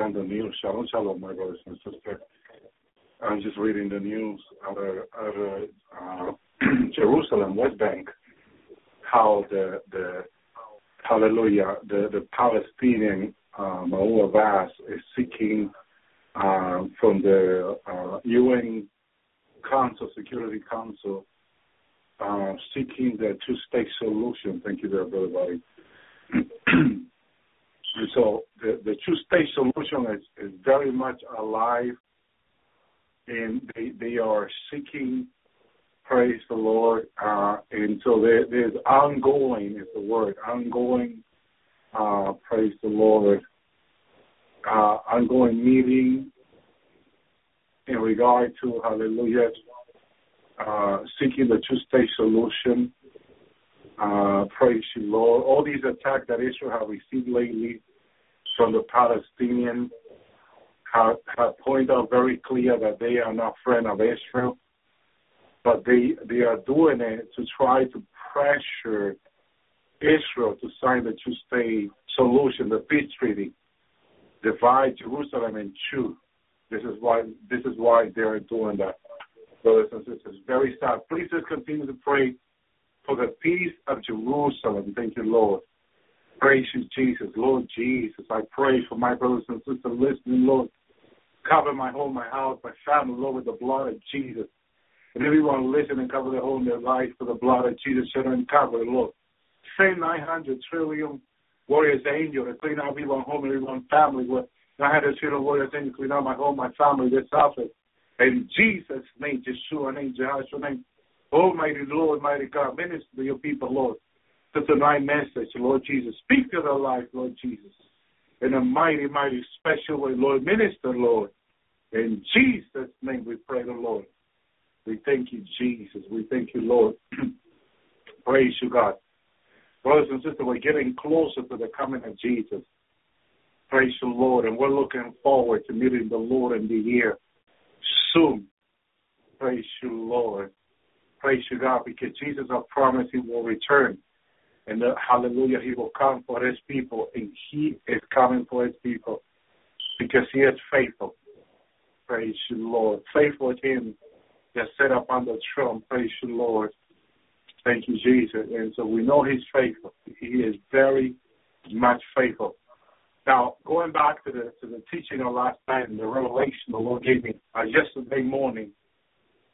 On the news, shalom, shalom, my brothers and sisters. I'm just reading the news out of, out of uh, Jerusalem, West Bank, how the the hallelujah, the the Palestinian uh, Mahmoud Abbas is seeking uh, from the uh, UN Council, Security Council, uh, seeking the two-state solution. Thank you everybody. so the, the two-state solution is, is very much alive, and they they are seeking. Praise the Lord, uh, and so there, there's ongoing is the word ongoing. Uh, praise the Lord. Uh, ongoing meeting in regard to hallelujah, uh, seeking the two-state solution. Uh, praise you, Lord. All these attacks that Israel have received lately from the Palestinians have, have pointed out very clear that they are not friend of Israel, but they they are doing it to try to pressure Israel to sign the two-state solution, the peace treaty, divide Jerusalem in two. This is why this is why they're doing that, brothers and sisters. Very sad. Please just continue to pray for the peace of Jerusalem. Thank you, Lord. Praise you, Jesus. Lord Jesus, I pray for my brothers and sisters listening, Lord. Cover my home, my house, my family, Lord, with the blood of Jesus. And everyone listening, cover their home, their life with the blood of Jesus. Should uncover, it, Lord. Send 900 trillion warriors angel to clean out everyone home, everyone family with I had a children warriors angel clean out my home, my family, this office. In Jesus' name, Yeshua name, Jehoshua name. Almighty Lord, mighty God, minister to your people, Lord. To tonight message, Lord Jesus. Speak to their life, Lord Jesus. In a mighty, mighty special way, Lord. Minister, Lord. In Jesus' name we pray the Lord. We thank you, Jesus. We thank you, Lord. Praise you, God. Brothers and sisters, we're getting closer to the coming of Jesus. Praise the Lord. And we're looking forward to meeting the Lord in the year soon. Praise you, Lord. Praise you, God, because Jesus has promised he will return. And the, hallelujah, he will come for his people. And he is coming for his people because he is faithful. Praise you, Lord. Faithful with him that set up on the throne. Praise you, Lord. Thank you, Jesus. And so we know He's faithful. He is very much faithful. Now, going back to the to the teaching of last night and the revelation the Lord gave me uh, yesterday morning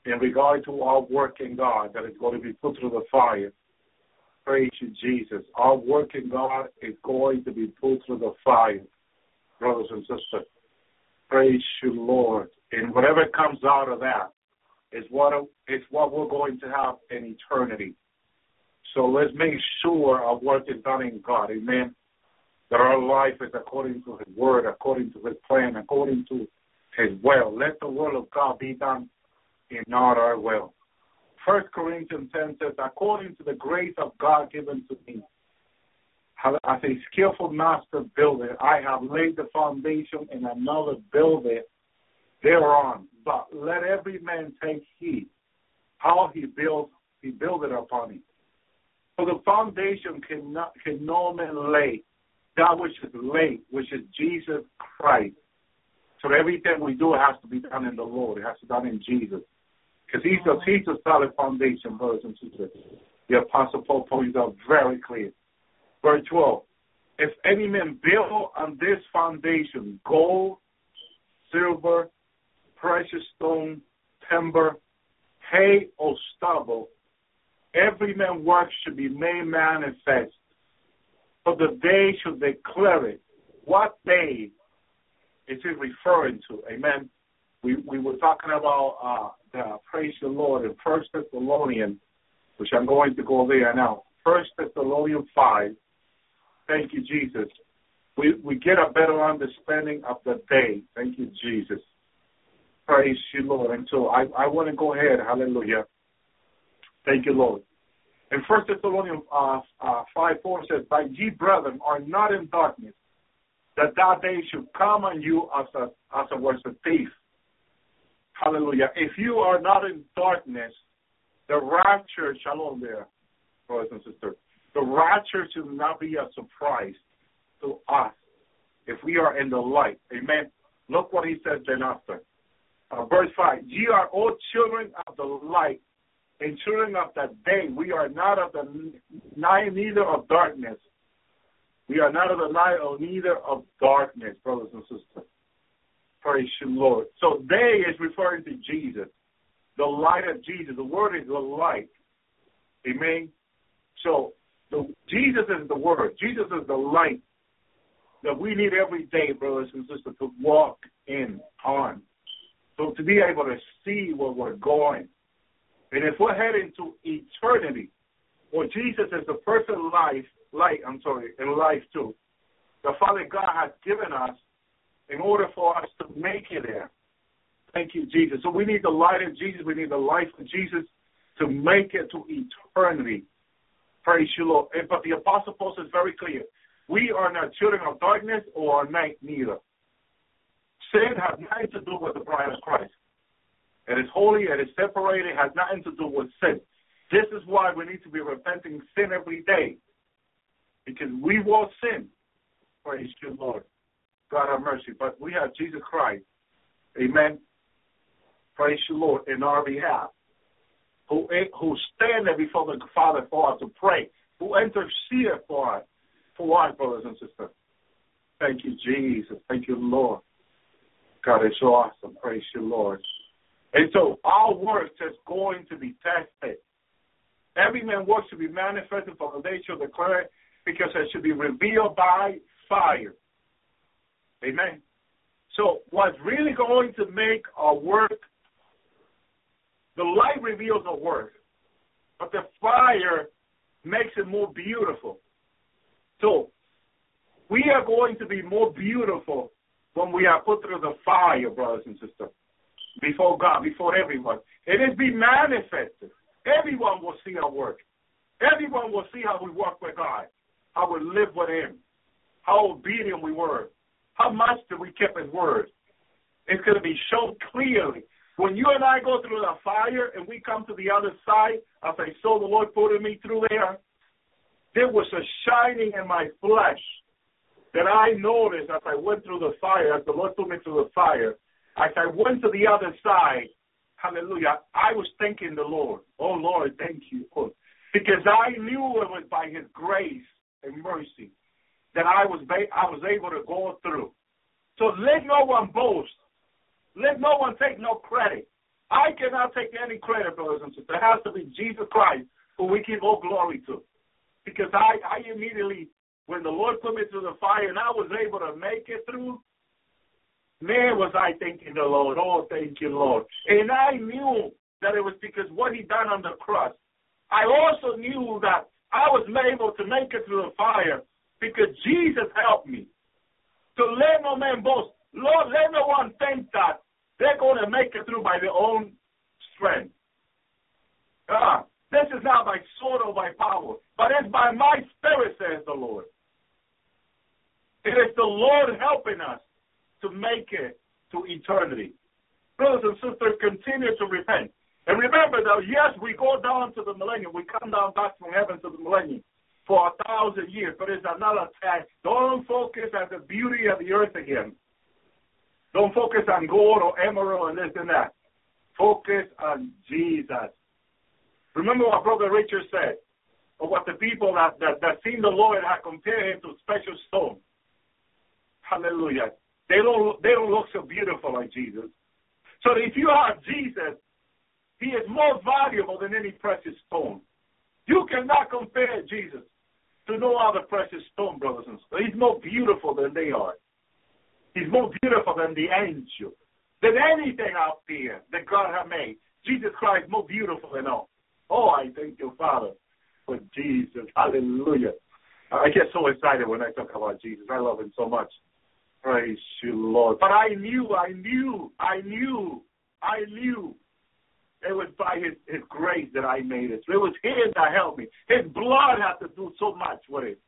in regard to our work in God that is going to be put through the fire. Praise you, Jesus. Our work in God is going to be put through the fire, brothers and sisters. Praise you, Lord. And whatever comes out of that is what what we're going to have in eternity. So let's make sure our work is done in God. Amen. That our life is according to His word, according to His plan, according to His will. Let the will of God be done in not our will. First Corinthians 10 says, according to the grace of God given to me, as a skillful master builder, I have laid the foundation and another build it thereon. But let every man take heed how he builds he build it upon it. So the foundation cannot can no man lay that which is laid, which is Jesus Christ. So everything we do has to be done in the Lord. It has to be done in Jesus. Because he's a he's a solid foundation, brothers and sisters. The apostle Paul points out very clear. Verse twelve. If any man build on this foundation gold, silver, precious stone, timber, hay, or stubble, every man's work should be made manifest. For the day should declare it. What day is it referring to? Amen. We we were talking about uh, uh, praise the Lord in First Thessalonians, which I'm going to go there now. First Thessalonians five. Thank you, Jesus. We we get a better understanding of the day. Thank you, Jesus. Praise you, Lord. And so I, I want to go ahead. Hallelujah. Thank you, Lord. In First Thessalonians uh, uh, 5 4 says, But ye, brethren, are not in darkness, that that day should come on you as a, as a a thief. Hallelujah. If you are not in darkness, The rapture, shalom there, brothers and sisters. The rapture should not be a surprise to us if we are in the light. Amen. Look what he says then after. Uh, verse 5 Ye are all children of the light and children of the day. We are not of the night, neither of darkness. We are not of the night neither of darkness, brothers and sisters. Praise you, Lord. So day is referring to Jesus, the light of Jesus. The word is the light. Amen. So the, Jesus is the word. Jesus is the light that we need every day, brothers and sisters, to walk in on. So to be able to see where we're going. And if we're heading to eternity, well, Jesus is the perfect life, light, I'm sorry, in life too. The Father God has given us in order for us to make it there. Thank you, Jesus. So we need the light of Jesus. We need the life of Jesus to make it to eternity. Praise you, Lord. But the Apostle Paul is very clear. We are not children of darkness or night neither. Sin has nothing to do with the bride of Christ. It is holy, it is separated, it has nothing to do with sin. This is why we need to be repenting sin every day. Because we will sin. Praise you, Lord. God have mercy. But we have Jesus Christ. Amen. Praise you, Lord, in our behalf. Who eh, who stand there before the Father for us to pray. Who intercede for us, for our brothers and sisters. Thank you, Jesus. Thank you, Lord. God is so awesome. Praise you, Lord. And so our works is going to be tested. Every man works to be manifested for the day shall declare because it should be revealed by fire. Amen. So what's really going to make our work, the light reveals our work, but the fire makes it more beautiful. So we are going to be more beautiful when we are put through the fire, brothers and sisters, before God, before everyone. It is be manifested. Everyone will see our work. Everyone will see how we work with God, how we live with Him, how obedient we were, how much did we keep His word. It's going to be shown clearly. When you and I go through the fire and we come to the other side, I saw the Lord putting me through there, there was a shining in my flesh that I noticed as I went through the fire, as the Lord took me through the fire, as I went to the other side, hallelujah, I was thanking the Lord. Oh Lord, thank you. Because I knew it was by his grace and mercy that I was I was able to go through. So let no one boast. Let no one take no credit. I cannot take any credit, brothers and sisters. It has to be Jesus Christ who we give all glory to. Because I, I immediately when the Lord put me through the fire and I was able to make it through, man, was I thanking the Lord. Oh, thank you, Lord. And I knew that it was because what He done on the cross. I also knew that I was able to make it through the fire because Jesus helped me. To let no man boast. Lord, let no one think that they're going to make it through by their own strength. Ah, this is not by sword or by power, but it's by my spirit, says the Lord. It is the Lord helping us to make it to eternity. Brothers and sisters, continue to repent. And remember that, yes, we go down to the millennium. We come down back from heaven to the millennium for a thousand years, but it's another test. Don't focus on the beauty of the earth again. Don't focus on gold or emerald and this and that. Focus on Jesus. Remember what Brother Richard said, or what the people that, that, that seen the Lord have compared him to special stone. Hallelujah. They don't they don't look so beautiful like Jesus. So if you have Jesus, he is more valuable than any precious stone. You cannot compare Jesus to no other precious stone, brothers and sisters. He's more beautiful than they are. He's more beautiful than the angel, than anything out there that God has made. Jesus Christ more beautiful than all. Oh, I thank you, Father, for Jesus. Hallelujah. I get so excited when I talk about Jesus. I love him so much. Praise you, Lord. But I knew, I knew, I knew, I knew it was by his, his grace that I made it. It was his that helped me. His blood had to do so much with it.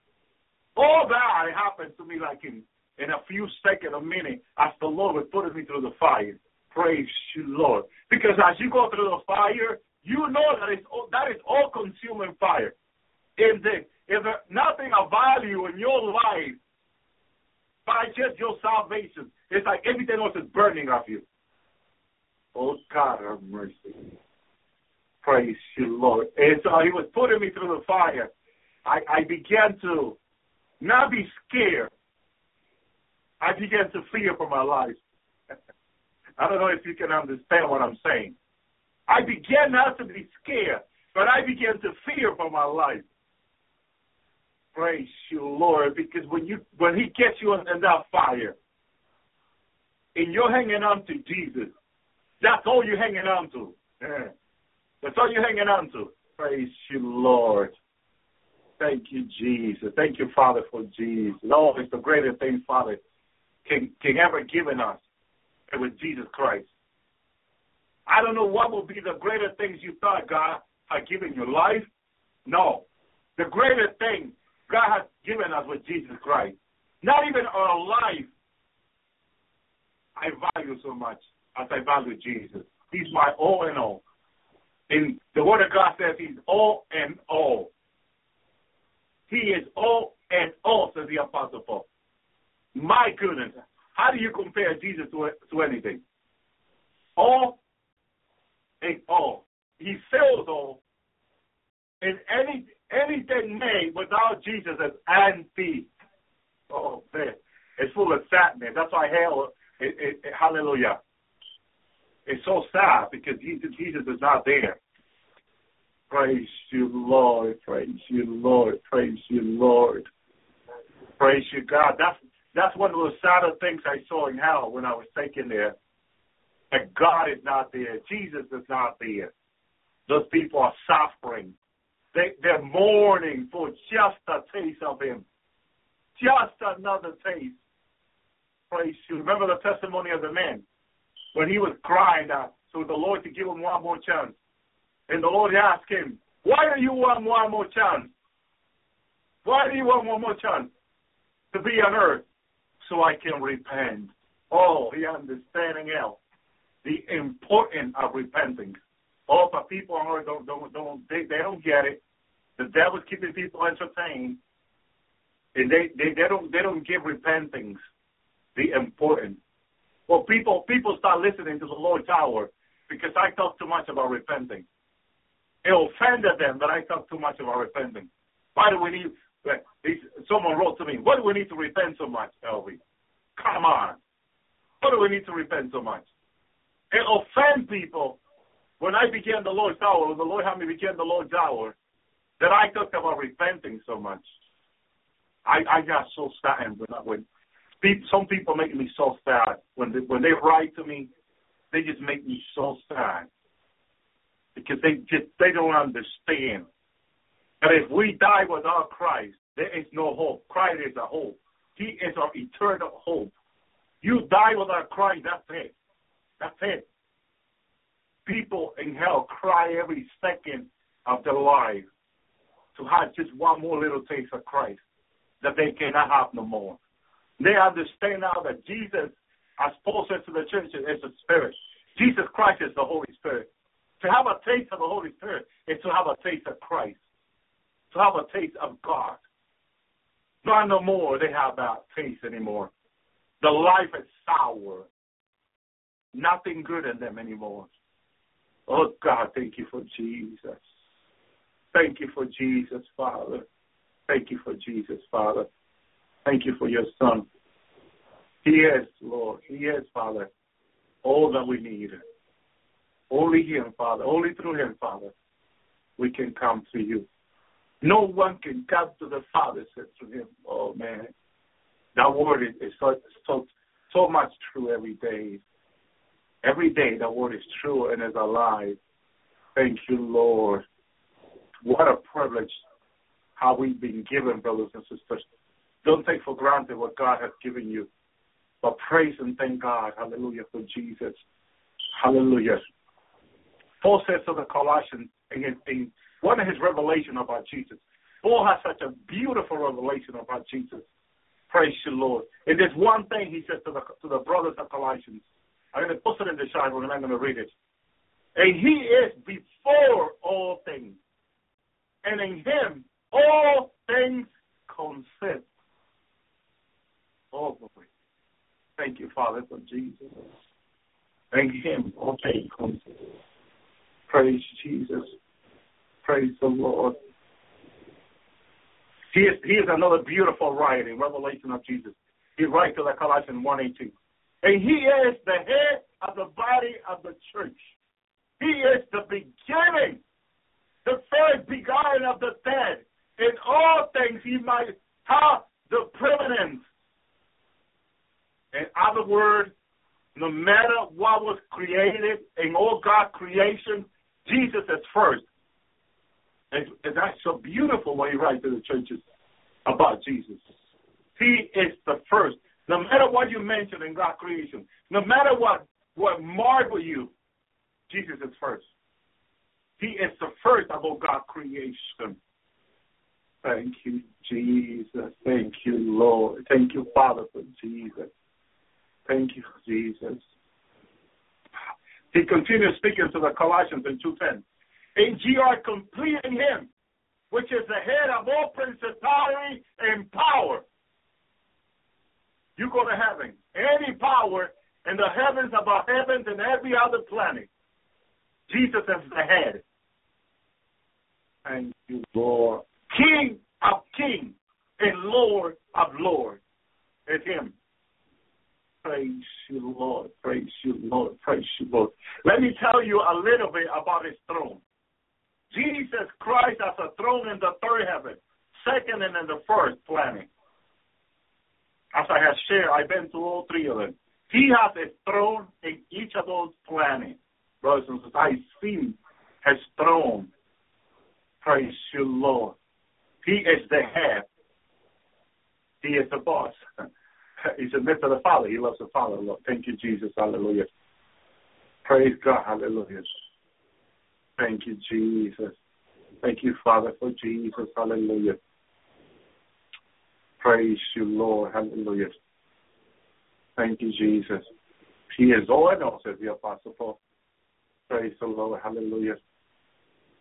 All that happened to me like in, in a few seconds, a minute, as the Lord was putting me through the fire. Praise you, Lord. Because as you go through the fire, you know that it's that is all consuming fire. If the if there nothing of value in your life by just your salvation, it's like everything else is burning off you. Oh God have mercy. Praise you, Lord. And so he was putting me through the fire. I, I began to not be scared. I began to fear for my life. I don't know if you can understand what I'm saying. I began not to be scared, but I began to fear for my life. Praise you, Lord, because when you when He gets you in, that fire, and you're hanging on to Jesus, that's all you're hanging on to. Yeah. That's all you're hanging on to. Praise you, Lord. Thank you, Jesus. Thank you, Father, for Jesus. Lord, it's the greatest thing, Father, can can ever given us. It was Jesus Christ. I don't know what will be the greater things you thought God had given you life. No. The greater thing God has given us with Jesus Christ. Not even our life I value so much I value Jesus. He's my all in all. And the Word of God says He's all and all. He is all and all, says the Apostle Paul. My goodness. How do you compare Jesus to, to anything? All and all. He fills all. And any anything made without Jesus is anti. Oh man, it's full of sadness. That's why hell. It, it, it, hallelujah. It's so sad because Jesus, Jesus is not there. Praise you, Lord. Praise you, Lord. Praise you, Lord. Praise you, God. That's that's one of the sadder things I saw in hell when I was taken there. That God is not there. Jesus is not there. Those people are suffering. They they're mourning for just a taste of Him. Just another taste. Praise you. Remember the testimony of the man when he was crying out to the Lord to give him one more chance. And the Lord asked him, Why do you want one more chance? Why do you want one more chance to be on earth? So I can repent. Oh, he understanding now the importance of repenting. Oh, but people on earth don't don't don't they, they don't get it. The devil's keeping people entertained. And they, they, they don't they don't give repentings the importance. Well people people start listening to the Lord's hour because I talk too much about repenting. It offended them that I talk too much about repenting. Why do we need? Someone wrote to me, "Why do we need to repent so much, Elvi? Come on, why do we need to repent so much?" It offends people. When I began the Lord's hour, when the Lord had me begin the Lord's hour, that I talked about repenting so much. I I got so sad when I, when some people make me so sad when they, when they write to me, they just make me so sad because they just they don't understand that if we die without Christ, there is no hope. Christ is a hope. He is our eternal hope. You die without Christ, that's it. That's it. People in hell cry every second of their life to have just one more little taste of Christ that they cannot have no more. They understand now that Jesus, as Paul says to the church, is the Spirit. Jesus Christ is the Holy Spirit. To have a taste of the Holy Spirit is to have a taste of Christ, to have a taste of God. Not no more they have that taste anymore. The life is sour. Nothing good in them anymore. Oh God, thank you for Jesus. Thank you for Jesus, Father. Thank you for Jesus, Father. Thank you for your Son. He is, Lord. He is, Father, all that we need. Only Him, Father. Only through Him, Father, we can come to you. No one can come to the Father except through Him. Oh man, that word is, so, so so much true every day. Every day, that word is true and is alive. Thank you, Lord. What a privilege how we've been given, brothers and sisters. Don't take for granted what God has given you, but praise and thank God. Hallelujah for Jesus. Hallelujah. Paul says to the Colossians in, in one of his revelation about Jesus. Paul has such a beautiful revelation about Jesus. Praise the Lord. And there's one thing he says to the to the brothers of Colossians. I'm going to post it in the chat and I'm going to read it. And he is before all things. And in him all things consist. Oh, boy. Thank you, Father, for Jesus. Thank him all things consist. Praise Jesus. Praise the Lord. He is, he is another beautiful writing, revelation of Jesus. He writes to the Colossians 1 18. And he is the head of the body of the church. He is the beginning, the first begotten of the dead. In all things he might have the preeminence. In other words, no matter what was created in all God creation, Jesus is first. And, and that's so beautiful when he writes to the churches about Jesus. He is the first. No matter what you mention in God creation, no matter what what marvel you, Jesus is first. He is the first of all God creation. Thank you, Jesus. Thank you, Lord. Thank you, Father, for Jesus. Thank you, Jesus. He continues speaking to the Colossians in 2.10. And ye are complete in him, which is the head of all principality and power. You go to heaven. Any power in the heavens above heavens and every other planet. Jesus is the head. Thank you, Lord. King of kings and Lord of lords. It's him. Praise you, Lord. Praise you, Lord. Praise you, Lord. Let me tell you a little bit about his throne. Jesus Christ has a throne in the third heaven, second and in the first planet. As I have shared, I've been to all three of them. He has a throne in each of those planets. Brothers and sisters, I see his throne. Praise you, Lord. He is the head. He is the boss. He submits to the Father. He loves the Father, Lord. Thank you, Jesus. Hallelujah. Praise God. Hallelujah. Thank you, Jesus. Thank you, Father, for Jesus. Hallelujah. Praise you, Lord. Hallelujah. Thank you, Jesus. He is all and all, says the Apostle Paul. Praise the Lord. Hallelujah.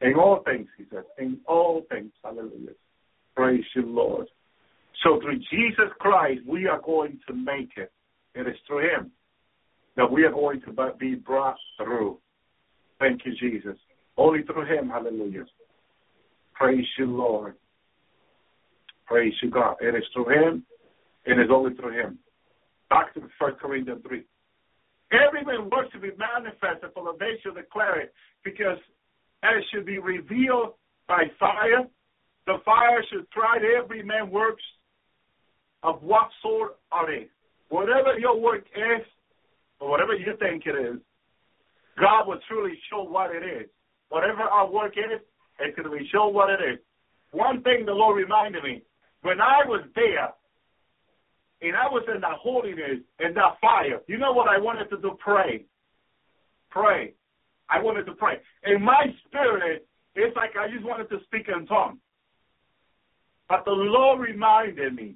In all things, he says. In all things. Hallelujah. Praise you, Lord. So through Jesus Christ, we are going to make it. It is through him that we are going to be brought through. Thank you, Jesus. Only through him. Hallelujah. Praise you, Lord. Praise you, God. It is through him. It is only through him. Back to 1 Corinthians 3. Every man works to be manifested, for the day shall declare it, because it should be revealed by fire. The fire should try every man works of what sort are they. Whatever your work is, or whatever you think it is, God will truly show what it is. Whatever our work is, it's going to be show what it is. One thing the Lord reminded me, when I was there, and I was in that holiness and that fire, you know what I wanted to do? Pray. Pray. I wanted to pray. In my spirit, it's like I just wanted to speak in tongues. But the Lord reminded me,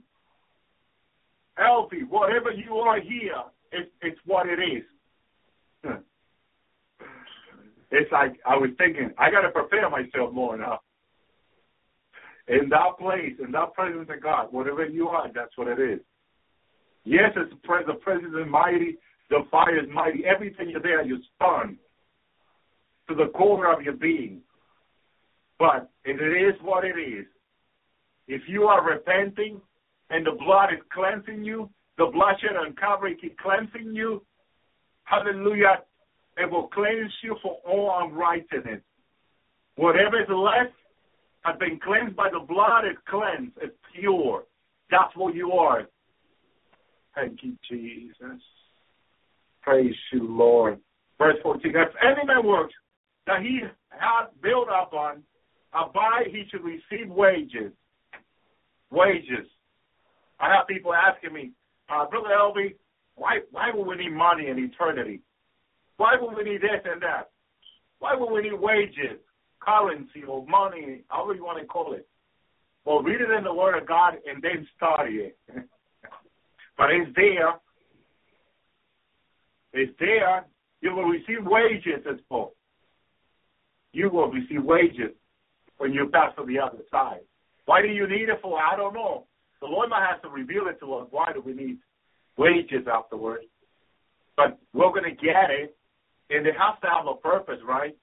Elvi, whatever you are here, it's, it's what it is. It's like I was thinking, I got to prepare myself more now. In that place, in that presence of God, whatever you are, that's what it is. Yes, it's the, the presence is mighty, the fire is mighty. Everything you're there, you spun to the core of your being. But it is what it is, if you are repenting and the blood is cleansing you, the bloodshed on Calvary keep cleansing you, hallelujah, it will cleanse you for all unrighteousness. Whatever is left has been cleansed by the blood, it's cleansed, it's pure. That's what you are. Thank you, Jesus. Praise you, Lord. Verse 14. If any man works that he hath built up on, abide he should receive wages. Wages. I have people asking me, uh, Brother Elvi, why why would we need money in eternity? Why would we need this and that? Why would we need wages, currency, or money, however you want to call it? Well, read it in the Word of God and then study it. but it's there. It's there. You will receive wages, it's for. you will receive wages when you pass to the other side. Why do you need it for? I don't know. The Lord might have to reveal it to us. Why do we need wages afterwards? But we're going to get it, and it has to have a purpose, right?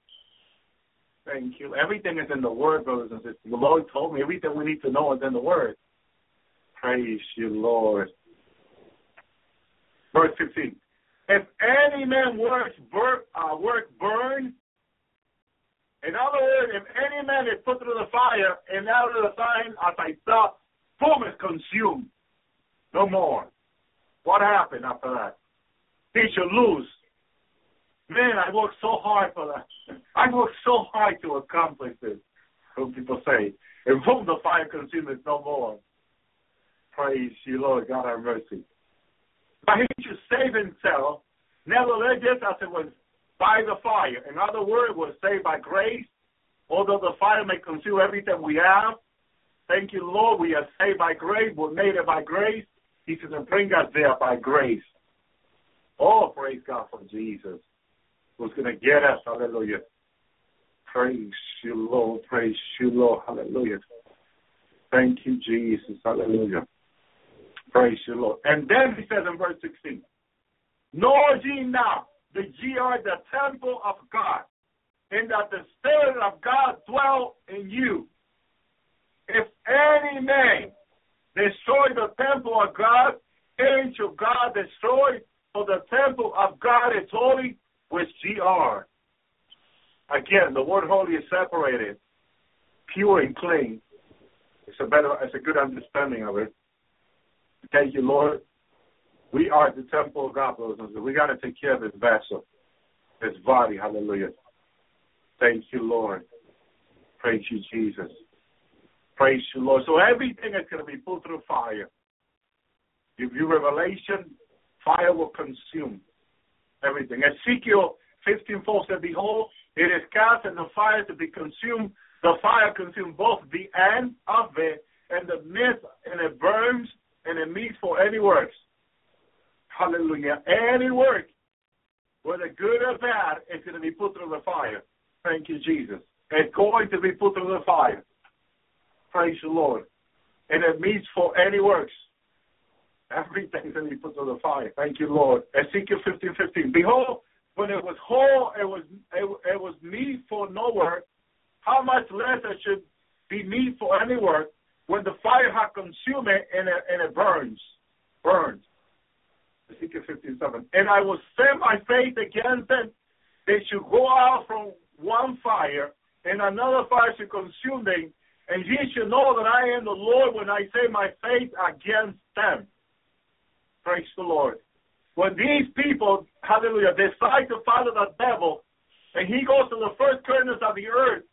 Thank you. Everything is in the Word, brothers and sisters. The Lord told me everything we need to know is in the Word. Praise you, Lord. Verse 15. If any man works bur- uh, work burn, in other words, if any man is put through the fire, and out of the sign, as I saw, is consumed. No more. What happened after that? He should lose. Man, I worked so hard for that. I worked so hard to accomplish this. Some people say, and boom, the fire consumes no more. Praise you, Lord God, have mercy. But he should save himself. Nevertheless, as it was by the fire. In other words, was saved by grace. Although the fire may consume everything we have, thank you, Lord, we are saved by grace. We're made it by grace. He says, and bring us there by grace. Oh, praise God for Jesus. Who's going to get us. Hallelujah. Praise you, Lord. Praise you, Lord. Hallelujah. Thank you, Jesus. Hallelujah. Praise you, Lord. And then he says in verse 16, Know ye now that ye are the temple of God, and that the Spirit of God dwell in you. If any man destroy the temple of God, shall God destroy, for the temple of God is holy, which ye are. Again, the word holy is separated, pure and clean. It's a better, it's a good understanding of it. Thank you, Lord. We are the temple of God, brothers and sisters. We got to take care of this vessel, this body. Hallelujah. Thank you, Lord. Praise you, Jesus. Praise you, Lord. So everything is going to be put through fire. Give you revelation, fire will consume everything. Ezekiel 15 4 said, Behold, it is cast in the fire to be consumed. The fire consumed both the end of it and the midst, and it burns and it meets for any works. Hallelujah. Any work, whether good or bad, is going to be put through the fire. Thank you, Jesus. It's going to be put through the fire. Praise the Lord. And it means for any works. Everything's going to be put through the fire. Thank you, Lord. Ezekiel 15, 15. Behold, when it was whole, it was it, it was meat for no work. How much less it should be meat for any work when the fire had consumed it and it, and it burns, burns. Ezekiel 57. And I will set my face against them. They should go out from one fire, and another fire should consume them. And ye should know that I am the Lord when I say my face against them. Praise the Lord. When these people, hallelujah, decide to follow the devil, and he goes to the first corners of the earth,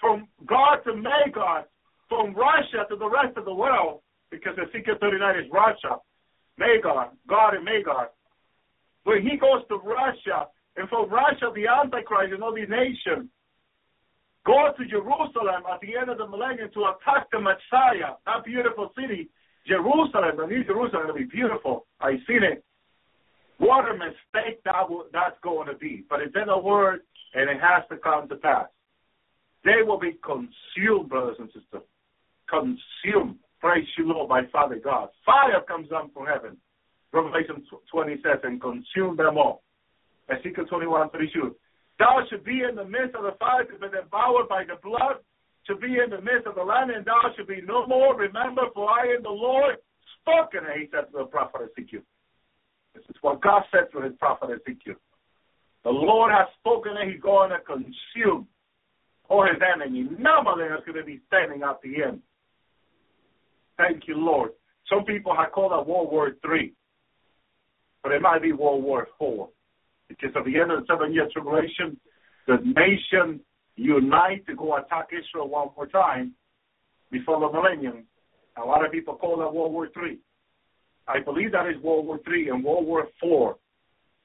from Gog to Magog, from Russia to the rest of the world, because Ezekiel 39 is Russia, Magog, Gog and Magog. When he goes to Russia, and from Russia, the Antichrist and all these nations, go to Jerusalem at the end of the millennium to attack the Messiah, that beautiful city, Jerusalem, the new Jerusalem will be beautiful. I've seen it. What a mistake that will, that's going to be. But it's in the word, and it has to come to pass. They will be consumed, brothers and sisters. Consumed. Praise you, Lord, by Father God. Fire comes down from heaven. Revelation 20 says, and consume them all. Ezekiel 21, 32. Thou should be in the midst of the fire to be devoured by the blood, to be in the midst of the land, and thou should be no more. Remember, for I am the Lord, spoken, and he said to the prophet Ezekiel. This is what God said to his prophet Ezekiel. The Lord has spoken, and he's going to consume all his of them is going to be standing at the end. Thank you, Lord. Some people have called it World War Three, but it might be World War Four. Because at the end of the seven year tribulation, the nation unite to go attack Israel one more time before the millennium. A lot of people call that World War Three. I believe that is World War Three and World War Four.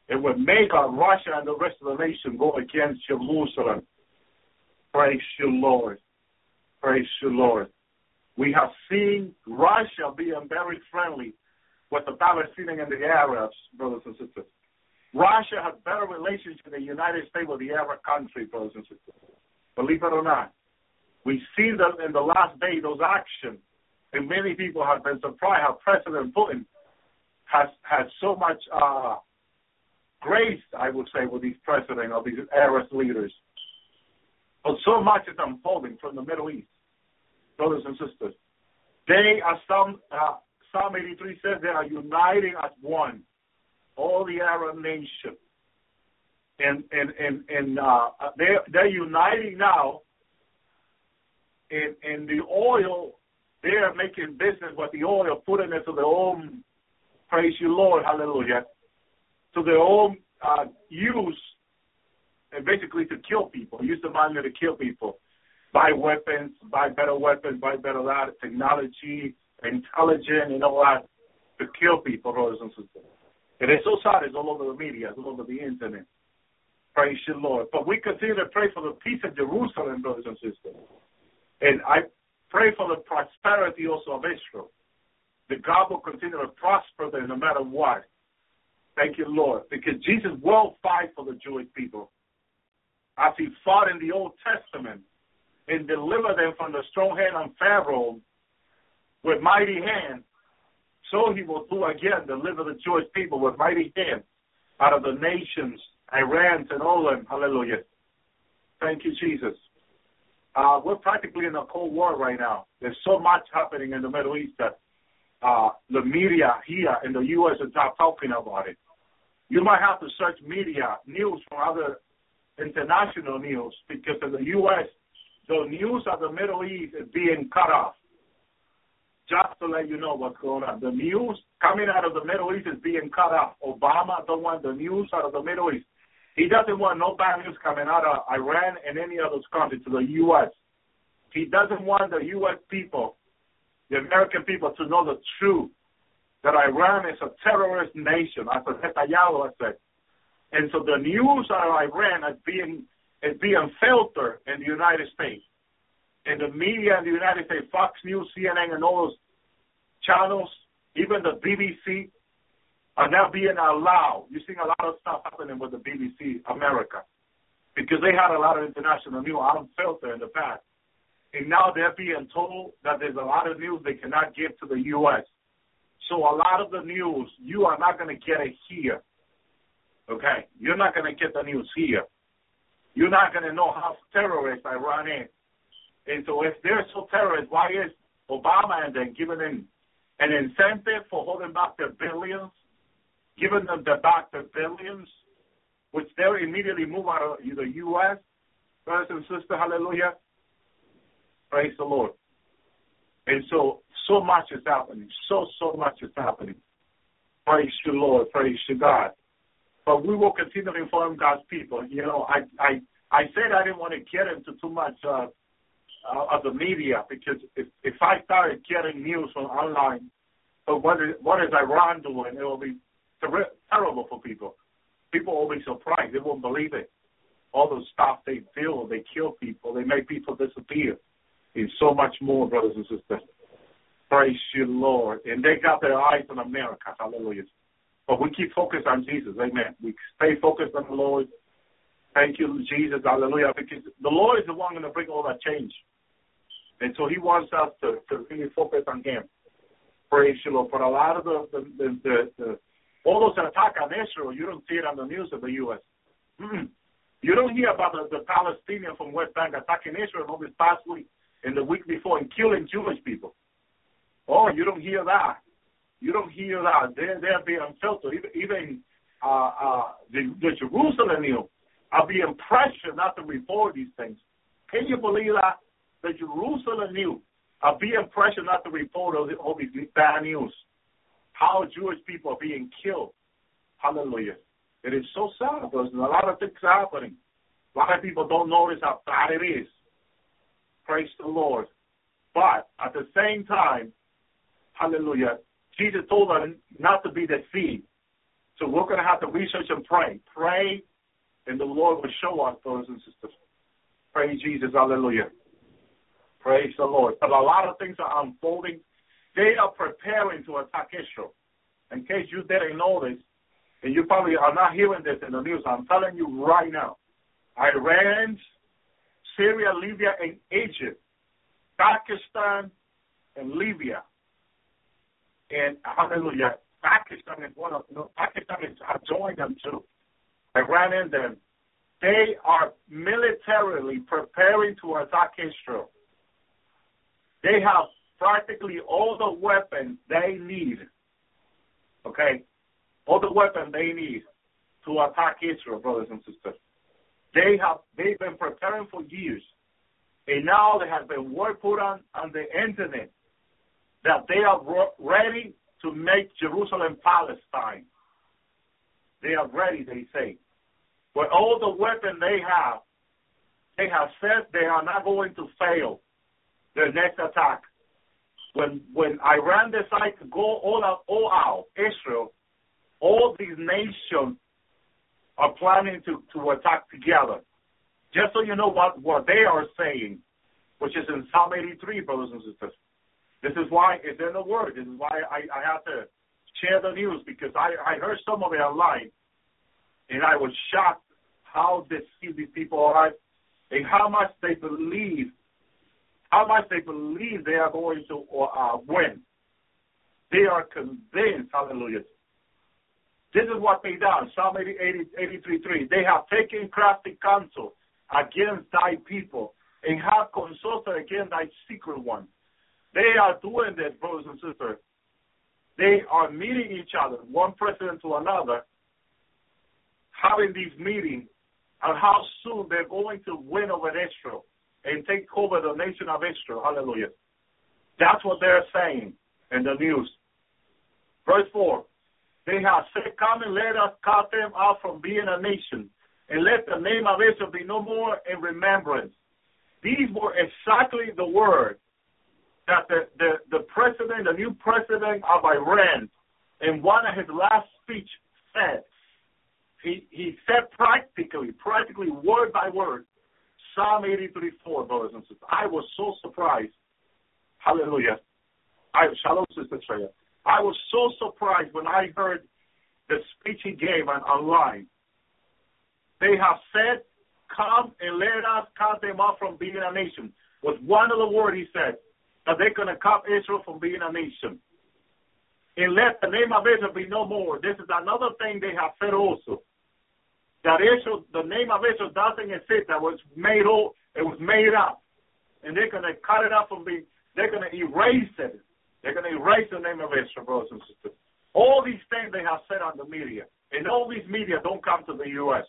It would make Russia and the rest of the nation go against Jerusalem. Praise you, Lord. Praise you, Lord. We have seen Russia being very friendly with the Palestinians and the Arabs, brothers and sisters. Russia has better relations with the United States with the Arab country, brothers and sisters. Believe it or not. We see that in the last day those actions, and many people have been surprised how President Putin has had so much uh, grace, I would say, with these president of these Arab leaders. But so much is unfolding from the Middle East, brothers and sisters. They are some uh, Psalm 83 says they are uniting as one, all the Arab nations, and and and and uh, they're they're uniting now. In in the oil, they are making business with the oil, putting it to their own. Praise you, Lord, Hallelujah. To their own uh, use, and basically to kill people. Use the money to kill people, buy weapons, buy better weapons, buy better that technology, intelligent, and all that to kill people, brothers and sisters. It is so sad. It's all over the media, it's all over the internet. Praise the Lord. But we continue to pray for the peace of Jerusalem, brothers and sisters. And I pray for the prosperity also of Israel. That God will continue to prosper them no matter what. Thank you, Lord. Because Jesus will fight for the Jewish people. As he fought in the Old Testament and delivered them from the strong hand of Pharaoh with mighty hand, so he will do again, deliver the Jewish people with mighty hand out of the nations, Iran and all them. Hallelujah. Thank you, Jesus. Uh, we're practically in a cold war right now. There's so much happening in the Middle East that uh, the media here in the U.S. is not talking about it. You might have to search media news from other international news because in the U.S. the news of the Middle East is being cut off just to let you know what's going on. The news coming out of the Middle East is being cut off. Obama don't want the news out of the Middle East. He doesn't want no bad news coming out of Iran and any other country to the U.S. He doesn't want the U.S. people, the American people, to know the truth that Iran is a terrorist nation, as Netanyahu said. And so the news out of Iran is being is being filtered in the United States and the media in the United States, Fox News, CNN, and all those channels, even the BBC, are now being allowed. You're seeing a lot of stuff happening with the BBC America because they had a lot of international news unfiltered in the past. And now they're being told that there's a lot of news they cannot give to the U.S. So a lot of the news, you are not going to get it here. Okay? You're not going to get the news here. You're not going to know how terrorists Iran is and so if they're so terrorist, why is Obama and then giving them an incentive for holding back the billions, giving them the back the billions, which they'll immediately move out of the U.S. Brothers and sisters, hallelujah. Praise the Lord. And so, so much is happening. So, so much is happening. Praise the Lord. Praise to God. But we will continue to inform God's people. You know, I, I, I said I didn't want to get into too much uh, uh, of the media because if if I started getting news from online, but what is what is Iran doing? It will be ter- terrible for people. People will be surprised. They won't believe it. All the stuff they do, they kill people, they make people disappear. And so much more, brothers and sisters. Praise you, Lord. And they got their eyes on America. Hallelujah. But we keep focused on Jesus. Amen. We stay focused on the Lord. Thank you, Jesus. Hallelujah. Because the Lord is the one going to bring all that change. And so he wants us to, to really focus on him. Praise the Lord. For a lot of the, the, the, the, the all those attack on Israel, you don't see it on the news of the U.S. Mm-hmm. You don't hear about the, the Palestinians from West Bank attacking Israel all this past week and the week before and killing Jewish people. Oh, you don't hear that. You don't hear that. They're, they're being filtered. Even, even uh, uh, the, the Jerusalem news are being pressured not to report these things. Can you believe that? The Jerusalem news are being pressured not to report all, the, all these bad news. How Jewish people are being killed. Hallelujah. It is so sad because a lot of things are happening. A lot of people don't notice how bad it is. Praise the Lord. But at the same time, hallelujah, Jesus told us not to be deceived. So we're going to have to research and pray. Pray, and the Lord will show us, brothers and sisters. Praise Jesus. Hallelujah. Praise the Lord. But a lot of things are unfolding. They are preparing to attack Israel. In case you didn't know this, and you probably are not hearing this in the news, I'm telling you right now, Iran, Syria, Libya, and Egypt, Pakistan, and Libya. And hallelujah, Pakistan is one of no, Pakistan is I joined them too. I ran in them. They are militarily preparing to attack Israel. They have practically all the weapons they need. Okay? All the weapons they need to attack Israel, brothers and sisters. They have they've been preparing for years. And now there has been word put on, on the internet that they are ready to make Jerusalem Palestine. They are ready, they say. With all the weapons they have, they have said they are not going to fail their next attack. When when Iran decided to go all out, all out, Israel, all these nations are planning to, to attack together. Just so you know what, what they are saying, which is in Psalm 83, brothers and sisters. This is why it's in the Word. This is why I, I have to share the news because I, I heard some of it online and I was shocked how deceived these people are and how much they believe, how much they believe they are going to uh, win. They are convinced, hallelujah, this is what they done. Psalm 80, 83, 3. They have taken crafty counsel against thy people and have consulted against thy secret one. They are doing this, brothers and sisters. They are meeting each other, one president to another, having these meetings on how soon they're going to win over Israel and take over the nation of Israel. Hallelujah. That's what they're saying in the news. Verse 4 they have said, Come and let us cut them off from being a nation, and let the name of Israel be no more in remembrance. These were exactly the words that the, the, the president, the new president of Iran, in one of his last speech said. He, he said practically, practically word by word, Psalm 83 4, brothers and sisters. I was so surprised. Hallelujah. I, shalom, Sister Treya. I was so surprised when I heard the speech he gave on, online. They have said, Come and let us cut them off from being a nation. Was one of the words he said that they're going to cut Israel from being a nation. And let the name of Israel be no more. This is another thing they have said also. That Israel, the name of Israel doesn't exist. That was made old, it was made up. And they're to cut it up from being, they're to erase it they're to erase the name of Israel, brothers and sisters. All these things they have said on the media, and all these media don't come to the U.S.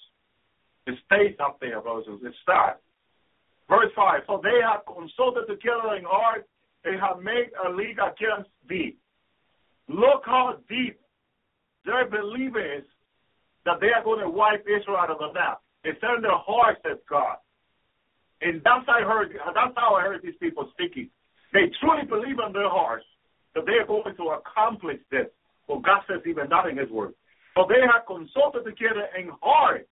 It stays up there, brothers. It starts. Verse 5, So they have consulted together in heart, they have made a league against thee. Look how deep their belief is that they are going to wipe Israel out of the map. It's in their heart, says God. And that's how I heard that's how I heard these people speaking. They truly believe in their hearts that they are going to accomplish this. Well, God says even that in His Word. So they have consulted together in heart.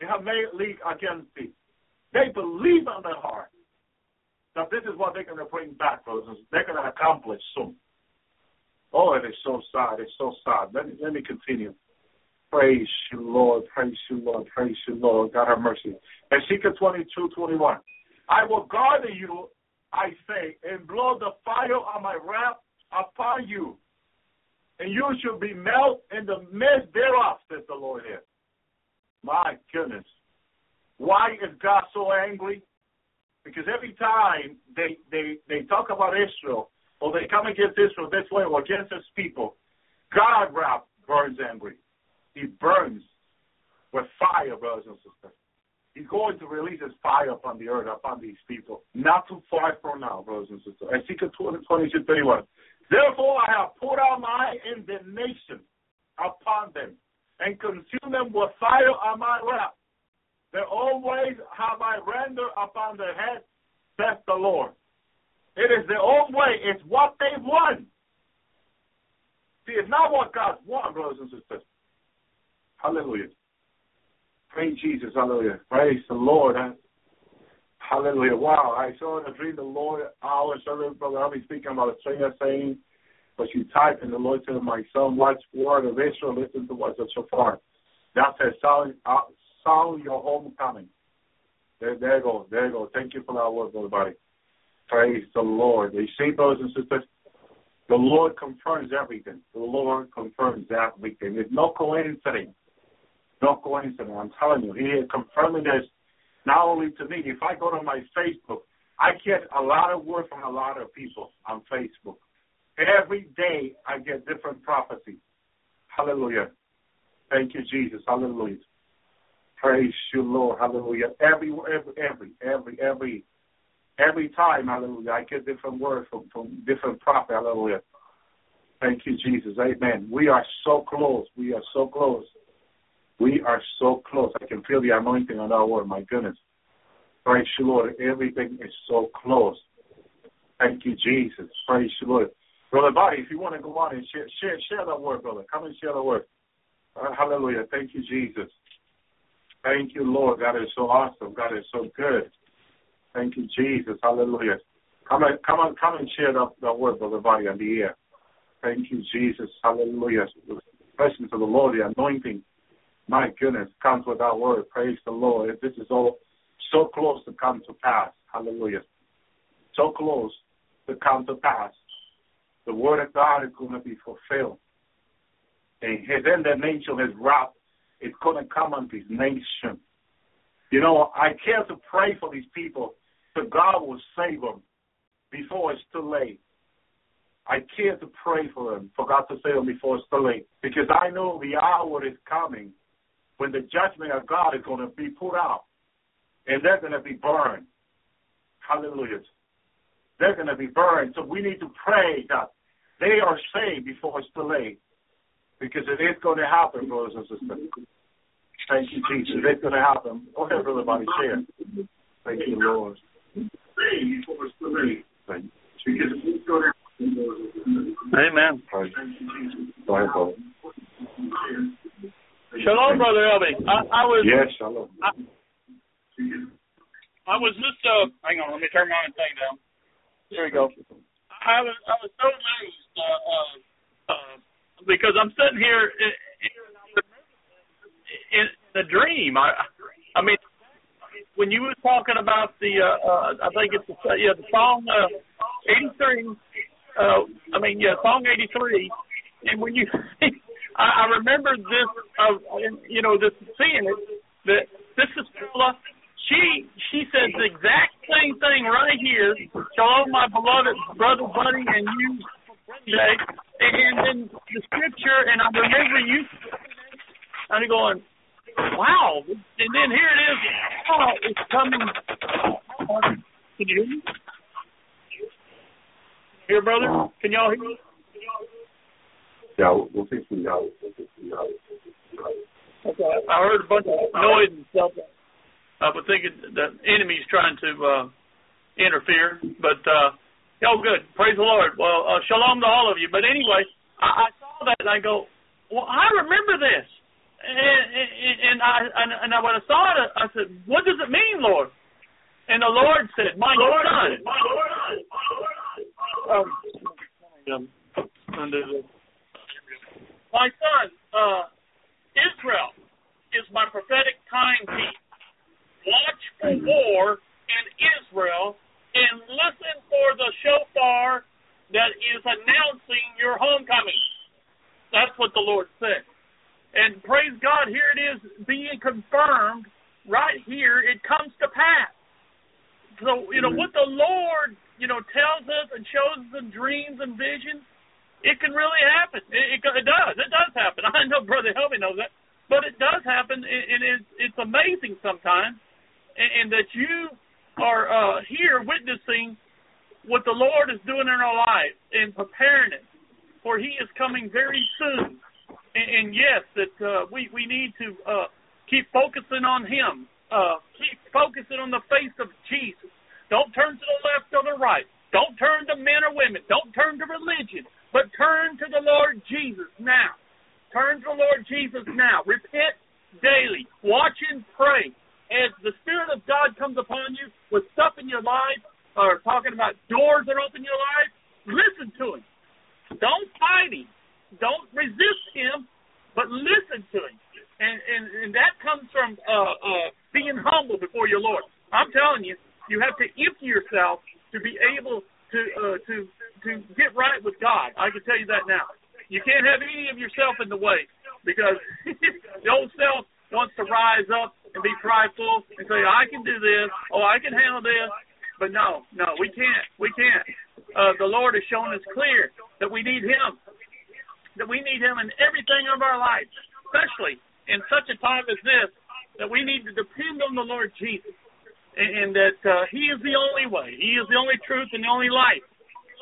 They have made league against thee. They believe in their heart that this is what they're going to bring back, brothers. They're going to accomplish soon. Oh, it is so sad. It's so sad. Let me, let me continue. Praise you, Lord. Praise you, Lord. Praise you, Lord. God have mercy. Ezekiel 22, 21. I will guard you, I say, and blow the fire on my wrath upon you, and you shall be melt in the midst thereof, says the Lord here. My goodness. Why is God so angry? Because every time they, they, they talk about Israel, or they come against Israel this way, or against his people, God wrath burns angry. He burns with fire, brothers and sisters. He's going to release his fire upon the earth, upon these people. Not too far from now, brothers and sisters. Ezekiel 20, 22, 31. Therefore I have poured out my indignation upon them and consumed them with fire on my wrath. Their own ways have I rendered upon their head, says the Lord. It is their own way. It's what they want. See, it's not what God wants, brothers and sisters. Hallelujah. Praise Jesus. Hallelujah. Praise the Lord. Hallelujah. Wow. I saw in a dream the Lord, our servant, Brother I'll be speaking about a singer saying, but you type in the Lord said, My son, watch word of Israel, listen to what's so far. That says, sound, uh, sound your homecoming. There, there you go. There you go. Thank you for that word, brother body. Praise the Lord. You see, brothers and sisters, the Lord confirms everything. The Lord confirms everything. It's no coincidence. No coincidence. I'm telling you, He is confirming this not only to me. If I go to my Facebook, I get a lot of word from a lot of people on Facebook. Every day I get different prophecies. Hallelujah. Thank you, Jesus. Hallelujah. Praise you, Lord. Hallelujah. Every, every, every, every, every, time, hallelujah, I get different words from, from different prophets. Hallelujah. Thank you, Jesus. Amen. We are so close. We are so close. We are so close. I can feel the anointing on our word. My goodness. Praise you, Lord. Everything is so close. Thank you, Jesus. Praise you, Lord. Brother Body, if you want to go on and share, share, share that word, brother. Come and share the word. Uh, hallelujah. Thank you, Jesus. Thank you, Lord. God is so awesome. God is so good. Thank you, Jesus. Hallelujah. Come on, come on, come and share that, that word, brother Body, on the air. Thank you, Jesus. Hallelujah. The presence of the Lord, the anointing. My goodness, comes with that word. Praise the Lord. This is all so close to come to pass. Hallelujah. So close to come to pass. The word of God is going to be fulfilled. And his indignation, his wrath, is going to come on this nation. You know, I care to pray for these people so God will save them before it's too late. I care to pray for them, for God to save them before it's too late. Because I know the hour is coming when the judgment of God is going to be put out. And they're going to be burned. Hallelujah. They're going to be burned. So we need to pray that they are saved before it's too late. Because it is going to happen, brothers and sisters. Thank you, Jesus. It's going to happen. Go ahead, brother, body, share. Thank you, Lord. Amen. Praise. Go ahead, brother. Shalom, brother Elvi. I, I was Yes, shalom. I, I was just uh hang on, let me turn my own thing down. There we go. I was I was so amazed uh, uh, uh, because I'm sitting here in, in, in the dream. I I mean when you were talking about the uh, uh I think it's the yeah the Psalm uh 83 uh I mean yeah Psalm 83 and when you I, I remember this of you know this seeing it that this is Paula she she says the exact same thing right here. Shalom, my beloved brother Buddy and you today. And then the scripture, and I remember you I'm going, wow. And then here it is. Oh, it's coming. Can you hear me? Here, brother? Can y'all hear me? Yeah, we'll fix it out. We'll fix it out. Okay. I heard a bunch of noise and stuff. I was thinking the enemy's trying to uh interfere, but uh y'all good. Praise the Lord. Well, uh, shalom to all of you. But anyway, I, I saw that and I go, well, I remember this, and, and, and I and, and I, when I saw it, I said, what does it mean, Lord? And the Lord said, my Lord, son. my Lord, my Lord. Um, under the, my son, uh, Israel is my prophetic timepiece. Watch for war in Israel and listen for the shofar that is announcing your homecoming. That's what the Lord said. And praise God, here it is being confirmed right here. It comes to pass. So, you know, what the Lord, you know, tells us and shows us in dreams and visions, it can really happen. It, it, it does. It does happen. I know Brother Helmy knows that. But it does happen, and it's, it's amazing sometimes and, and that you are uh, here witnessing what the Lord is doing in our life and preparing it, for He is coming very soon. And, and yes, that uh, we we need to uh, keep focusing on Him. Uh, keep focusing on the face of Jesus. Don't turn to the left or the right. Don't turn to men or women. Don't turn to religion, but turn to the Lord Jesus now. Turn to the Lord Jesus now. Repent daily. Watch and pray as the Spirit of God comes upon you with stuff in your life, or talking about doors that open your life, listen to Him. Don't fight Him. Don't resist Him, but listen to Him. And and, and that comes from uh, uh, being humble before your Lord. I'm telling you, you have to empty yourself to be able to uh, to to get right with God. I can tell you that now. You can't have any of yourself in the way because the old self wants to rise up and be prideful and say, "I can do this. Oh, I can handle this." But no, no, we can't. We can't. Uh, the Lord has shown us clear that we need Him. That we need Him in everything of our lives, especially in such a time as this. That we need to depend on the Lord Jesus and, and that uh, He is the only way. He is the only truth and the only life.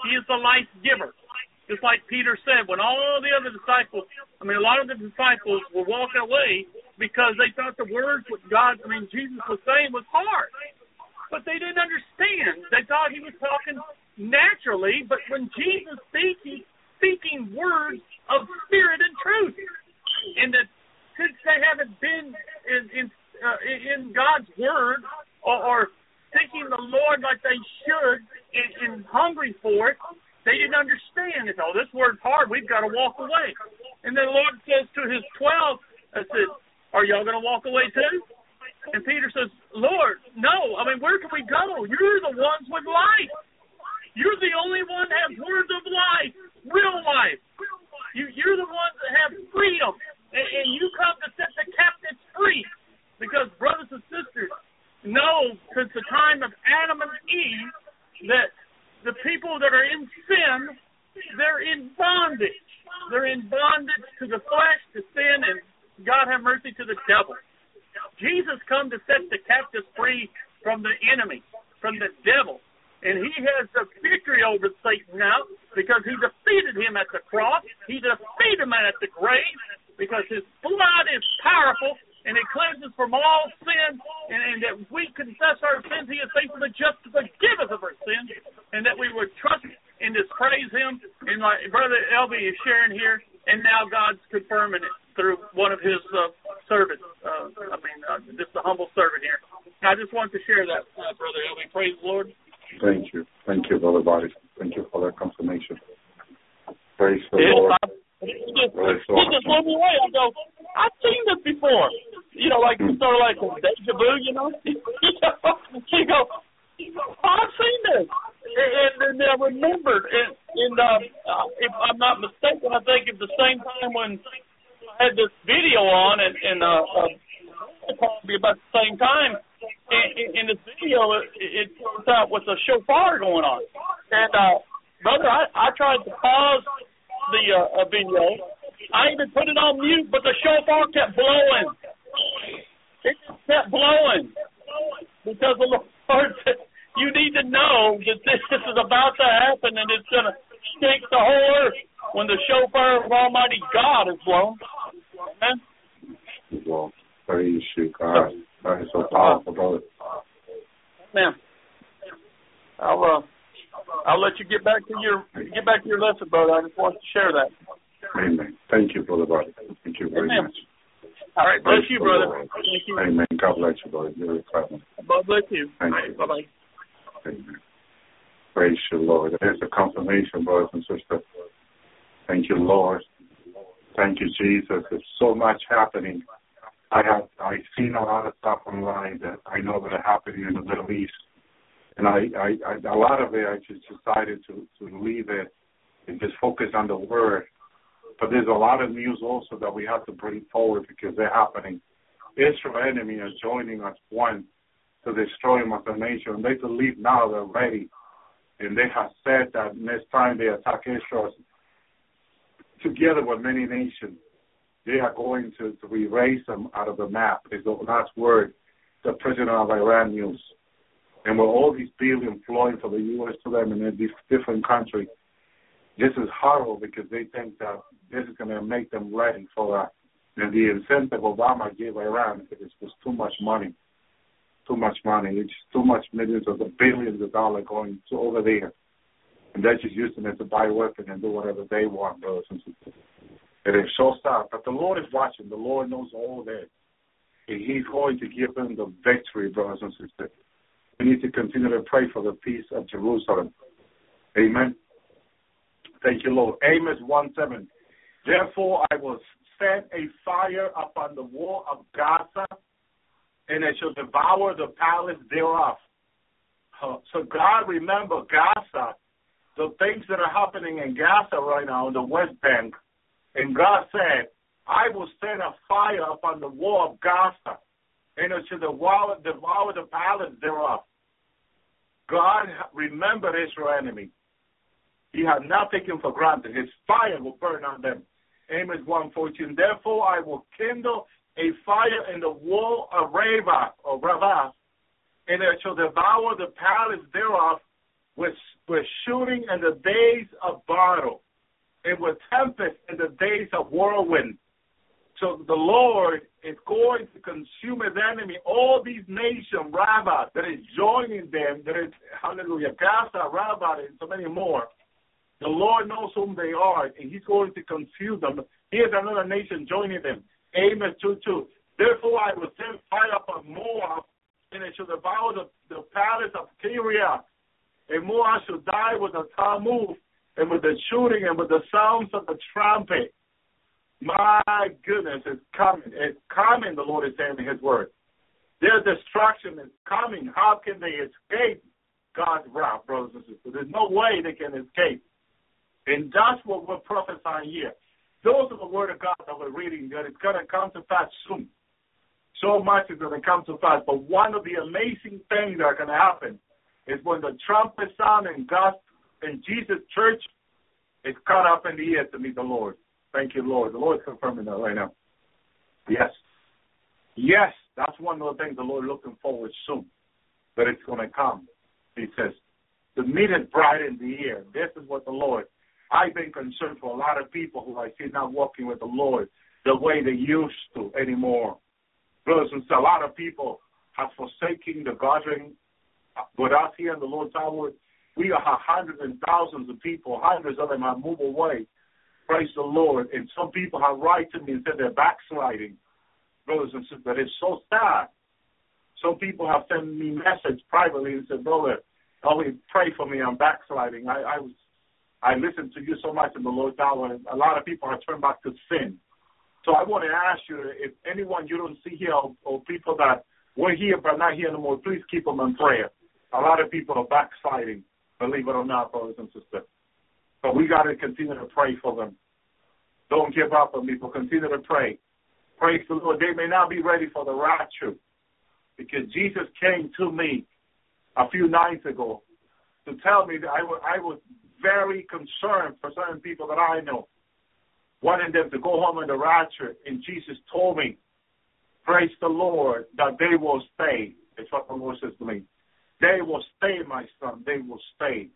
He is the life giver. Just like Peter said, when all the other disciples, I mean, a lot of the disciples were walking away because they thought the words what God, I mean, Jesus was saying was hard. But they didn't understand. They thought he was talking naturally, but when Jesus speaks, he's speaking words of spirit and truth. And that since they haven't been in in, uh, in God's word or, or seeking the Lord like they should and, and hungry for it, they didn't understand it. Oh, this word's hard. We've got to walk away. And then the Lord says to his twelve, I said, Are y'all going to walk away too? And Peter says, Lord, no. I mean, where can we go? You're the ones with life. You're the only one that has words of life, real life. You, you're the ones that have freedom. And, and you come to set the captives free. Because, brothers and sisters, know since the time of Adam and Eve that the people that are in sin, they're in bondage. They're in bondage to the flesh, to sin, and God have mercy to the devil. Jesus come to set the captives free from the enemy, from the devil. And he has the victory over Satan now because he defeated him at the cross. He defeated him at the grave because his blood is powerful and it cleanses from all sin. And, and that we confess our sins, he is faithful and just to forgive us of our sins. And that we would trust and just praise him. And like Is sharing here, and now God's confirming it through one of his uh, servants. Uh, I mean, uh, just a humble servant here. I just wanted to share that, uh, Brother Elvi. Praise the Lord. Thank you. Thank you, Brother Body. Thank you for that confirmation. Praise the Yes, Lord. I, it just, Praise the it just blew me away. I go, I've seen this before. You know, like Hmm. sort of like a deja vu. You know, you know, you go, I've seen this, and, and then I remembered. And, and um, uh, if I'm not mistaken, I think at the same time when I had this video on, and, and uh, uh, probably about the same time. In, in, in this video, it, it turns out with a shofar going on, and uh, brother, I, I tried to pause the uh, uh, video. I even put it on mute, but the shofar kept blowing. It just kept blowing because the Lord said, "You need to know that this is about to happen, and it's going to shake the whole earth when the shofar of Almighty God is blown." Amen. Well, praise you, God. That is so powerful, brother. Amen. I'll uh, I'll let you get back to your get back to your lesson, brother. I just wanted to share that. Amen. Thank you, Brother Body. Thank you very Amen. much. All right, bless Praise you, the brother. Lord. Thank you. Amen. God bless you, brother. You're clever. God bless you. Thank All right, you. bye bye. Amen. Praise you, Lord. There's a confirmation, brothers and sisters. Thank you, Lord. Thank you, Jesus. There's so much happening. I have I've seen a lot of stuff online that I know that are happening in the Middle East, and I, I, I a lot of it I just decided to to leave it and just focus on the Word. But there's a lot of news also that we have to bring forward because they're happening. Israel enemy is joining us one to destroy Mother They believe now they're ready. And they have said that next time they attack Israel, together with many nations, they are going to, to erase them out of the map. Is the last word the president of Iran used. And with all these billions flowing from the U.S. to them in these different countries, this is horrible because they think that this is going to make them ready for that. And the incentive Obama gave Iran it was too much money too much money. It's too much millions of the billions of dollars going to over there. And they're just using it to buy weapons and do whatever they want, brothers and sisters. It is so sad. But the Lord is watching. The Lord knows all that. And He's going to give them the victory, brothers and sisters. We need to continue to pray for the peace of Jerusalem. Amen. Thank you, Lord. Amos 1 7. Therefore I will set a fire upon the wall of Gaza and it shall devour the palace thereof. So God remember Gaza, the things that are happening in Gaza right now in the West Bank. And God said, I will send a fire upon the wall of Gaza, and it shall devour, devour the palace thereof. God remembered Israel enemy. He had not taken for granted. His fire will burn on them. Amos 1.14, Therefore I will kindle a fire in the wall of Rabbah, or Rabbah, and it shall devour the palace thereof with, with shooting in the days of battle, and with tempest in the days of whirlwind. So the Lord is going to consume his enemy. All these nations, Rabbah, that is joining them, that is, hallelujah, Gaza, Rabbah, and so many more. The Lord knows whom they are, and he's going to confuse them. Here's another nation joining them. Amos 2 2. Therefore I will send fire upon Moab, and it shall devour the, the palace of Tyre. And Moab shall die with the tumult, and with the shooting, and with the sounds of the trumpet. My goodness, it's coming. It's coming, the Lord is saying in His word. Their destruction is coming. How can they escape God's wrath, brothers and sisters? There's no way they can escape. And that's what we're prophesying here. Those are the word of God that we're reading, that it's going to come to pass soon. So much is going to come to pass. But one of the amazing things that are going to happen is when the trumpet sound and God and Jesus' church is caught up in the air to meet the Lord. Thank you, Lord. The Lord is confirming that right now. Yes. Yes, that's one of the things the Lord is looking forward soon. That it's going to come. He says, to meet his bride in the air. This is what the Lord I've been concerned for a lot of people who I see not walking with the Lord the way they used to anymore. Brothers and sisters, a lot of people have forsaken the gathering with us here in the Lord's Hour. We are hundreds and thousands of people, hundreds of them have moved away. Praise the Lord. And some people have written to me and said they're backsliding. Brothers and sisters, it's so sad. Some people have sent me message privately and said, brother, always pray for me. I'm backsliding. I, I was I listen to you so much in the Lord's hour, and a lot of people are turned back to sin. So I want to ask you, if anyone you don't see here or, or people that were here but not here anymore, please keep them in prayer. A lot of people are backsliding, believe it or not, brothers and sisters. But we got to continue to pray for them. Don't give up on people. Continue to pray. Praise the Lord. They may not be ready for the rapture because Jesus came to me a few nights ago to tell me that I was, I was very concerned for certain people that I know, wanting them to go home in the rapture. And Jesus told me, praise the Lord, that they will stay. It's what the Lord says to me. They will stay, my son. They will stay.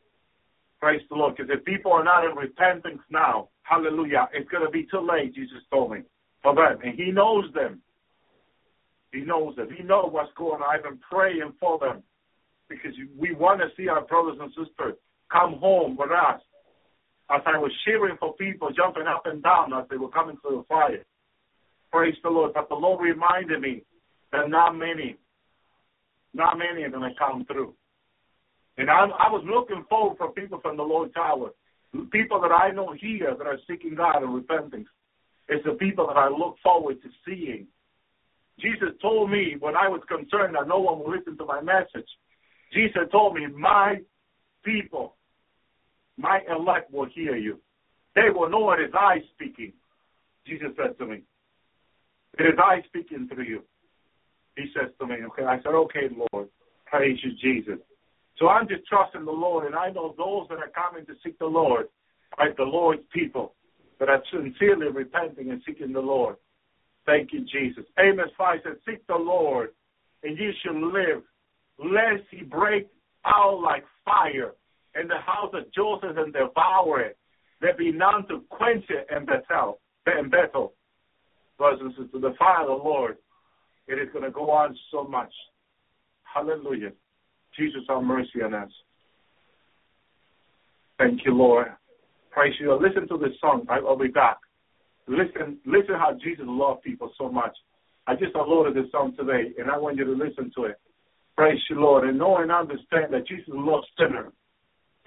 Praise the Lord. Because if people are not in repentance now, hallelujah, it's going to be too late, Jesus told me, for them. And He knows them. He knows them. He knows what's going on. I've been praying for them because we want to see our brothers and sisters come home with us. As I was cheering for people jumping up and down as they were coming to the fire. Praise the Lord. But the Lord reminded me that not many, not many are going to come through. And I, I was looking forward for people from the Lord Tower, people that I know here that are seeking God and repenting. It's the people that I look forward to seeing. Jesus told me when I was concerned that no one would listen to my message. Jesus told me, My people my elect will hear you. They will know it is I speaking. Jesus said to me, It is I speaking through you. He says to me, Okay, I said, Okay, Lord, praise you, Jesus. So I'm just trusting the Lord, and I know those that are coming to seek the Lord are the Lord's people that are sincerely repenting and seeking the Lord. Thank you, Jesus. Amos 5 says, Seek the Lord, and you shall live, lest he break out like fire in the house of Joseph and devour it. There be none to quench it in Bethel. In Bethel. Brothers and sisters, the fire of the Lord, it is going to go on so much. Hallelujah. Jesus, have mercy on us. Thank you, Lord. Praise you. Listen to this song. I, will be back. Listen, listen how Jesus loved people so much. I just uploaded this song today, and I want you to listen to it. Praise you, Lord, and know and understand that Jesus loves sinners.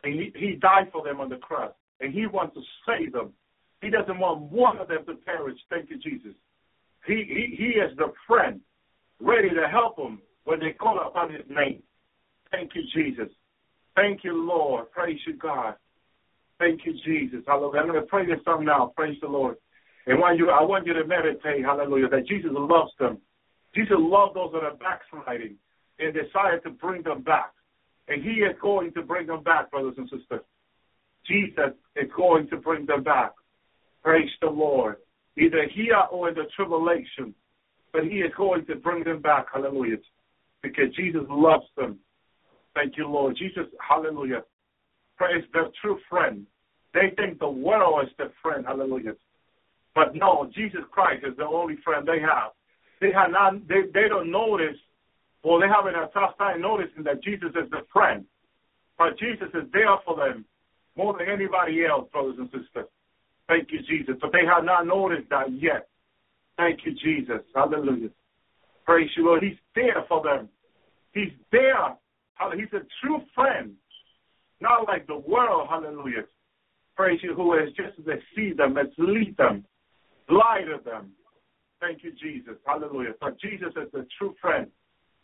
And he, he died for them on the cross. And he wants to save them. He doesn't want one of them to perish. Thank you, Jesus. He, he, he is the friend ready to help them when they call upon his name. Thank you, Jesus. Thank you, Lord. Praise you, God. Thank you, Jesus. Hallelujah. I'm going to pray this song now. Praise the Lord. And when you, I want you to meditate, hallelujah, that Jesus loves them. Jesus loves those that are backsliding and decided to bring them back. And he is going to bring them back, brothers and sisters. Jesus is going to bring them back. Praise the Lord. Either here or in the tribulation. But he is going to bring them back. Hallelujah. Because Jesus loves them. Thank you, Lord. Jesus, hallelujah. Praise their true friend. They think the world is their friend. Hallelujah. But no, Jesus Christ is the only friend they have. They have not they, they don't notice or they having a tough time noticing that Jesus is the friend. But Jesus is there for them more than anybody else, brothers and sisters. Thank you, Jesus. But they have not noticed that yet. Thank you, Jesus. Hallelujah. Praise you, Lord. He's there for them. He's there. He's a true friend. Not like the world, hallelujah. Praise you, who is just to see them, to lead them, lie to them. Thank you, Jesus. Hallelujah. But Jesus is the true friend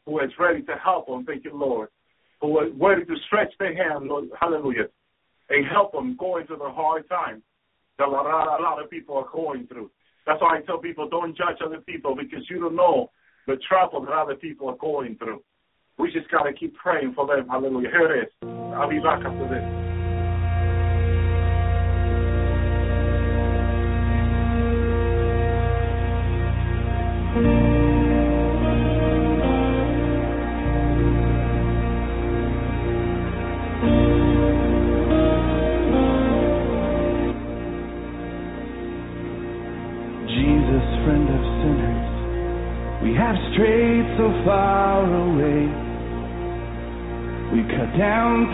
who is ready to help them. Thank you, Lord. Who is ready to stretch their hand, Lord. Hallelujah. And help them going through the hard time that a lot, a lot of people are going through. That's why I tell people don't judge other people because you don't know the trouble that other people are going through. We just got to keep praying for them. Hallelujah. Here it is. I'll be back after this.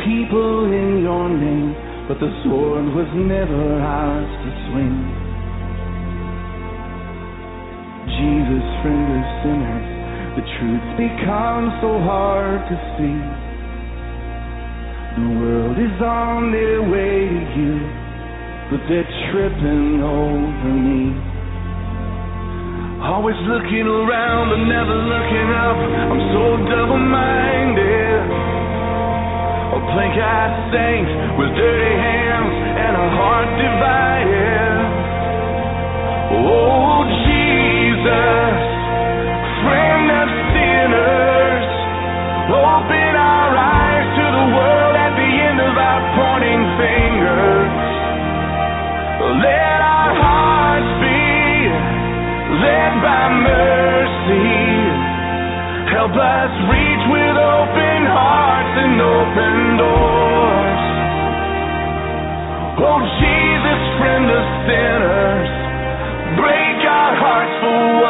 People in your name, but the sword was never ours to swing. Jesus, friend of sinners, the truth becomes so hard to see. The world is on their way to you, but they're tripping over me. Always looking around but never looking up. I'm so double minded. A plank eyed saint with dirty hands and a heart divided. Oh, Jesus, friend of sinners, open our eyes to the world at the end of our pointing fingers. Let our hearts be led by mercy. Help us reach with open hearts and open doors. Oh, Jesus, friend of sinners, break our hearts for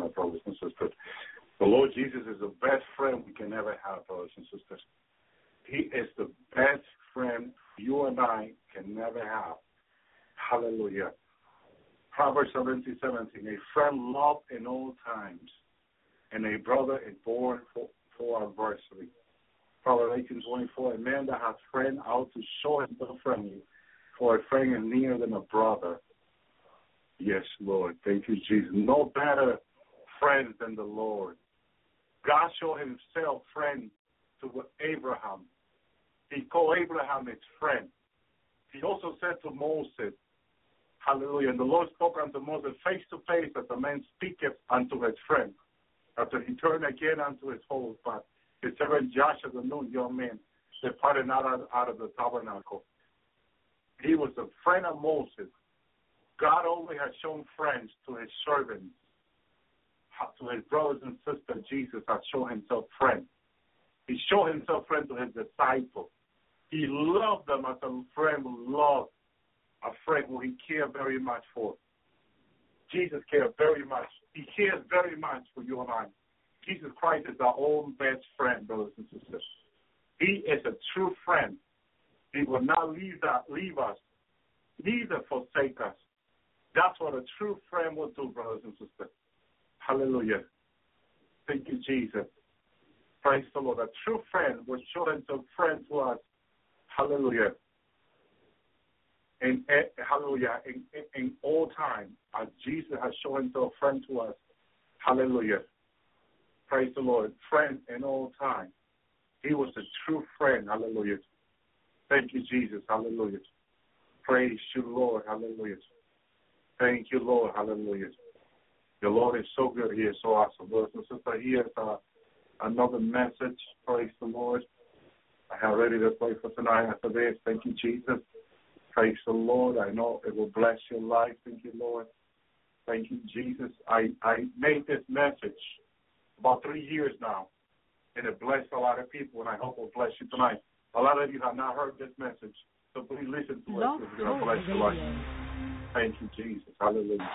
sinner, brothers and sisters. The Lord Jesus is the best friend we can ever have, brothers and sisters. He is the best friend you and I can never have. Hallelujah. Proverbs 17, 17. A friend loved in all times, and a brother is born for, for adversity. Proverbs 18, 24. A man that has friend ought to show himself friendly, for a friend is nearer than a brother. Yes, Lord. Thank you, Jesus. No better friend than the Lord. God showed himself friend to Abraham. He called Abraham his friend. He also said to Moses, Hallelujah. And the Lord spoke unto Moses face to face as a man speaketh unto his friend. After he turned again unto his whole but his servant Joshua, the new young man, departed out of, out of the tabernacle. He was a friend of Moses. God only has shown friends to his servants, to his brothers and sisters. Jesus has shown himself friend. He showed himself friend to his disciples. He loved them as a friend would love a friend who he cared very much for. Jesus cared very much. He cares very much for you and I. Jesus Christ is our own best friend, brothers and sisters. He is a true friend. He will not leave that leave us, neither forsake us. That's what a true friend will do, brothers and sisters. Hallelujah. Thank you, Jesus. Praise the Lord. A true friend will show himself friend to us. Hallelujah. In, in hallelujah. In, in, in all time, as Jesus has shown himself a friend to us. Hallelujah. Praise the Lord. Friend in all time. He was a true friend. Hallelujah. Thank you, Jesus. Hallelujah. Praise you, Lord. Hallelujah. Thank you, Lord. Hallelujah. The Lord is so good. He is so awesome. Brothers and sisters, here's uh, another message. Praise the Lord. I have ready to play for tonight after this. Thank you, Jesus. Praise the Lord. I know it will bless your life. Thank you, Lord. Thank you, Jesus. I, I made this message about three years now, and it blessed a lot of people, and I hope it will bless you tonight. A lot of you have not heard this message, so please listen to it. It's going to bless your life. Thank you, Jesus. Hallelujah.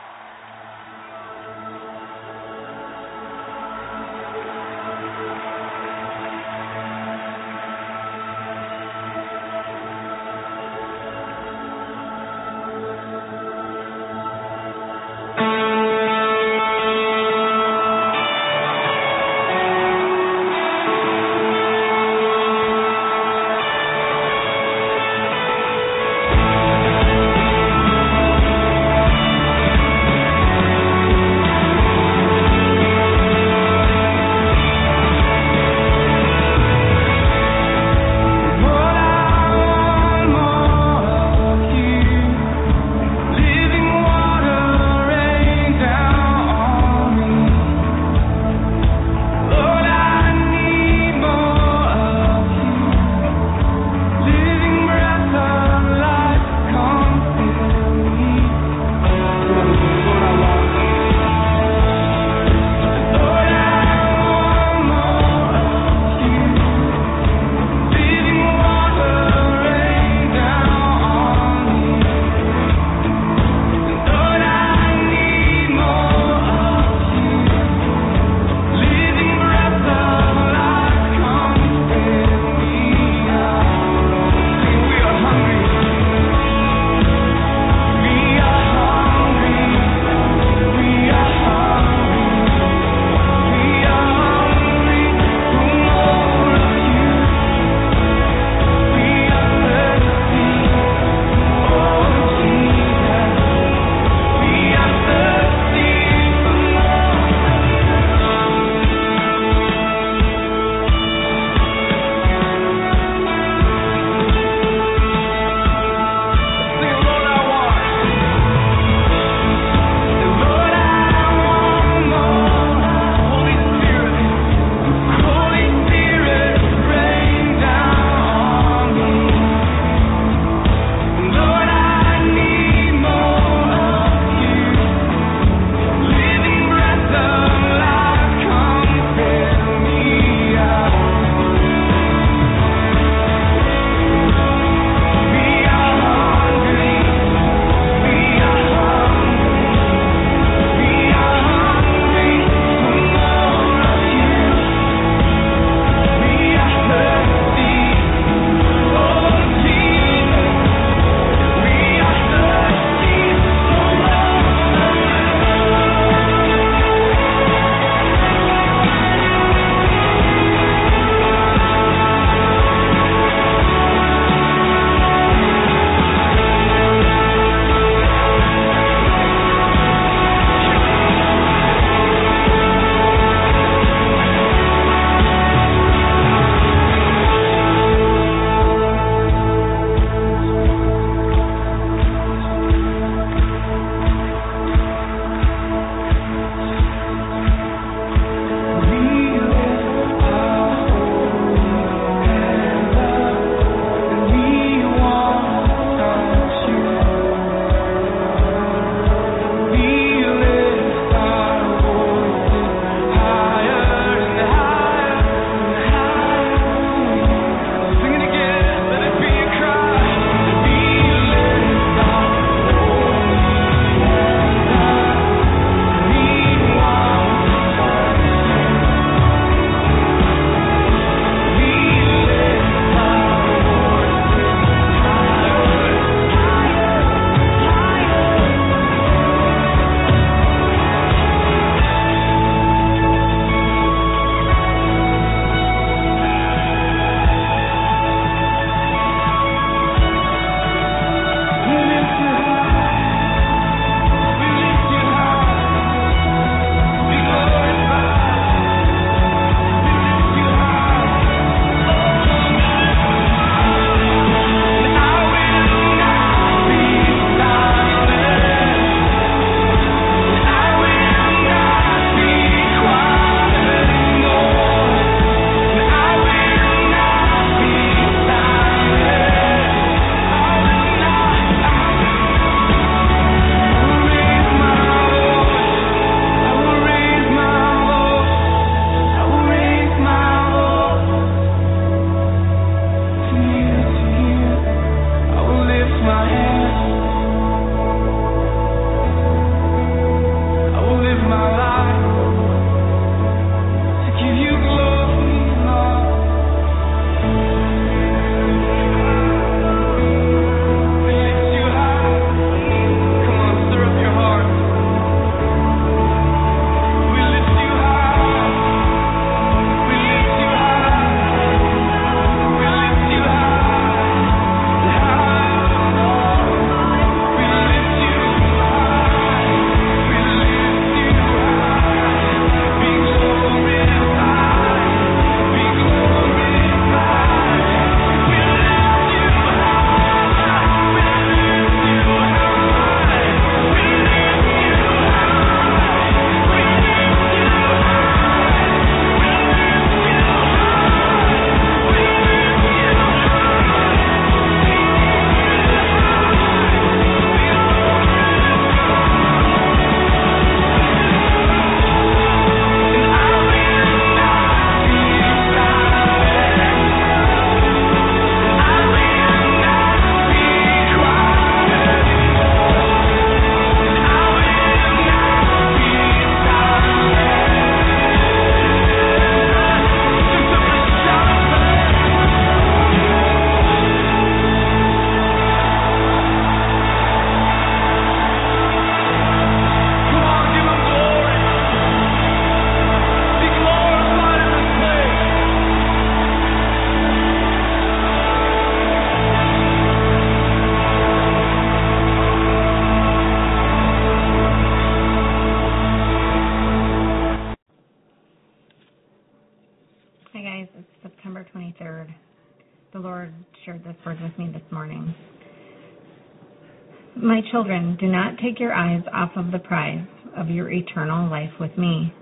Take your eyes off of the prize of your eternal life with me.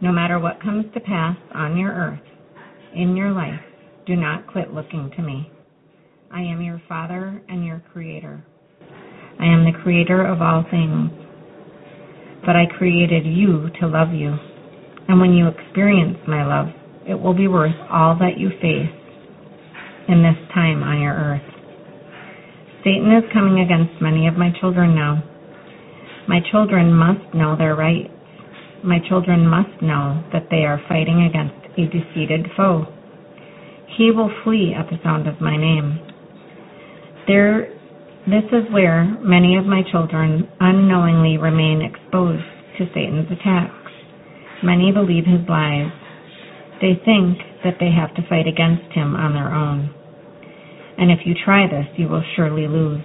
No matter what comes to pass on your earth, in your life, do not quit looking to me. I am your Father and your Creator. I am the Creator of all things. But I created you to love you. And when you experience my love, it will be worth all that you face in this time on your earth. Satan is coming against many of my children now. My children must know their rights. My children must know that they are fighting against a defeated foe. He will flee at the sound of my name. There, this is where many of my children unknowingly remain exposed to Satan's attacks. Many believe his lies. They think that they have to fight against him on their own and if you try this, you will surely lose.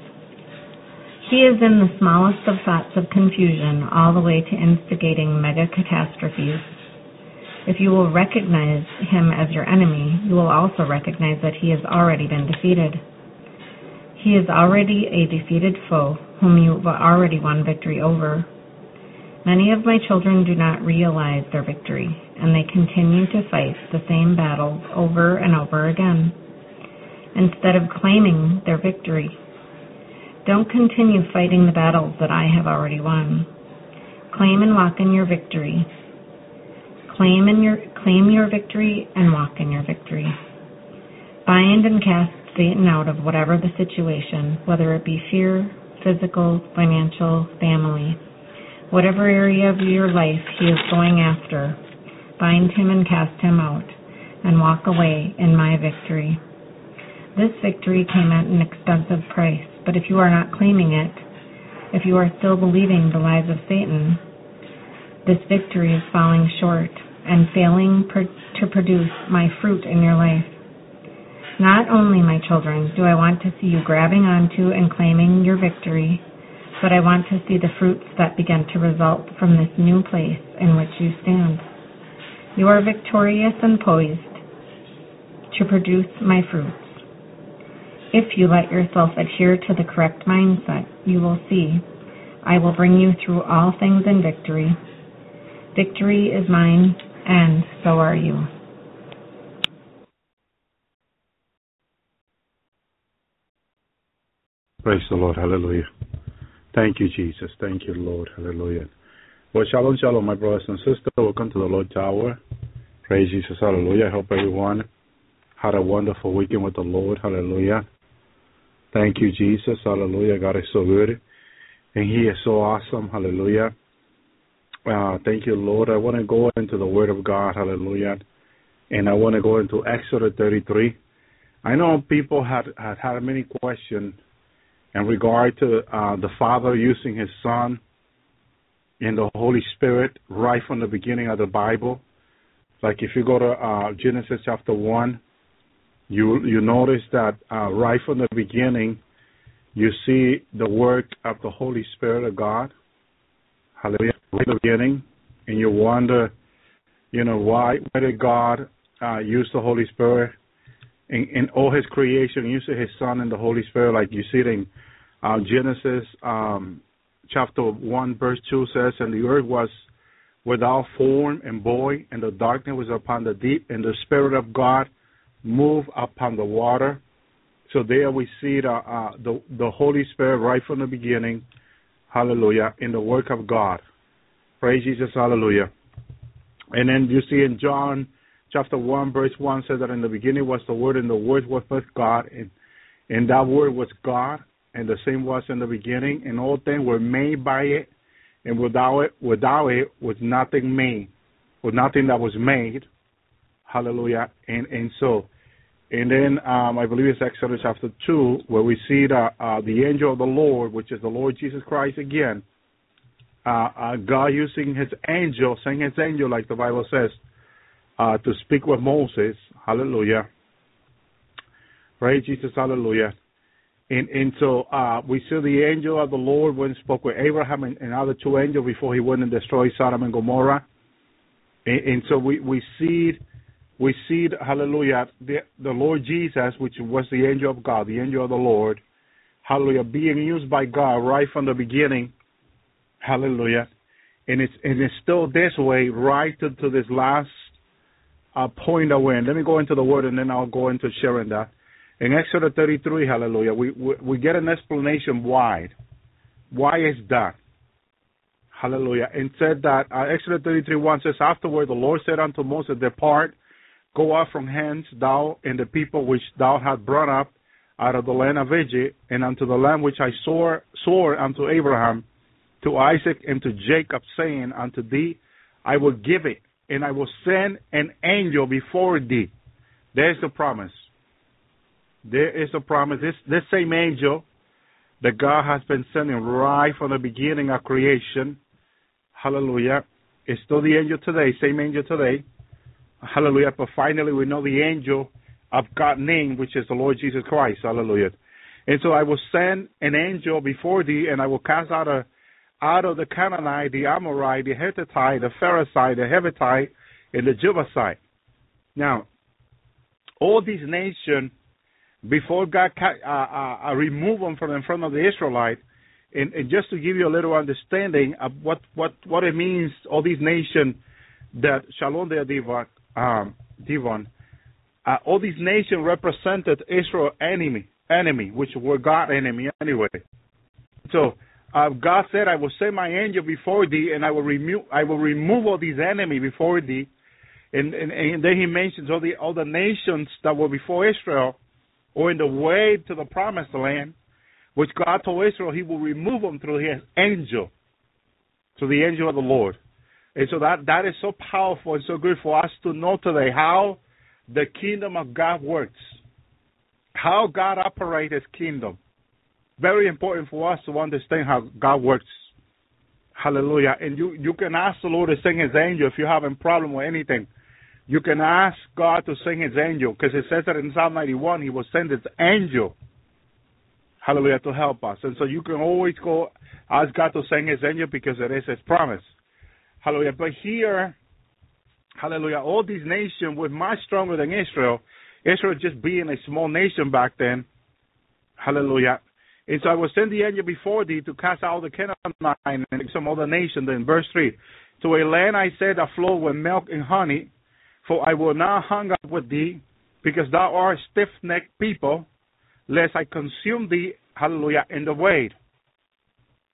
He is in the smallest of thoughts of confusion, all the way to instigating mega catastrophes. If you will recognize him as your enemy, you will also recognize that he has already been defeated. He is already a defeated foe whom you have already won victory over. Many of my children do not realize their victory, and they continue to fight the same battles over and over again instead of claiming their victory. Don't continue fighting the battles that I have already won. Claim and walk in your victory. Claim in your claim your victory and walk in your victory. Bind and cast Satan out of whatever the situation, whether it be fear, physical, financial, family, whatever area of your life he is going after. Bind him and cast him out, and walk away in my victory. This victory came at an expensive price, but if you are not claiming it, if you are still believing the lies of Satan, this victory is falling short and failing per- to produce my fruit in your life. Not only, my children, do I want to see you grabbing onto and claiming your victory, but I want to see the fruits that begin to result from this new place in which you stand. You are victorious and poised to produce my fruits. If you let yourself adhere to the correct mindset, you will see I will bring you through all things in victory. Victory is mine, and so are you. Praise the Lord. Hallelujah. Thank you, Jesus. Thank you, Lord. Hallelujah. Well, shalom, shalom, my brothers and sisters. Welcome to the Lord's Hour. Praise Jesus. Hallelujah. I hope everyone had a wonderful weekend with the Lord. Hallelujah. Thank you, Jesus. Hallelujah. God is so good. And He is so awesome. Hallelujah. Uh, thank you, Lord. I want to go into the Word of God. Hallelujah. And I want to go into Exodus 33. I know people had had, had many questions in regard to uh, the Father using His Son and the Holy Spirit right from the beginning of the Bible. Like if you go to uh, Genesis chapter 1, you you notice that uh, right from the beginning, you see the work of the Holy Spirit of God. Hallelujah. Right the beginning, and you wonder, you know, why why did God uh, use the Holy Spirit in, in all His creation? Use His Son and the Holy Spirit, like you see it in uh, Genesis um, chapter one, verse two says, "And the earth was." Without form and void, and the darkness was upon the deep, and the Spirit of God move upon the water. So there we see the, uh, the the Holy Spirit right from the beginning. Hallelujah. In the work of God. Praise Jesus. Hallelujah. And then you see in John chapter 1, verse 1 says that in the beginning was the Word, and the Word was with God, and, and that Word was God, and the same was in the beginning, and all things were made by it, and without it, without it was nothing made, was nothing that was made. Hallelujah. And and so, and then um, I believe it's Exodus chapter two where we see the uh, the angel of the Lord, which is the Lord Jesus Christ again. Uh, uh, God using His angel, saying His angel, like the Bible says, uh, to speak with Moses. Hallelujah. Praise Jesus. Hallelujah. And and so uh, we see the angel of the Lord when he spoke with Abraham and, and other two angels before he went and destroyed Sodom and Gomorrah. And, and so we we see we see, hallelujah, the, the Lord Jesus, which was the angel of God, the angel of the Lord, hallelujah, being used by God right from the beginning, hallelujah, and it's and it's still this way right to, to this last uh, point that we're in. Let me go into the word and then I'll go into sharing that. In Exodus 33, hallelujah, we, we, we get an explanation why. Why is that? Hallelujah. And said that, uh, Exodus 33 1 says, Afterward the Lord said unto Moses, Depart, go out from hence, thou and the people which thou hast brought up out of the land of Egypt, and unto the land which I swore, swore unto Abraham, to Isaac, and to Jacob, saying, Unto thee I will give it, and I will send an angel before thee. There's the promise. There is a promise. This this same angel that God has been sending right from the beginning of creation, hallelujah, is still the angel today, same angel today, hallelujah. But finally we know the angel of God's name, which is the Lord Jesus Christ, hallelujah. And so I will send an angel before thee, and I will cast out a out of the Canaanite, the Amorite, the Hittite, the Perizzite, the Hivite, and the Jebusite. Now, all these nations before God uh, uh, uh, removed them from in front of the Israelite, and, and, just to give you a little understanding of what what what it means, all these nations that Shalom there, Devon, um, Devon, uh, all these nations represented Israel enemy, enemy, which were God enemy anyway. So uh, God said, "I will send my angel before thee, and I will remove I will remove all these enemy before thee." And, and, and then He mentions all the all the nations that were before Israel or in the way to the promised land, which God told Israel he will remove them through his angel, through the angel of the Lord. And so that, that is so powerful and so good for us to know today how the kingdom of God works, how God operates his kingdom. Very important for us to understand how God works. Hallelujah. And you, you can ask the Lord to send his angel if you're having problem with anything. You can ask God to send his angel because it says that in Psalm 91 he will send his angel, hallelujah, to help us. And so you can always go ask God to send his angel because it is his promise. Hallelujah. But here, hallelujah, all these nations were much stronger than Israel. Israel just being a small nation back then. Hallelujah. And so I will send the angel before thee to cast out the Canaanite and some other nation. Then verse 3. To a land I said that flow with milk and honey, for I will not hang up with thee, because thou art stiff necked people, lest I consume thee, hallelujah, in the way.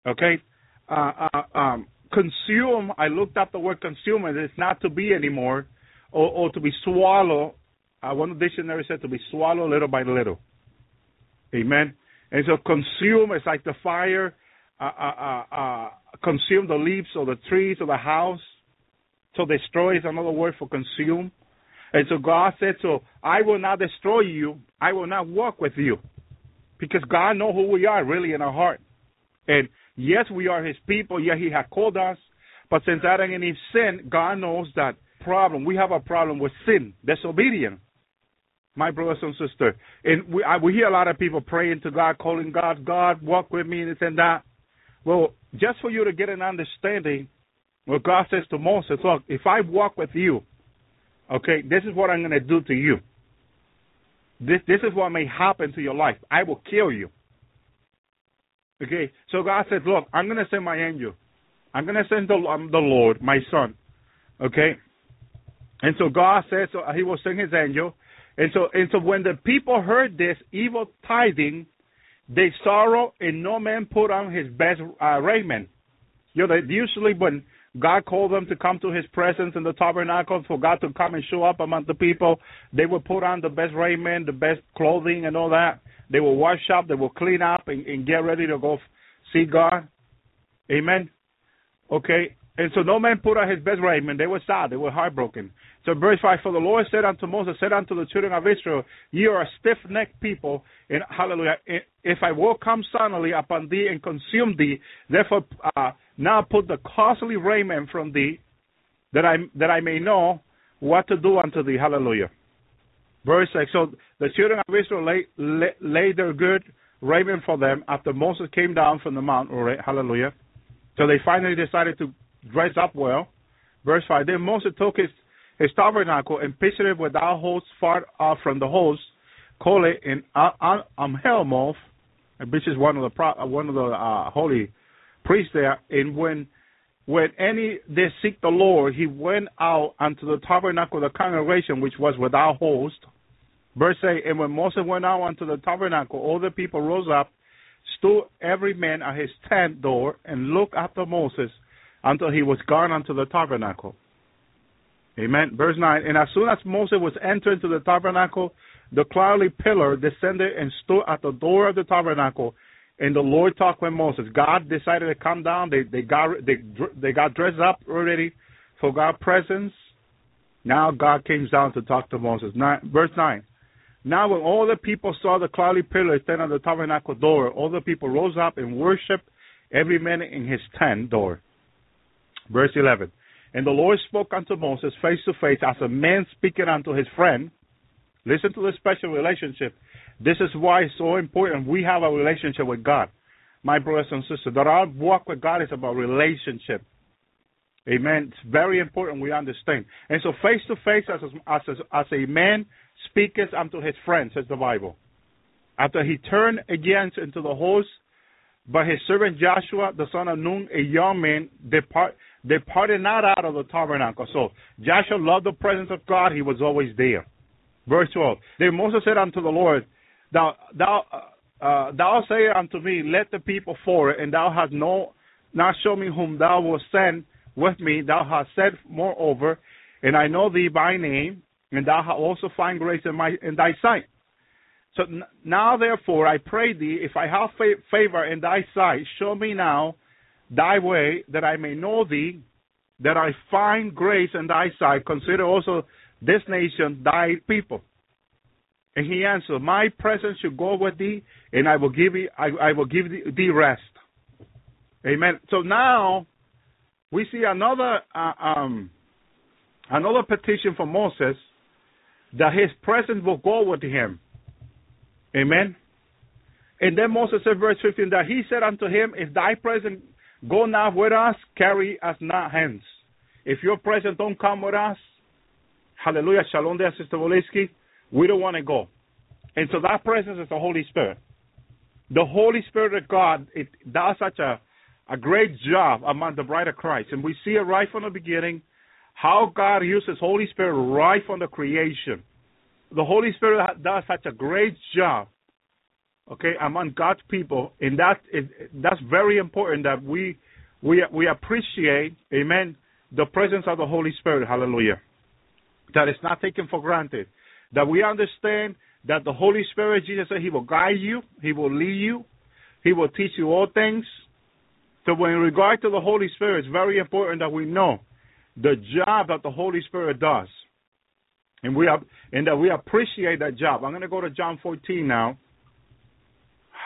Okay? Uh, uh, um, consume, I looked up the word consume, and it's not to be anymore, or, or to be swallowed. Uh, one dictionary said to be swallowed little by little. Amen. And so consume is like the fire, uh, uh, uh, consume the leaves or the trees or the house. So destroy is another word for consume. And so God said, so I will not destroy you. I will not walk with you. Because God knows who we are really in our heart. And yes, we are his people. Yeah, he has called us. But since Adam and Eve sinned, God knows that problem. We have a problem with sin, disobedience. My brothers and sisters. And we, I, we hear a lot of people praying to God, calling God, God, walk with me, and this and that. Well, just for you to get an understanding, well, God says to Moses, look, if I walk with you, okay, this is what I'm going to do to you. This, this is what may happen to your life. I will kill you. Okay, so God says, look, I'm going to send my angel. I'm going to send the, um, the Lord, my son. Okay, and so God says so he will send his angel. And so, and so when the people heard this evil tiding, they sorrow, and no man put on his best uh, raiment. You know, they, usually when God called them to come to his presence in the tabernacle for God to come and show up among the people. They would put on the best raiment, the best clothing, and all that. They will wash up, they will clean up, and, and get ready to go see God. Amen. Okay. And so no man put on his best raiment. They were sad. They were heartbroken. So verse 5, For the Lord said unto Moses, said unto the children of Israel, Ye are a stiff-necked people, and hallelujah, if I will come suddenly upon thee and consume thee, therefore uh, now put the costly raiment from thee, that I, that I may know what to do unto thee. Hallelujah. Verse 6, So the children of Israel laid lay, lay their good raiment for them after Moses came down from the mount. Hallelujah. So they finally decided to dress up well. Verse 5, Then Moses took his his tabernacle and pitched it without host far off from the host, call it in Amhelmoth, which is one of the uh, one of the uh, holy priests there. And when when any did seek the Lord, he went out unto the tabernacle of the congregation, which was without host. Verse 8, and when Moses went out unto the tabernacle, all the people rose up, stood every man at his tent door, and looked after Moses until he was gone unto the tabernacle. Amen. Verse 9, and as soon as Moses was entered into the tabernacle, the cloudy pillar descended and stood at the door of the tabernacle, and the Lord talked with Moses. God decided to come down. They they got they they got dressed up already for God's presence. Now God came down to talk to Moses. Nine, verse nine. Now when all the people saw the cloudy pillar stand at the tabernacle door, all the people rose up and worshipped every man in his tent door. Verse eleven. And the Lord spoke unto Moses face to face as a man speaking unto his friend. Listen to the special relationship this is why it's so important we have a relationship with God. My brothers and sisters, that our walk with God is about relationship. Amen. It's very important we understand. And so face to face as as as a man speaketh unto his friend, says the Bible. After he turned again into the host, but his servant Joshua, the son of Nun, a young man, depart, departed not out of the tabernacle. So Joshua loved the presence of God. He was always there. Verse 12. Then Moses said unto the Lord, Thou thou uh, thou say unto me, Let the people forward, and thou hast no not shown me whom thou wilt send with me. Thou hast said moreover, and I know thee by name, and thou hast also find grace in my in thy sight. So now, therefore, I pray thee, if I have fa- favor in thy sight, show me now thy way, that I may know thee, that I find grace in thy sight. Consider also this nation thy people. And he answered, My presence shall go with thee, and I will give thee, I, I will give thee, rest. Amen. So now we see another uh, um, another petition from Moses that his presence will go with him. Amen. And then Moses said, verse 15, that he said unto him, If thy presence go not with us, carry us not hence. If your presence don't come with us, hallelujah, shalom there, Sister Woleski, we don't want to go. And so that presence is the Holy Spirit. The Holy Spirit of God it does such a, a great job among the bride of Christ. And we see it right from the beginning how God uses Holy Spirit right from the creation. The Holy Spirit does such a great job, okay, among God's people, and that is that's very important that we we we appreciate, Amen, the presence of the Holy Spirit. Hallelujah. That is not taken for granted that we understand that the Holy Spirit, Jesus said, He will guide you, He will lead you, He will teach you all things. So, in regard to the Holy Spirit, it's very important that we know the job that the Holy Spirit does, and we have, and that we appreciate that job. I'm going to go to John 14 now.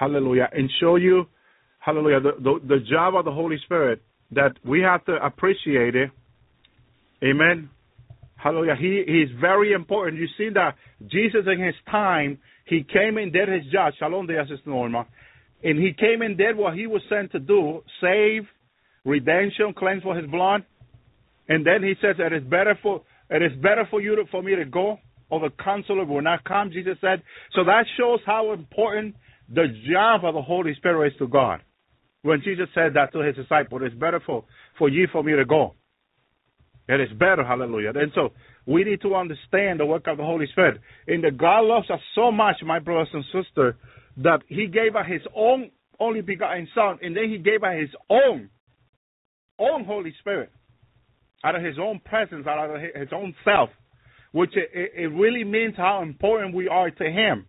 Hallelujah, and show you, Hallelujah, the, the, the job of the Holy Spirit that we have to appreciate it. Amen. Hallelujah. He, is very important. You see that Jesus in his time, he came and did his job. Shalom de Sister Norma. And he came and did what he was sent to do, save, redemption, cleanse for his blood. And then he says it is better for it is better for you to, for me to go, or the counselor will not come, Jesus said. So that shows how important the job of the Holy Spirit is to God. When Jesus said that to his disciples, it's better for, for you for me to go. It is better, hallelujah. And so we need to understand the work of the Holy Spirit. And that God loves us so much, my brothers and sisters, that He gave us His own only begotten Son, and then He gave us His own, own Holy Spirit, out of His own presence, out of His own self, which it, it really means how important we are to Him.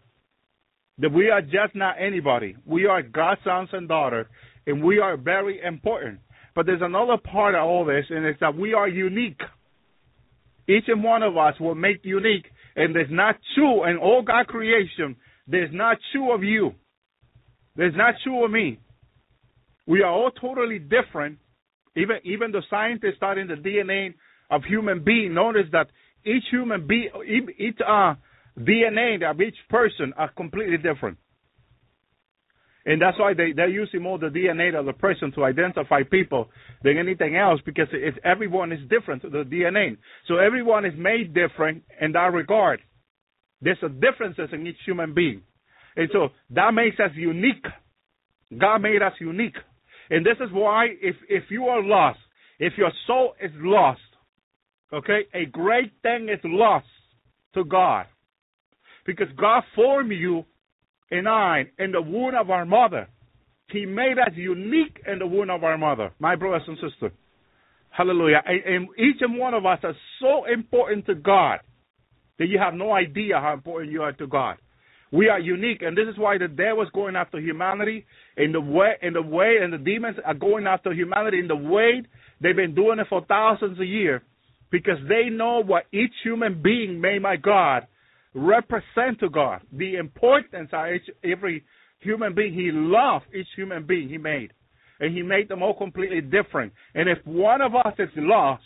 That we are just not anybody. We are God's sons and daughters, and we are very important. But there's another part of all this, and it's that we are unique. Each and one of us will make unique, and there's not two in all God creation. There's not two of you. There's not two of me. We are all totally different. Even even the scientists studying the DNA of human being notice that each human being, each uh, DNA of each person are completely different. And that's why they, they're using more the DNA of the person to identify people than anything else because it's everyone is different the DNA. So everyone is made different in that regard. There's a differences in each human being. And so that makes us unique. God made us unique. And this is why if if you are lost, if your soul is lost, okay, a great thing is lost to God. Because God formed you and I in the womb of our mother. He made us unique in the womb of our mother, my brothers and sisters. Hallelujah. And, each and one of us are so important to God that you have no idea how important you are to God. We are unique, and this is why the devil is going after humanity in the way, in the way, and the demons are going after humanity in the way they've been doing it for thousands of years, because they know what each human being made by God represent to God, the importance of each, every human being. He loved each human being he made, and he made them all completely different. And if one of us is lost,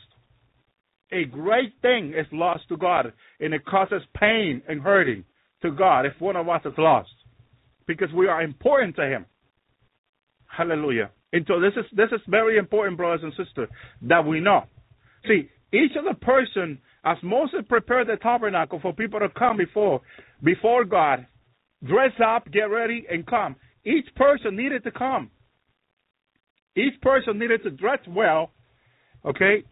a great thing is lost to God, and it causes pain and hurting to God if one of us is lost, because we are important to Him. Hallelujah. And so this is this is very important, brothers and sisters, that we know. See, each of the person, as Moses prepared the tabernacle for people to come before before God, dress up, get ready, and come. Each person needed to come. Each person needed to dress well, okay,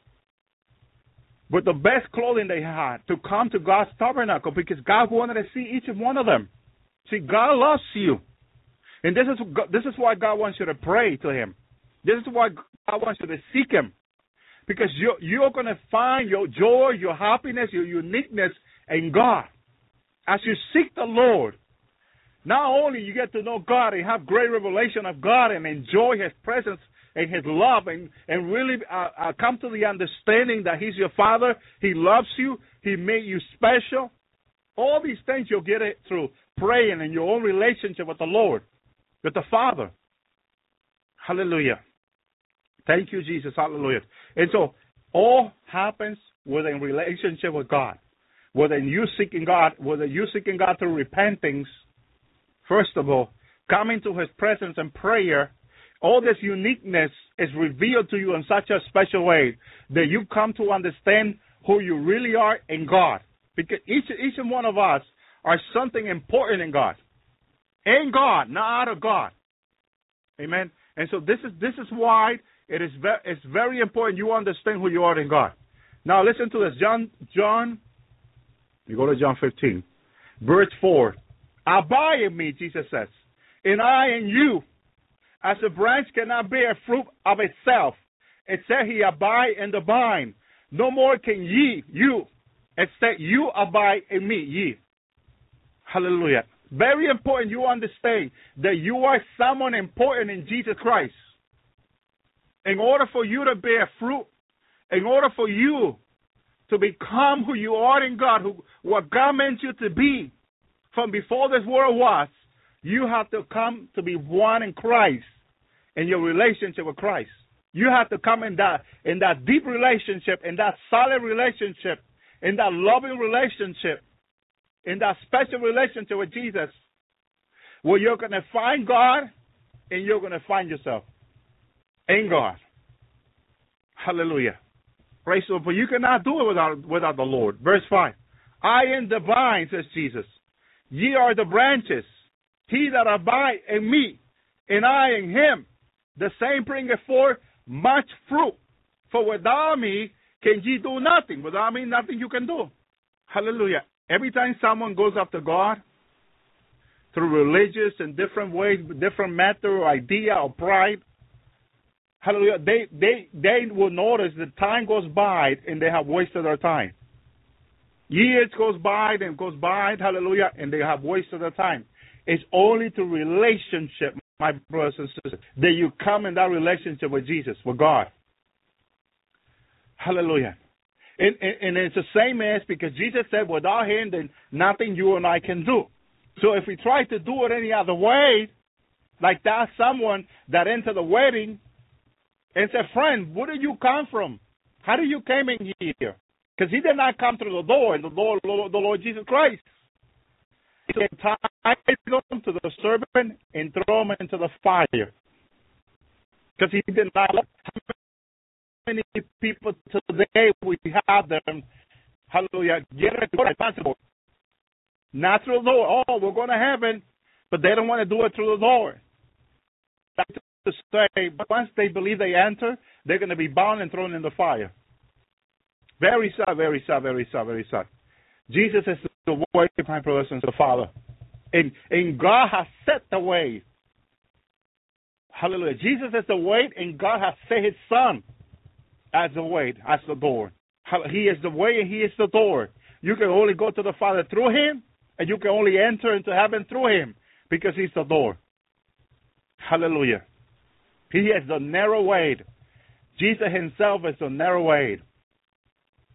with the best clothing they had to come to God's tabernacle because God wanted to see each one of them. See, God loves you. And this is this is why God wants you to pray to Him. This is why God wants you to seek Him, because you're you're going to find your joy, your happiness, your uniqueness in God as you seek the Lord. Not only you get to know God and have great revelation of God and enjoy His presence and His love and and really uh, uh, come to the understanding that He's your Father, He loves you, He made you special. All these things you'll get it through praying and your own relationship with the Lord with the Father. Hallelujah. Thank you, Jesus. Hallelujah. And so all happens within relationship with God. Whether you seeking God, whether you seeking God through repentance, first of all, coming to his presence and prayer, all this uniqueness is revealed to you in such a special way that you come to understand who you really are in God. Because each each and one of us are something important in God in God, not out of God. Amen. And so this is this is why it is very it's very important you understand who you are in God. Now listen to this, John John. You go to John 15, verse four. Abide in me, Jesus says, and I in you, as a branch cannot bear fruit of itself, it except he abide in the vine. No more can ye, you, except you abide in me, ye. Hallelujah. Very important you understand that you are someone important in Jesus Christ. In order for you to bear fruit, in order for you to become who you are in God, who, what God meant you to be from before this world was, you have to come to be one in Christ in your relationship with Christ. You have to come in that in that deep relationship, in that solid relationship, in that loving relationship in that special relationship with Jesus, where you're going to find God and you're going to find yourself in God. Hallelujah. Praise the Lord. But you cannot do it without, without the Lord. Verse 5. I am the vine, says Jesus. Ye are the branches. He that abide in me, and I in him, the same bringeth forth much fruit. For without me can ye do nothing. Without me, nothing you can do. Hallelujah. Every time someone goes after God through religious and different ways, different method or idea or pride, hallelujah, they, they, they will notice that time goes by and they have wasted their time. Years goes by and goes by, hallelujah, and they have wasted their time. It's only through relationship, my brothers and sisters, that you come in that relationship with Jesus, with God. Hallelujah. And, and, and it's the same as because Jesus said, without him, then nothing you and I can do. So if we try to do it any other way, like that someone that entered the wedding and said, friend, where did you come from? How did you came in here? Because he did not come through the door, the Lord, the Lord Jesus Christ. He tied him to the serpent and throw him into the fire. Because he did not let many people today we have them, hallelujah, get responsible. Not through the door. Oh, we're going to heaven, but they don't want to do it through the door. To say, but once they believe they enter, they're going to be bound and thrown in the fire. Very sad, very sad, very sad, very sad. Jesus is the way, my brothers and the Father. And, and God has set the way. Hallelujah. Jesus is the way, and God has set his Son as the way, as the door. He is the way, and he is the door. You can only go to the Father through him, and you can only enter into heaven through him because he's the door. Hallelujah. He is the narrow way. Jesus himself is the narrow way.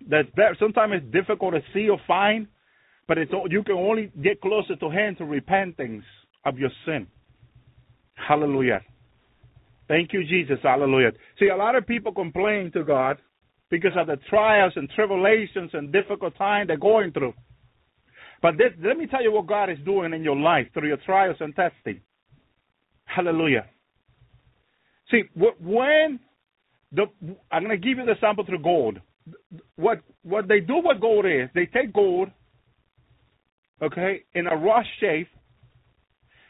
That sometimes it's difficult to see or find, but it's you can only get closer to him to repentance of your sin. Hallelujah. Thank you, Jesus. Hallelujah. See, a lot of people complain to God because of the trials and tribulations and difficult times they're going through. But this, let me tell you what God is doing in your life through your trials and testing. Hallelujah. See, when the I'm going to give you the sample through gold. What what they do with gold is they take gold, okay, in a rough shape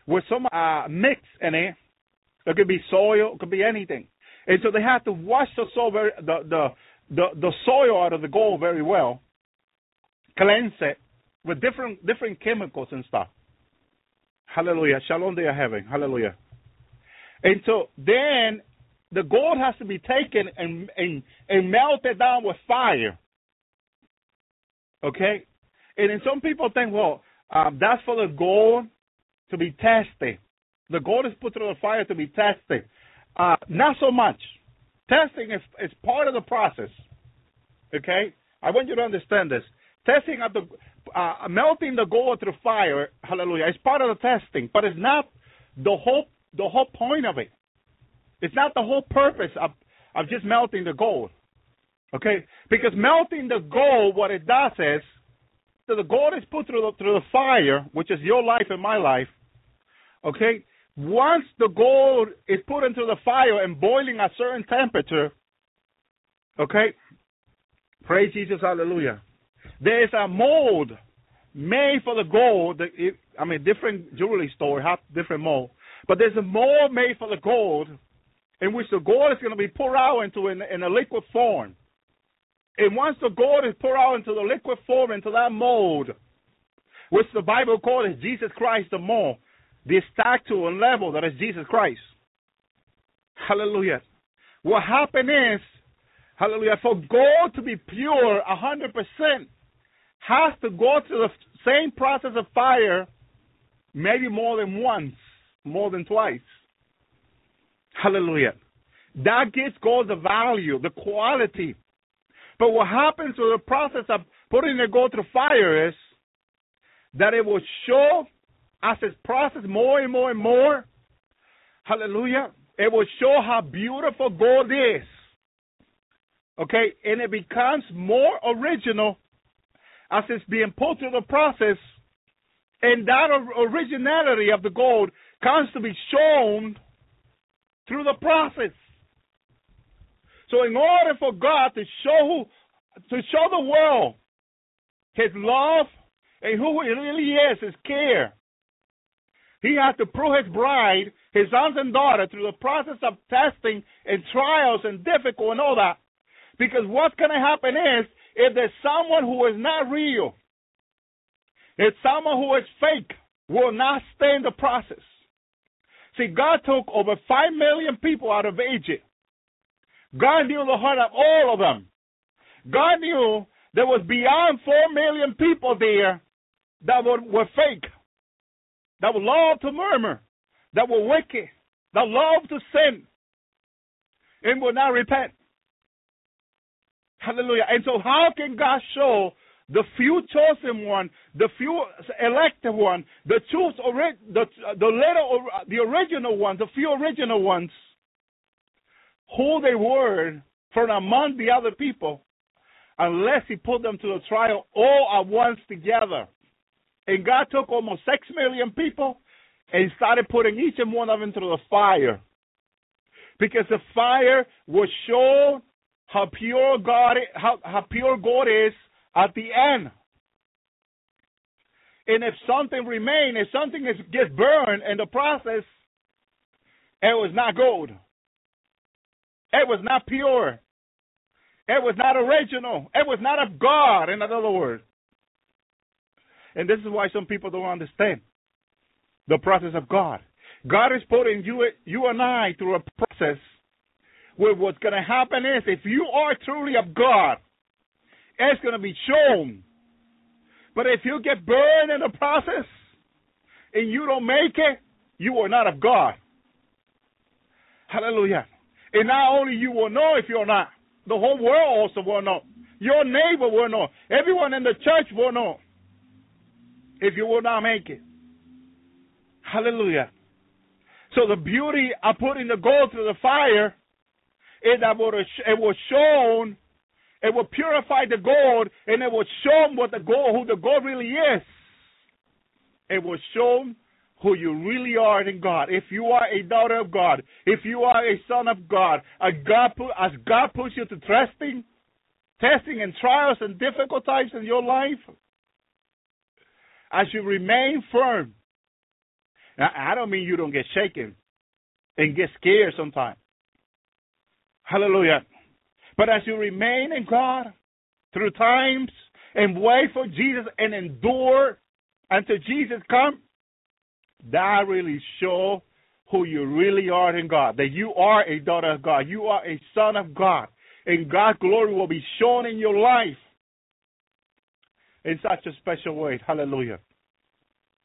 with some uh, mix in it. It could be soil, it could be anything, and so they have to wash the soil very, the the the the soil out of the gold very well, cleanse it with different different chemicals and stuff. Hallelujah. Shalom they are having. Hallelujah. And so then the gold has to be taken and, and, and melted down with fire. Okay? And then some people think, well, um, that's for the gold to be tested. The gold is put through the fire to be tested. Uh, not so much. Testing is, is part of the process. Okay? I want you to understand this. Testing of the uh, melting the gold through fire, hallelujah, is part of the testing, but it's not the whole the whole point of it. It's not the whole purpose of, of just melting the gold. Okay? Because melting the gold, what it does is, so the gold is put through the, through the fire, which is your life and my life. Okay? Once the gold is put into the fire and boiling at a certain temperature, okay? Praise Jesus, hallelujah. There is a mold made for the gold. I mean, different jewelry store have different mold. But there's a mold made for the gold in which the gold is going to be poured out into in, in a liquid form. And once the gold is poured out into the liquid form, into that mold, which the Bible calls Jesus Christ the mold, the statue and level that is Jesus Christ. Hallelujah. What happened is, hallelujah, for gold to be pure 100%, has to go through the same process of fire maybe more than once, more than twice. Hallelujah. That gives gold the value, the quality. But what happens with the process of putting the gold through fire is that it will show as it's processed more and more and more. Hallelujah. It will show how beautiful gold is. Okay, and it becomes more original as it's being put through the process, and that originality of the gold comes to be shown through the process. So, in order for God to show to show the world His love and who He really is, His care, He has to prove His bride, His sons and daughters, through the process of testing and trials and difficult and all that. Because what's going to happen is, if there's someone who is not real, if someone who is fake, will not stay in the process. See, God took over 5 million people out of Egypt. God knew the heart of all of them. God knew there was beyond 4 million people there that were, were fake, that were love to murmur, that were wicked, that loved to sin, and would not repent. Hallelujah. And so, how can God show the few chosen one, the few elected one, the choose the the little the original ones, the few original ones, who they were from among the other people, unless He put them to the trial all at once together. And God took almost six million people and started putting each and one of them through the fire, because the fire would show how pure God how, how pure God is at the end. And if something remains, if something is, gets burned in the process, it was not gold. It was not pure. It was not original. It was not of God, in other words. And this is why some people don't understand the process of God. God is putting you, you and I through a process where what's going to happen is if you are truly of God, it's going to be shown. But if you get burned in the process and you don't make it, you are not of God. Hallelujah. And not only you will know if you're not, the whole world also will know. Your neighbor will know. Everyone in the church will know if you will not make it. Hallelujah. So the beauty of putting the gold through the fire is that it was shown, it will purify the gold, and it will show what the gold, who the gold really is. It will show who you really are in God. If you are a daughter of God, if you are a son of God, as God, as God puts you to testing, testing and trials and difficult times in your life, as you remain firm. Now, I don't mean you don't get shaken and get scared sometimes. Hallelujah. But as you remain in God through times and wait for Jesus and endure until Jesus comes, that really show who you really are in God. That you are a daughter of God. You are a son of God. And God's glory will be shown in your life in such a special way. Hallelujah.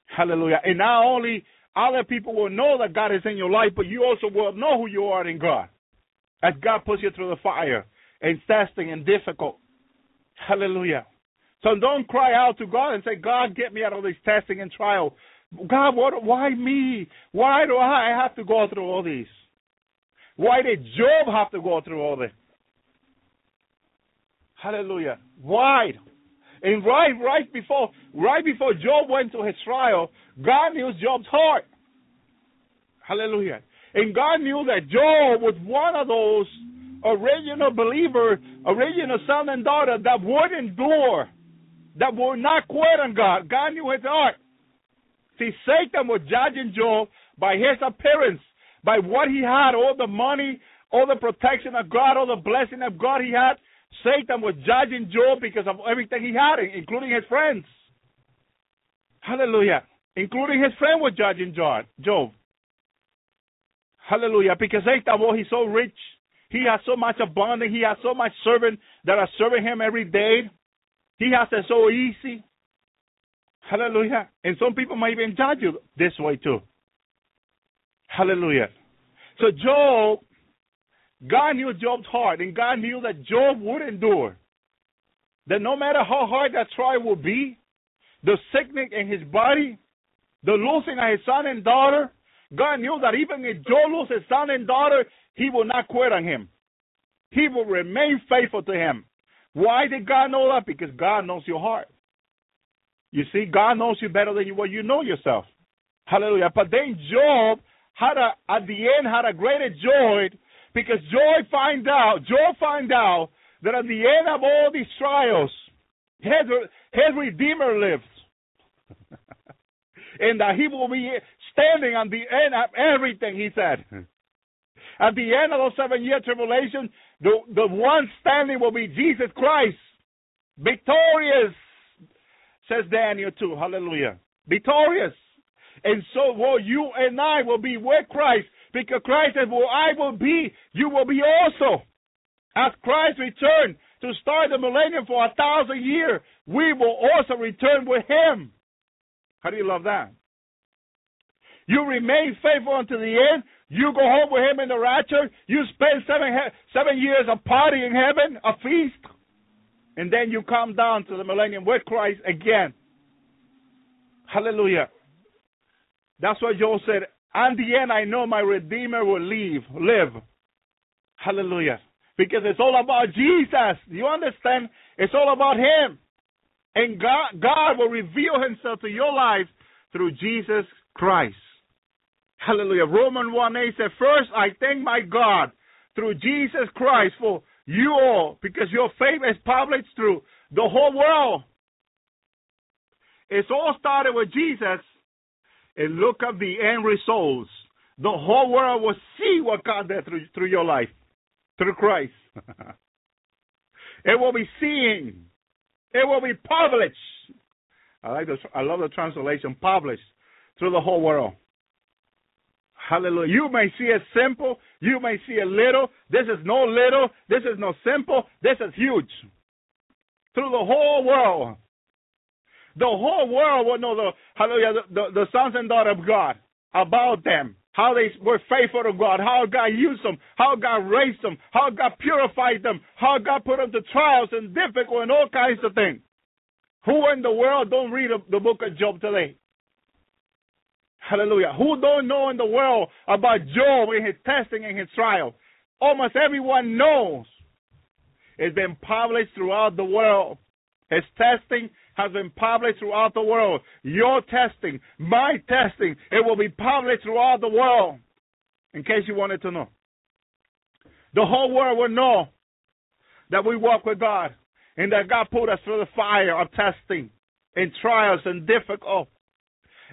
Hallelujah. And not only other people will know that God is in your life, but you also will know who you are in God. As God puts you through the fire and testing and difficult. Hallelujah. So don't cry out to God and say, God, get me out of this testing and trial. God, what, why me? Why do I have to go through all this? Why did Job have to go through all this? Hallelujah. Why? And right, right before, right before Job went to his trial, God knew Job's heart. Hallelujah. And God knew that Job was one of those original believer, original son and daughter that would endure, that would not quit on God. God knew his heart. See, Satan was judging Job by his appearance, by what he had, all the money, all the protection of God, all the blessing of God he had. Satan was judging Job because of everything he had, including his friends. Hallelujah. Including his friend was judging Job. Hallelujah. Because Satan, well, he's so rich. He has so much abundance. He has so much servant that are serving him every day. He has it so easy. Hallelujah. And some people might even judge you this way too. Hallelujah. So Job, God knew Job's heart, and God knew that Job would endure. That no matter how hard that trial will be, the sickness in his body, the losing of his son and daughter, God knew that even if Job loses son and daughter, he will not quit on him. He will remain faithful to him. Why did God know that? Because God knows your heart. You see, God knows you better than you, what you know yourself. Hallelujah. But then Job had a, at the end had a greater joy because Job find out, Job find out that at the end of all these trials, his, his Redeemer lives. and that he will be standing on the end of everything, he said. Hmm. At the end of those seven year tribulation, the, the one standing will be Jesus Christ, victorious says Daniel 2. Hallelujah. Victorious. And so will you and I will be with Christ because Christ said, Well, I will be, you will be also. As Christ returned to start the millennium for a thousand years, we will also return with him. How do you love that? You remain faithful unto the end. You go home with him in the rapture. You spend seven, seven years of party in heaven, a feast and then you come down to the millennium with Christ again. Hallelujah. That's what Joel said. In the end, I know my Redeemer will leave, live. Hallelujah. Because it's all about Jesus. You understand? It's all about Him. And God, God will reveal Himself to your life through Jesus Christ. Hallelujah. Romans 1 8 said, First, I thank my God through Jesus Christ for You all, because your faith is published through the whole world. It's all started with Jesus, and look at the end results. The whole world will see what God did through, through your life, through Christ. it will be seen. It will be published. I like the, I love the translation, published through the whole world. Hallelujah. You may see it simple. You may see it little. This is no little. This is no simple. This is huge. Through the whole world. The whole world will know the hallelujah, the, the, the sons and daughters of God about them. How they were faithful to God, how God used them, how God raised them, how God purified them, how God put them to trials and difficult and all kinds of things. Who in the world don't read the book of Job today? Hallelujah. Who don't know in the world about Job and his testing and his trial? Almost everyone knows. It's been published throughout the world. His testing has been published throughout the world. Your testing, my testing, it will be published throughout the world. In case you wanted to know. The whole world will know that we walk with God and that God put us through the fire of testing and trials and difficult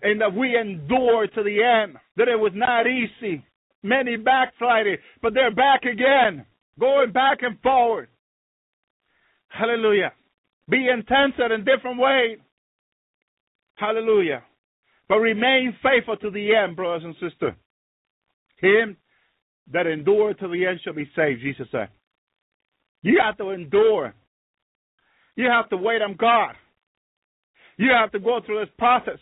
and that we endure to the end. That it was not easy. Many backslided, but they're back again, going back and forward. Hallelujah. Being tempted in different ways. Hallelujah. But remain faithful to the end, brothers and sisters. Him that endure to the end shall be saved, Jesus said. You have to endure. You have to wait on God. You have to go through this process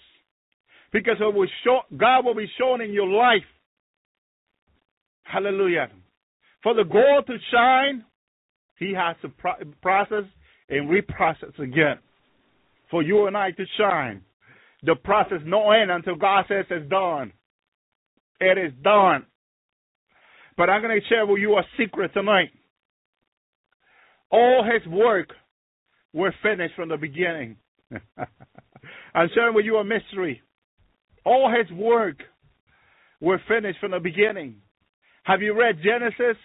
because it will show, God will be shown in your life. Hallelujah. For the gold to shine, He has to process and reprocess again. For you and I to shine. The process no end until God says it's done. It is done. But I'm going to share with you a secret tonight. All his work were finished from the beginning. I'm sharing with you a mystery. All his work were finished from the beginning. Have you read Genesis?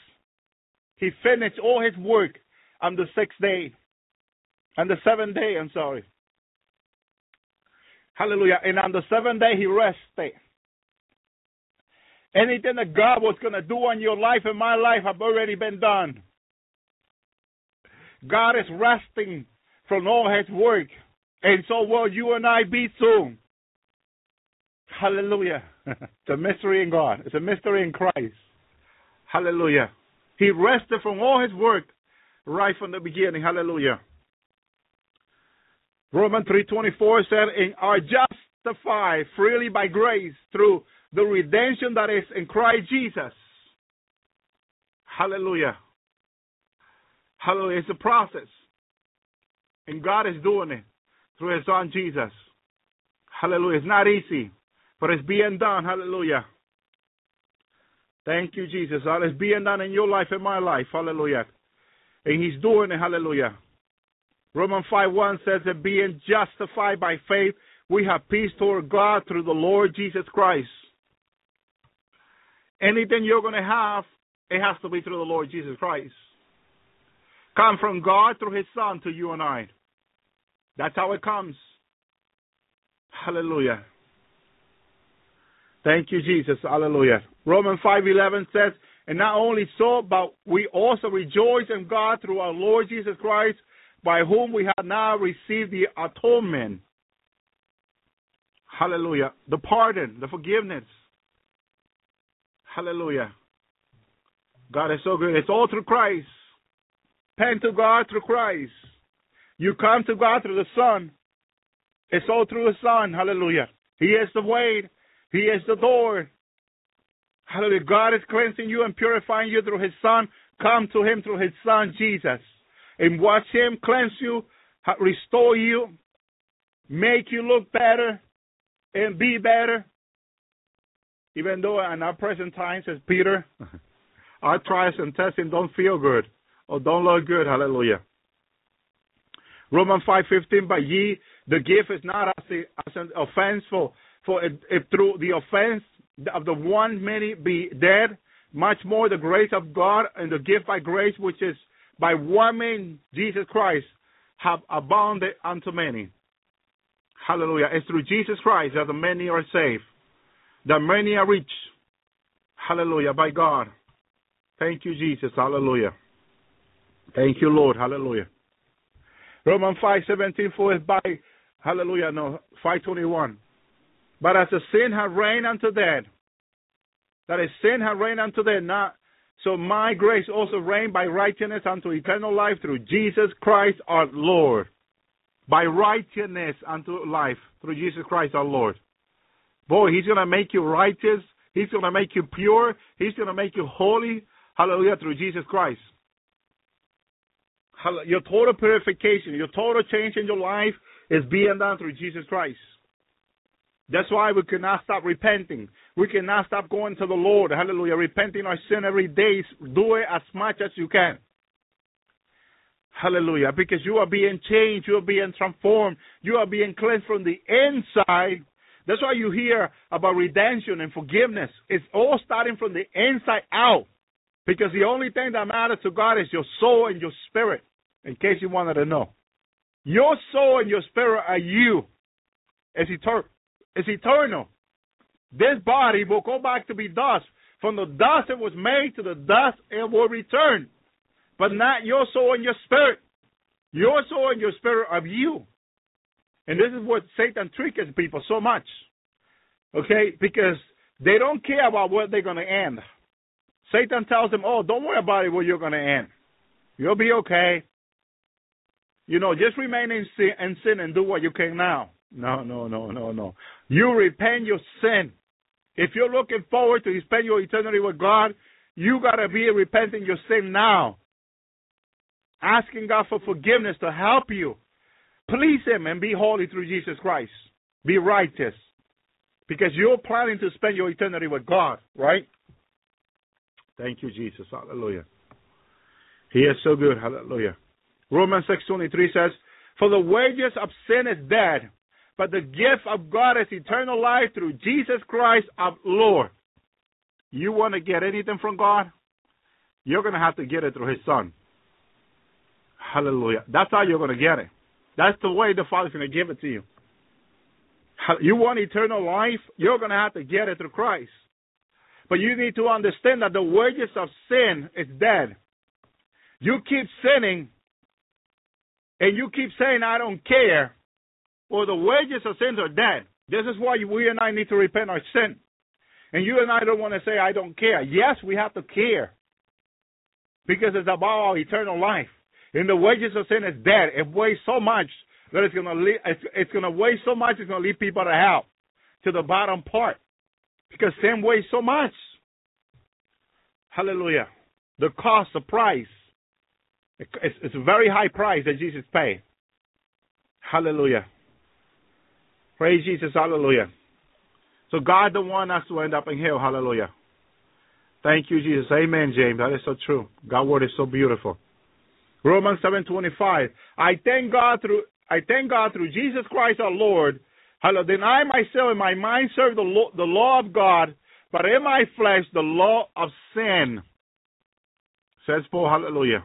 He finished all his work on the sixth day. On the seventh day, I'm sorry. Hallelujah. And on the seventh day, he rested. Anything that God was going to do on your life and my life have already been done. God is resting from all his work. And so will you and I be soon. Hallelujah. it's a mystery in God. It's a mystery in Christ. Hallelujah. He rested from all his work right from the beginning. Hallelujah. Romans 3.24 said, and are justified freely by grace through the redemption that is in Christ Jesus. Hallelujah. Hallelujah. It's a process. And God is doing it through his son Jesus. Hallelujah. It's not easy, but it's being done. Hallelujah. Thank you, Jesus. It's being done in your life and my life. Hallelujah. And he's doing it. Hallelujah. Romans 5 1 says that being justified by faith, we have peace toward God through the Lord Jesus Christ. Anything you're going to have, it has to be through the Lord Jesus Christ. Come from God through His Son to you and I. That's how it comes. Hallelujah. Thank you, Jesus. Hallelujah. Romans 5:11 says, "And not only so, but we also rejoice in God through our Lord Jesus Christ, by whom we have now received the atonement." Hallelujah. The pardon, the forgiveness. Hallelujah. God is so good. It's all through Christ. Pen to God through Christ. You come to God through the Son. It's all through the Son. Hallelujah. He is the way. He is the door. Hallelujah. God is cleansing you and purifying you through His Son. Come to Him through His Son, Jesus. And watch Him cleanse you, restore you, make you look better, and be better. Even though in our present times, as Peter, our trials and testing don't feel good or don't look good. Hallelujah. Romans 5:15, but ye, the gift is not as, as an offense, for, for if, if through the offense of the one many be dead, much more the grace of God and the gift by grace which is by one man, Jesus Christ, have abounded unto many. Hallelujah. It's through Jesus Christ that the many are saved, that many are rich. Hallelujah. By God. Thank you, Jesus. Hallelujah. Thank you, Lord. Hallelujah. Romans five seventeen for is by Hallelujah. No, five twenty one. But as the sin had reigned unto death, that is sin had reigned unto death, not so my grace also reigned by righteousness unto eternal life through Jesus Christ our Lord. By righteousness unto life through Jesus Christ our Lord. Boy, he's gonna make you righteous. He's gonna make you pure. He's gonna make you holy. Hallelujah through Jesus Christ. Your total purification, your total change in your life is being done through Jesus Christ. That's why we cannot stop repenting. We cannot stop going to the Lord. Hallelujah. Repenting our sin every day. Do it as much as you can. Hallelujah. Because you are being changed. You are being transformed. You are being cleansed from the inside. That's why you hear about redemption and forgiveness. It's all starting from the inside out. Because the only thing that matters to God is your soul and your spirit, in case you wanted to know. Your soul and your spirit are you. It's, eter- it's eternal. This body will go back to be dust. From the dust it was made to the dust it will return. But not your soul and your spirit. Your soul and your spirit are you. And this is what Satan tricks people so much. Okay? Because they don't care about where they're going to end. Satan tells them, oh, don't worry about it where you're going to end. You'll be okay. You know, just remain in sin, in sin and do what you can now. No, no, no, no, no. You repent your sin. If you're looking forward to spend your eternity with God, you got to be repenting your sin now. Asking God for forgiveness to help you. Please Him and be holy through Jesus Christ. Be righteous. Because you're planning to spend your eternity with God, right? Thank you, Jesus. Hallelujah. He is so good. Hallelujah. Romans 6.23 says, For the wages of sin is death, but the gift of God is eternal life through Jesus Christ our Lord. You want to get anything from God? You're going to have to get it through His Son. Hallelujah. That's how you're going to get it. That's the way the Father's going to give it to you. You want eternal life? You're going to have to get it through Christ. But you need to understand that the wages of sin is dead. You keep sinning and you keep saying, I don't care, well, the wages of sins are dead. This is why we and I need to repent our sin. And you and I don't want to say, I don't care. Yes, we have to care because it's about our eternal life. And the wages of sin is dead. It weighs so much that it's going to it's, it's going to weigh so much it's going to lead people to hell, to the bottom part, because sin weighs so much. Hallelujah. The cost, the price it's, it's a very high price that Jesus paid. Hallelujah. Praise Jesus. Hallelujah. So God don't want us to end up in hell. Hallelujah. Thank you, Jesus. Amen, James. That is so true. God's word is so beautiful. Romans seven twenty five. I thank God through I thank God through Jesus Christ our Lord. Hallelujah. Then I myself in my mind serve the law, the law of God, but in my flesh the law of sin. Says Paul. Hallelujah.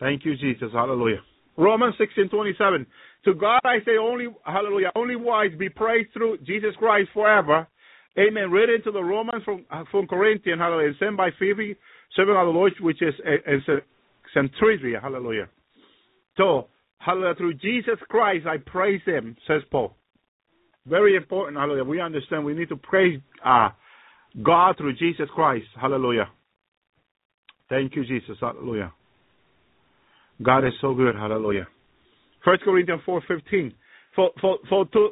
Thank you, Jesus. Hallelujah. Romans 16, 27. To God I say only, hallelujah, only wise be praised through Jesus Christ forever. Amen. Read into the Romans from, uh, from Corinthians, hallelujah, sent by Phoebe, servant of the Lord, which is eh, eh, in Cenchrea, hallelujah. So, hallelujah, through Jesus Christ I praise him, says Paul. Very important, hallelujah. We understand we need to praise uh, God through Jesus Christ, hallelujah. Thank you, Jesus, hallelujah. God is so good. Hallelujah. First Corinthians four fifteen. For for for to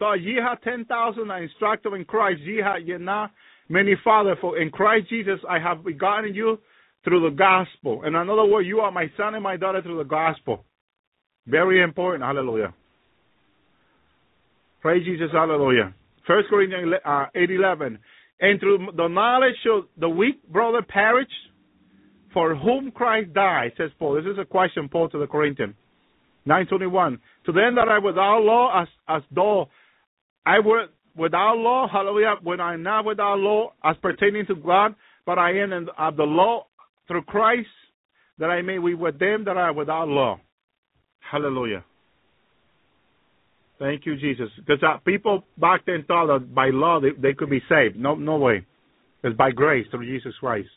though ye have ten thousand are instructed in Christ, ye have ye not many father, for in Christ Jesus I have begotten you through the gospel. In another word, you are my son and my daughter through the gospel. Very important. Hallelujah. Praise Jesus. Hallelujah. First Corinthians uh, eight eleven. And through the knowledge of the weak brother perish, for whom Christ died, says Paul. This is a question Paul to the Corinthians. 921. To them that are without law, as, as though I were without law, hallelujah, when I am not without law, as pertaining to God, but I am in, of the law through Christ, that I may be with them that are without law. Hallelujah. Thank you, Jesus. Because uh, people back then thought that by law they, they could be saved. No, no way. It's by grace through Jesus Christ.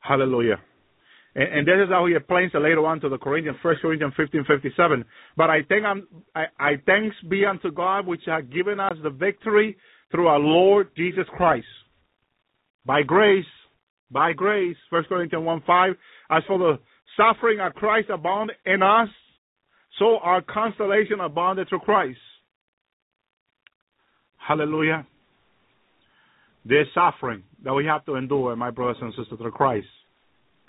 Hallelujah. And, and this is how he explains it later on to the Corinthians, First Corinthians fifteen fifty seven. But I think I'm, um, I, I thanks be unto God which hath given us the victory through our Lord Jesus Christ. By grace, by grace, First Corinthians one five. As for the suffering of Christ abound in us, so our consolation abounded through Christ. Hallelujah. There's suffering that we have to endure, my brothers and sisters, through Christ.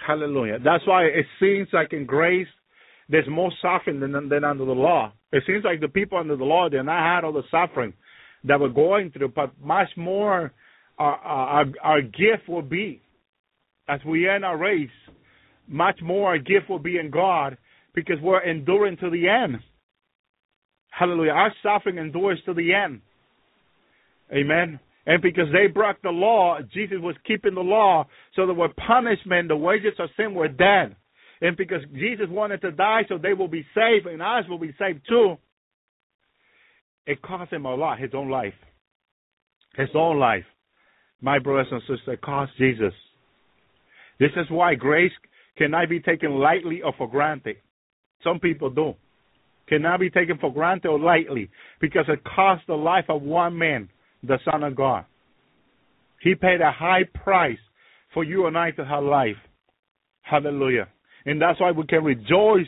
Hallelujah. That's why it seems like in grace there's more suffering than, than under the law. It seems like the people under the law they not had all the suffering that we're going through, but much more our, our, our gift will be as we end our race. Much more our gift will be in God because we're enduring to the end. Hallelujah. Our suffering endures to the end. Amen. And because they broke the law, Jesus was keeping the law so that with punishment, the wages of sin were dead. And because Jesus wanted to die so they will be saved and us will be saved too, it cost him a lot, his own life. His own life. My brothers and sisters, it cost Jesus. This is why grace cannot be taken lightly or for granted. Some people do. Cannot be taken for granted or lightly because it cost the life of one man, the Son of God. He paid a high price for you and I to have life. Hallelujah. And that's why we can rejoice,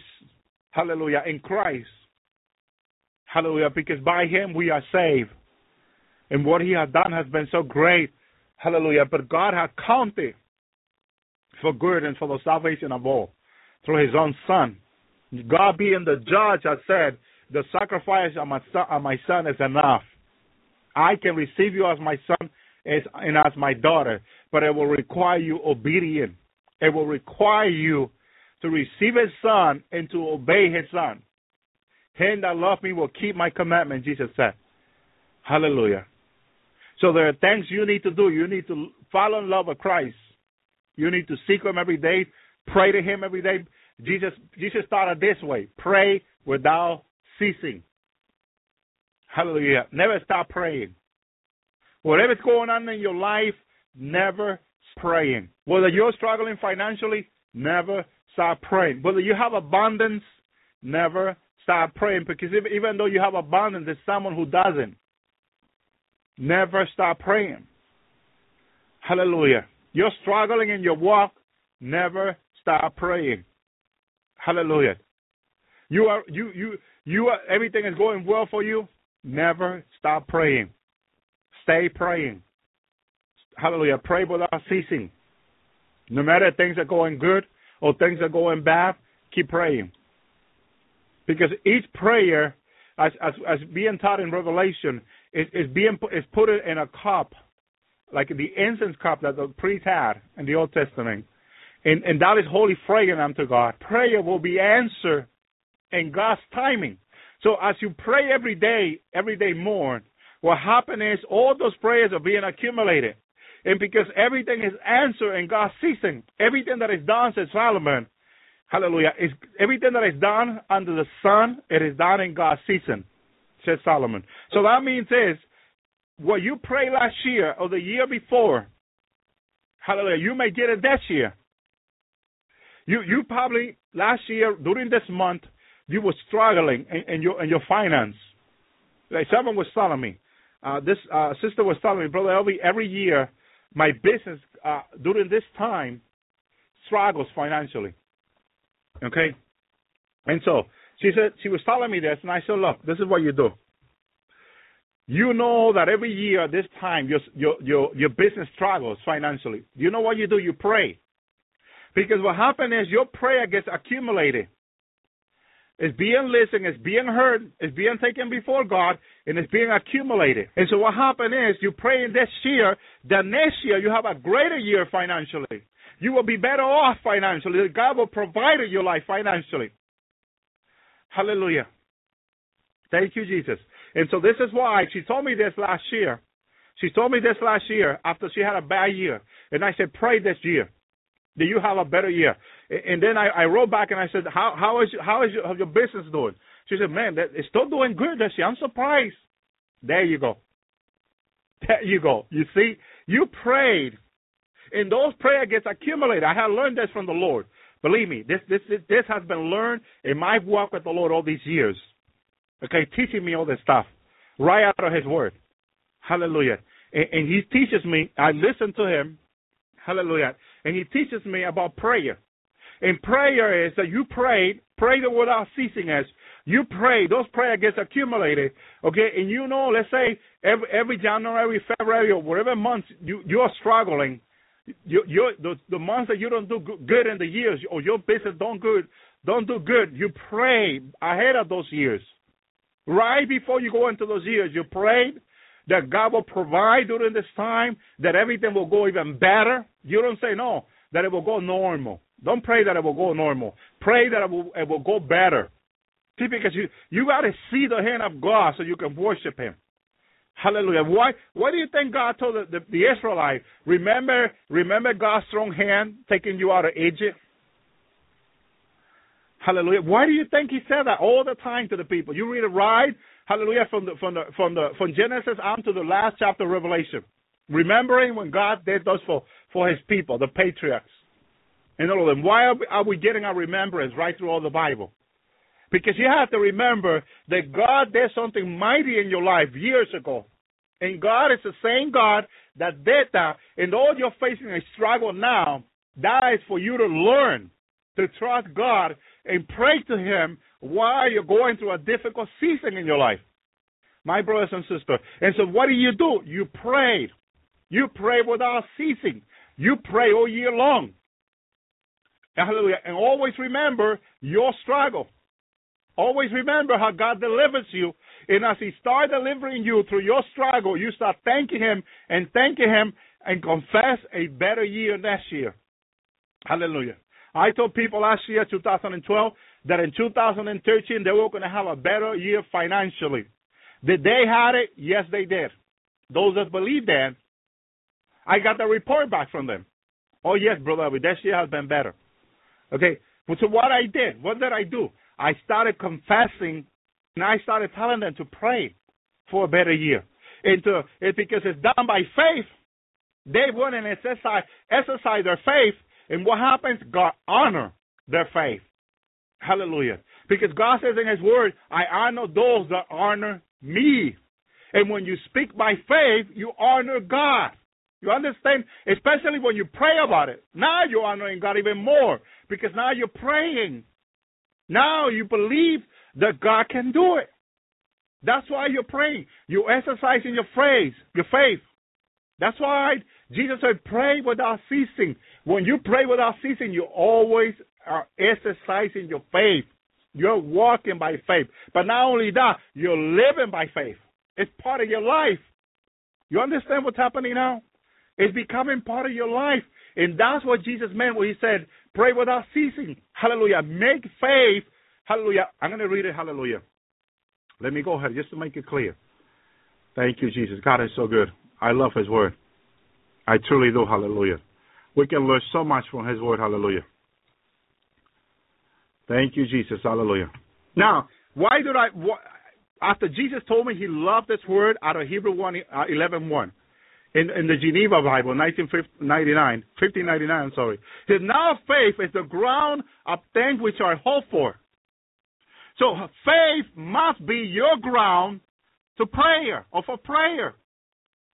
hallelujah, in Christ. Hallelujah, because by him we are saved. And what he has done has been so great. Hallelujah. But God has counted for good and for the salvation of all through his own son. God being the judge has said, the sacrifice of my son, of my son is enough. I can receive you as my son as, and as my daughter, but it will require you obedience. It will require you to receive his son and to obey his son. Him that love me will keep my commandment, Jesus said. Hallelujah. So there are things you need to do. You need to fall in love with Christ. You need to seek him every day, pray to him every day. Jesus Jesus started this way. Pray without ceasing. Hallelujah. Never stop praying. Whatever's going on in your life, never stop praying. Whether you're struggling financially, never stop praying. Whether you have abundance, never stop praying. Because if, even though you have abundance, there's someone who doesn't. Never stop praying. Hallelujah. You're struggling in your walk, never stop praying. Hallelujah. You are you you you are everything is going well for you. Never stop praying. Stay praying. Hallelujah. Pray without ceasing. No matter things are going good or things are going bad, keep praying. Because each prayer, as as, as being taught in Revelation, is, is being is put in a cup, like the incense cup that the priest had in the Old Testament and, and that is holy fragrant unto God. Prayer will be answered in God's timing. So as you pray every day, every day more, what happens is all those prayers are being accumulated. And because everything is answered in God's season, everything that is done, says Solomon, hallelujah, is everything that is done under the sun, it is done in God's season, says Solomon. So that means is what you pray last year or the year before, hallelujah, you may get it this year. You you probably last year during this month you were struggling in, in your in your finance. Like someone was telling me, uh, this uh, sister was telling me, brother, every every year my business uh, during this time struggles financially. Okay, and so she said she was telling me this, and I said, look, this is what you do. You know that every year this time your your your your business struggles financially. You know what you do? You pray. Because what happens is your prayer gets accumulated. It's being listened, it's being heard, it's being taken before God, and it's being accumulated. And so what happens is you pray in this year, the next year you have a greater year financially. You will be better off financially. God will provide in your life financially. Hallelujah. Thank you, Jesus. And so this is why she told me this last year. She told me this last year after she had a bad year. And I said, pray this year. That you have a better year. And then I, I wrote back and I said, how how is how is your, your business doing? She said, man, that, it's still doing good. That she, I'm surprised. There you go. There you go. You see, you prayed, and those prayer gets accumulated. I have learned this from the Lord. Believe me, this this this, this has been learned in my walk with the Lord all these years. Okay, teaching me all this stuff right out of His Word. Hallelujah. And, and He teaches me. I listen to Him. Hallelujah. And He teaches me about prayer. And prayer is that you pray the without ceasing as you pray, those prayer gets accumulated, okay, and you know, let's say every every January, February, or whatever month you you're struggling, you you the the months that you don't do good in the years or your business don't good don't do good, you pray ahead of those years, right before you go into those years, you prayed that God will provide during this time, that everything will go even better. You don't say no, that it will go normal. Don't pray that it will go normal. Pray that it will, it will go better. See, because you you got to see the hand of God so you can worship Him. Hallelujah. Why why do you think God told the, the, the Israelites, remember remember God's strong hand taking you out of Egypt? Hallelujah. Why do you think he said that all the time to the people? You read it right, hallelujah, from the from the from the from Genesis on to the last chapter of Revelation. Remembering when God did those for, for his people, the patriarchs. And all of them. Why are we, are we getting our remembrance right through all the Bible? Because you have to remember that God did something mighty in your life years ago. And God is the same God that did that. And all you're facing a struggle now, that is for you to learn to trust God and pray to Him while you're going through a difficult season in your life. My brothers and sisters. And so what do you do? You pray. You pray without ceasing. You pray all year long. Hallelujah. And always remember your struggle. Always remember how God delivers you. And as He starts delivering you through your struggle, you start thanking Him and thanking Him and confess a better year next year. Hallelujah. I told people last year, 2012, that in 2013 they were going to have a better year financially. Did they have it? Yes, they did. Those that believe that, I got the report back from them. Oh, yes, brother, this year has been better. Okay, so what I did, what did I do? I started confessing and I started telling them to pray for a better year. And to, it's because it's done by faith. They went and exercise, exercise their faith, and what happens? God honor their faith. Hallelujah. Because God says in His Word, I honor those that honor me. And when you speak by faith, you honor God. You understand? Especially when you pray about it. Now you're honoring God even more because now you're praying. Now you believe that God can do it. That's why you're praying. You're exercising your faith. your faith. That's why Jesus said, pray without ceasing. When you pray without ceasing, you always are exercising your faith. You're walking by faith. But not only that, you're living by faith. It's part of your life. You understand what's happening now? It's becoming part of your life. And that's what Jesus meant when he said, pray without ceasing. Hallelujah. Make faith. Hallelujah. I'm going to read it. Hallelujah. Let me go ahead just to make it clear. Thank you, Jesus. God is so good. I love his word. I truly do. Hallelujah. We can learn so much from his word. Hallelujah. Thank you, Jesus. Hallelujah. Now, why did I, wh- after Jesus told me he loved this word out of Hebrew 1, uh, 11 1, in, in the Geneva Bible, 1999, 1599, I'm sorry. Said, now faith is the ground of things which are hoped for. So faith must be your ground to prayer or for prayer.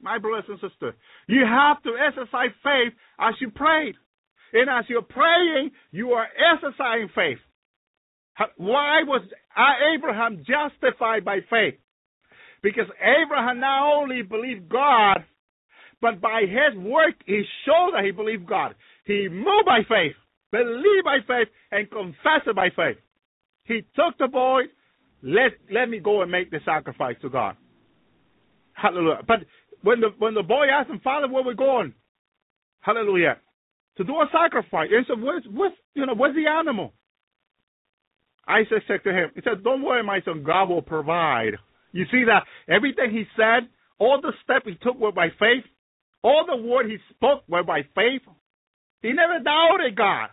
My brothers and sisters, you have to exercise faith as you pray. And as you're praying, you are exercising faith. Why was Abraham justified by faith? Because Abraham not only believed God, but by his work, he showed that he believed God. He moved by faith, believed by faith, and confessed it by faith. He took the boy, let, let me go and make the sacrifice to God. Hallelujah. But when the when the boy asked him, Father, where we going? Hallelujah. To do a sacrifice. And said, where's what's you know, where's the animal? Isaac said to him, he said, Don't worry, my son, God will provide. You see that everything he said, all the steps he took were by faith, all the word he spoke were by faith. He never doubted God.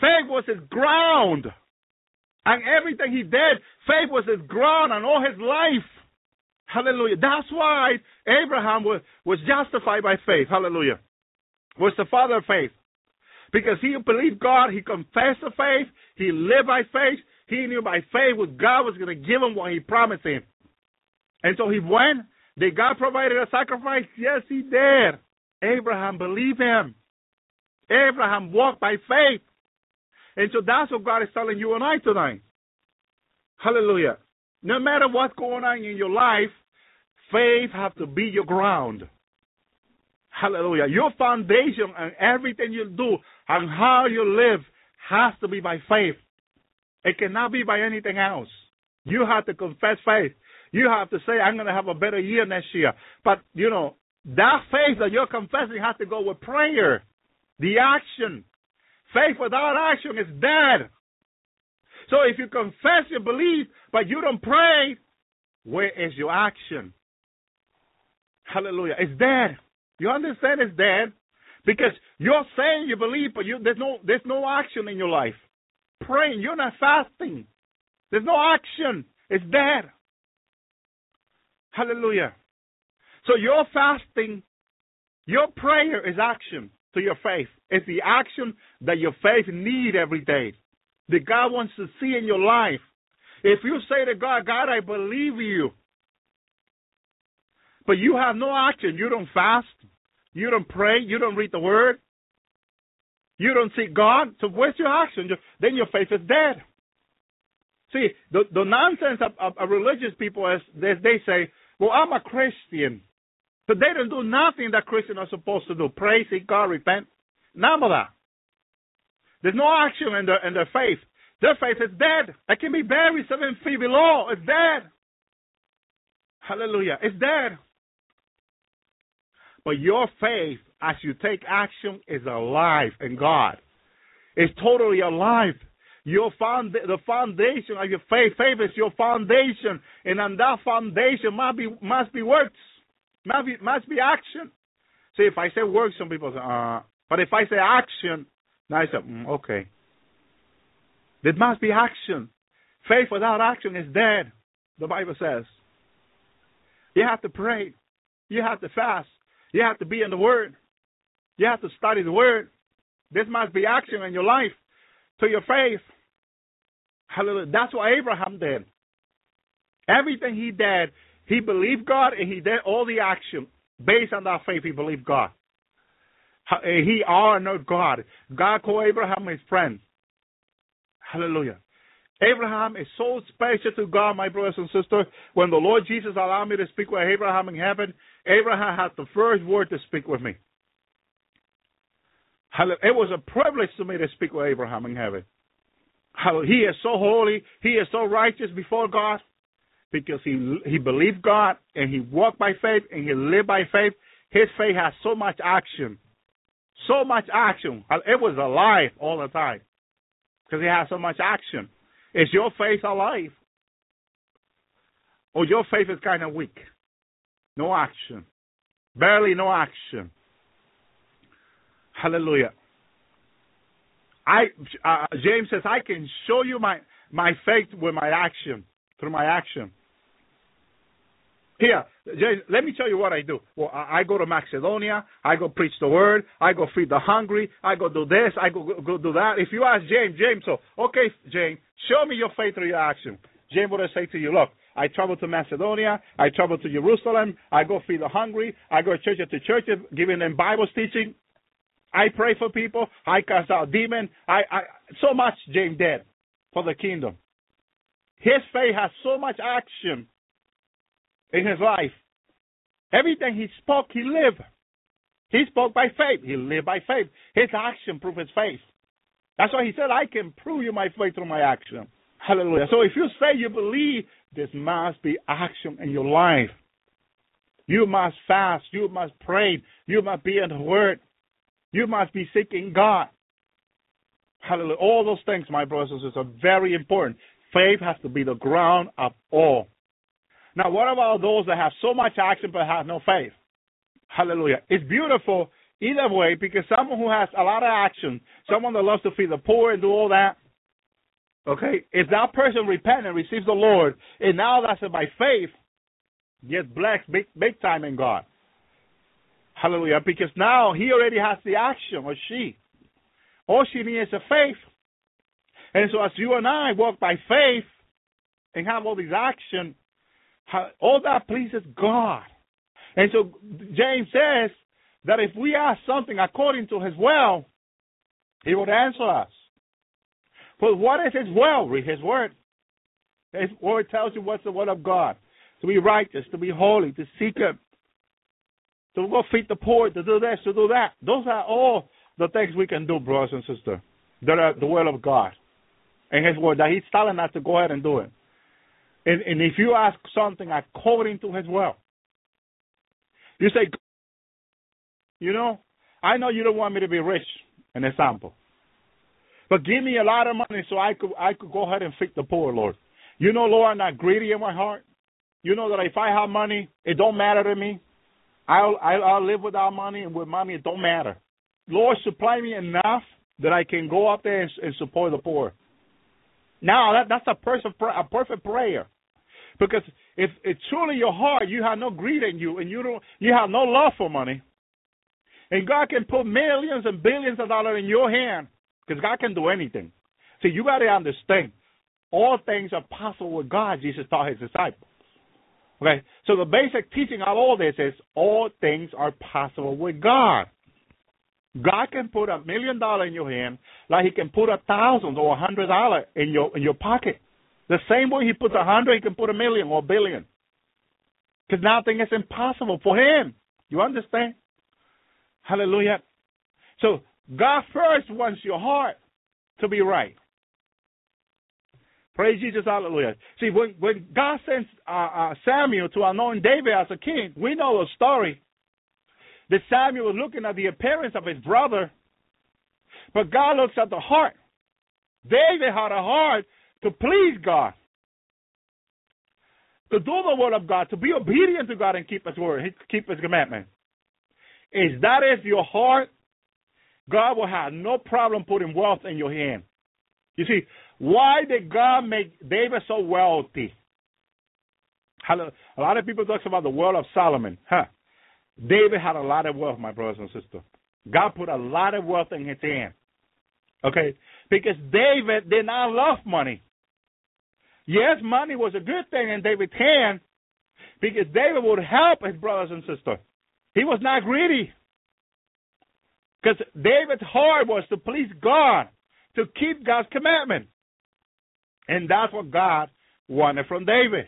Faith was his ground. And everything he did, faith was his ground and all his life. Hallelujah. That's why Abraham was, was justified by faith. Hallelujah. Was the father of faith. Because he believed God, he confessed the faith, he lived by faith, he knew by faith what God was going to give him what he promised him. And so he went. Did God provided a sacrifice? Yes, he did. Abraham believed him. Abraham walked by faith. And so that's what God is telling you and I tonight. Hallelujah. No matter what's going on in your life, faith has to be your ground. Hallelujah. Your foundation and everything you do and how you live has to be by faith. It cannot be by anything else. You have to confess faith. You have to say, I'm going to have a better year next year. But, you know, that faith that you're confessing has to go with prayer, the action. Faith without action is dead. So if you confess your belief, but you don't pray, where is your action? Hallelujah. It's dead. You understand it's dead? Because you're saying you believe, but you, there's no there's no action in your life. Praying, you're not fasting. There's no action. It's dead. Hallelujah. So your fasting, your prayer is action to your faith. It's the action that your faith need every day. That God wants to see in your life. If you say to God, God, I believe you, but you have no action, you don't fast, you don't pray, you don't read the word, you don't seek God, so where's your action? Then your faith is dead. See, the, the nonsense of, of, of religious people is they, say, well, I'm a Christian. But they don't do nothing that Christians are supposed to do. Pray, seek God, repent. None of that. There's no action in their, in their faith. Their faith is dead. It can be buried seven feet below. It's dead. Hallelujah. It's dead. But your faith, as you take action, is alive in God. It's totally alive. Your found the foundation of your faith, faith is your foundation, and on that foundation must be must be works, must be must be action. See, if I say works, some people say, uh, but if I say action, now I say, mm, okay. There must be action. Faith without action is dead. The Bible says. You have to pray. You have to fast. You have to be in the Word. You have to study the Word. This must be action in your life to your faith. Hallelujah. That's what Abraham did. Everything he did, he believed God and he did all the action based on that faith. He believed God. Eh, he honored God. God called Abraham his friend. Hallelujah. Abraham is so special to God, my brothers and sisters. When the Lord Jesus allowed me to speak with Abraham in heaven, Abraham had the first word to speak with me. It was a privilege to me to speak with Abraham in heaven. He is so holy, he is so righteous before God because he he believed God and he walked by faith and he lived by faith. His faith has so much action, so much action. It was alive all the time because he has so much action. Is your faith alive? Or your faith is kind of weak? No action. Barely no action. Hallelujah. I uh, James says I can show you my my faith with my action through my action. Here, James, let me tell you what I do. Well, I, I go to Macedonia. I go preach the word. I go feed the hungry. I go do this. I go, go, go do that. If you ask James, James, so okay, James, show me your faith through your action. James would say to you, look, I travel to Macedonia. I travel to Jerusalem. I go feed the hungry. I go church to church, giving them Bible teaching. I pray for people. I cast out demons. I, I so much James did for the kingdom. His faith has so much action in his life. Everything he spoke, he lived. He spoke by faith. He lived by faith. His action proved his faith. That's why he said, I can prove you my faith through my action. Hallelujah. So if you say you believe, there must be action in your life. You must fast. You must pray. You must be in the Word. You must be seeking God. Hallelujah. All those things, my brothers and sisters, are very important. Faith has to be the ground of all. Now, what about those that have so much action but have no faith? Hallelujah. It's beautiful Either way, because someone who has a lot of action, someone that loves to feed the poor and do all that, okay, if that person repents and receives the Lord, and now that's by faith, gets blessed big, big time in God. Hallelujah. Because now he already has the action, or she. All she needs is a faith. And so as you and I walk by faith and have all these action, all that pleases God. And so James says that if we ask something according to his will, he would answer us. But what is his will? Read his word. His word tells you what's the will of God. To be righteous, to be holy, to seek him, to go feed the poor, to do this, to do that. Those are all the things we can do, brothers and sisters. That are the will of God. And his word, that he's telling us to go ahead and do it. And, and if you ask something according to his will, you say, you know, I know you don't want me to be rich, an example. But give me a lot of money so I could I could go ahead and feed the poor, Lord. You know, Lord, I'm not greedy in my heart. You know that if I have money, it don't matter to me. I'll I'll, I'll live without money, and with money it don't matter. Lord, supply me enough that I can go out there and, and support the poor. Now that that's a perfect a perfect prayer, because if it's truly your heart, you have no greed in you, and you don't you have no love for money, and God can put millions and billions of dollars in your hand, because God can do anything. See, you got to understand, all things are possible with God. Jesus taught his disciples. Okay, so the basic teaching of all this is all things are possible with God. God can put a million dollars in your hand like he can put a thousand or a hundred dollars in your in your pocket. The same way he puts a hundred, he can put a million or a billion. Because nothing is impossible for him. You understand? Hallelujah. So God first wants your heart to be right. Praise Jesus, hallelujah. See, when, when God sends uh, uh, Samuel to anoint David as a king, we know the story that Samuel was looking at the appearance of his brother, but God looks at the heart. David had a heart to please God, to do the word of God, to be obedient to God and keep His word, keep His commandment. Is that is your heart? God will have no problem putting wealth in your hand. You see, why did God make David so wealthy? A lot of people talk about the wealth of Solomon. Huh. David had a lot of wealth, my brothers and sisters. God put a lot of wealth in his hand. Okay? Because David did not love money. Yes, money was a good thing in David's hand because David would help his brothers and sisters. He was not greedy. Because David's heart was to please God, to keep God's commandment. And that's what God wanted from David.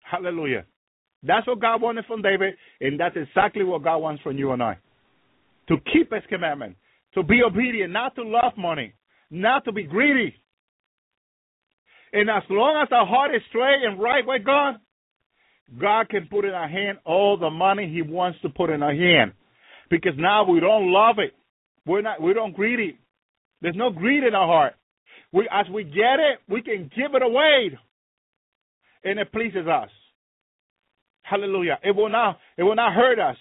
Hallelujah. That's what God wanted from David, and that's exactly what God wants from you and I. To keep his commandment, to be obedient, not to love money, not to be greedy. And as long as our heart is straight and right with God, God can put in our hand all the money He wants to put in our hand. Because now we don't love it. We're not we don't greedy. There's no greed in our heart. We as we get it, we can give it away. And it pleases us. Hallelujah. It will not it will not hurt us.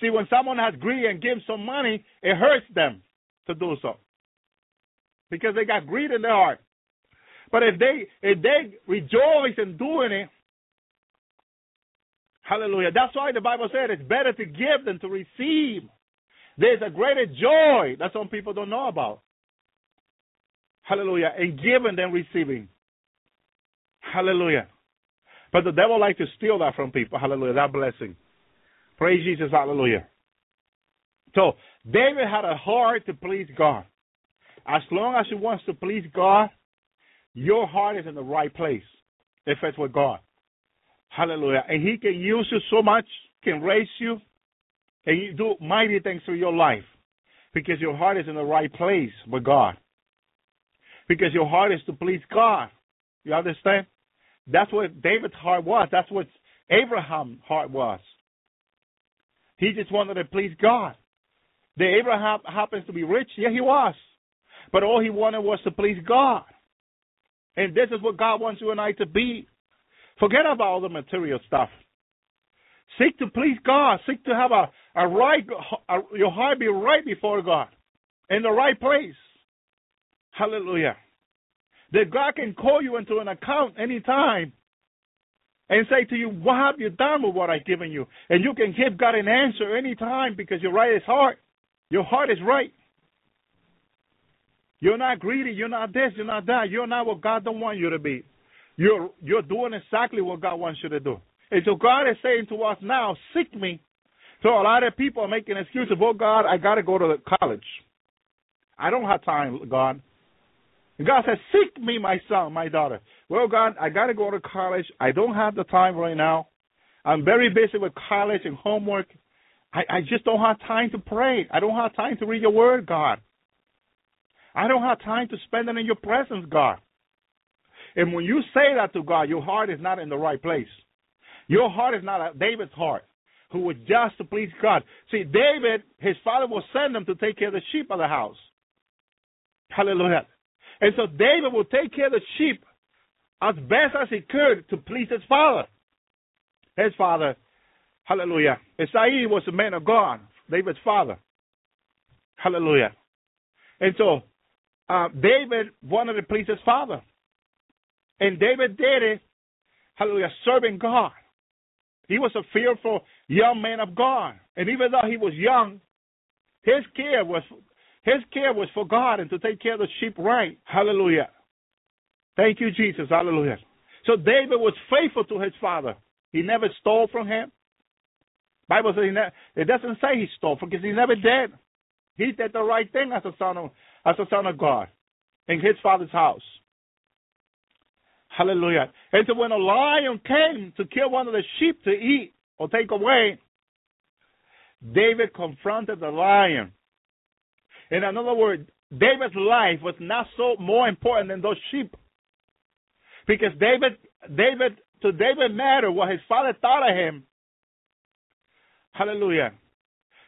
See, when someone has greed and gives some money, it hurts them to do so. Because they got greed in their heart. But if they if they rejoice in doing it, hallelujah. That's why the Bible said it's better to give than to receive. There's a greater joy that some people don't know about. Hallelujah. In giving than receiving. Hallelujah. But the devil likes to steal that from people. Hallelujah. That blessing. Praise Jesus. Hallelujah. So David had a heart to please God. As long as he wants to please God, your heart is in the right place if it's with God. Hallelujah. And he can use you so much, can raise you, and you do mighty things through your life because your heart is in the right place with God. Because your heart is to please God. You understand? That's what David's heart was. That's what Abraham's heart was. He just wanted to please God. Did Abraham happens to be rich? Yeah, he was. But all he wanted was to please God. And this is what God wants you and I to be. Forget about all the material stuff. Seek to please God. Seek to have a, a right, a, your heart be right before God, in the right place. Hallelujah. That God can call you into an account anytime and say to you, What have you done with what I've given you? And you can give God an answer anytime because your right is heart. Your heart is right. You're not greedy. You're not this. You're not that. You're not what God don't want you to be. You're you're doing exactly what God wants you to do. And so God is saying to us now, seek me. So a lot of people are making excuses. Oh God, I got to go to college. I don't have time, God. And God says, Seek me, my son, my daughter. Well, God, I got to go to college. I don't have the time right now. I'm very busy with college and homework. I, I just don't have time to pray. I don't have time to read your word, God. I don't have time to spend it in your presence, God. And when you say that to God, your heart is not in the right place. Your heart is not David's heart, who was just to please God. See, David, his father will send him to take care of the sheep of the house. Hallelujah. And so David will take care of the sheep as best as he could to please his father. His father, hallelujah. Isaiah was a man of God, David's father. Hallelujah. And so uh, David wanted to please his father. And David did it, hallelujah, serving God. He was a fearful young man of God. And even though he was young, his care was his care was for God and to take care of the sheep right. Hallelujah. Thank you, Jesus. Hallelujah. So David was faithful to his father. He never stole from him. Bible says he it doesn't say he stole because he never did. He did the right thing as a son of as a son of God in his father's house. Hallelujah. And so when a lion came to kill one of the sheep to eat or take away, David confronted the lion. In another word, David's life was not so more important than those sheep. Because David David to David mattered what his father thought of him. Hallelujah.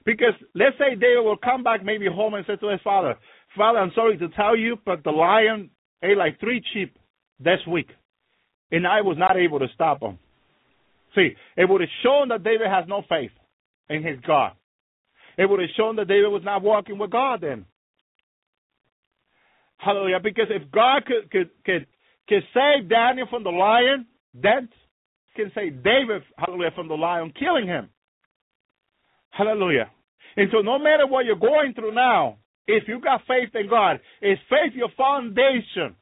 Because let's say David will come back maybe home and say to his father, Father, I'm sorry to tell you, but the lion ate like three sheep this week, and I was not able to stop him. See, it would have shown that David has no faith in his God. It would have shown that David was not walking with God then. Hallelujah. Because if God could could could, could save Daniel from the lion, then can save David, hallelujah, from the lion killing him. Hallelujah. And so no matter what you're going through now, if you got faith in God, is faith your foundation?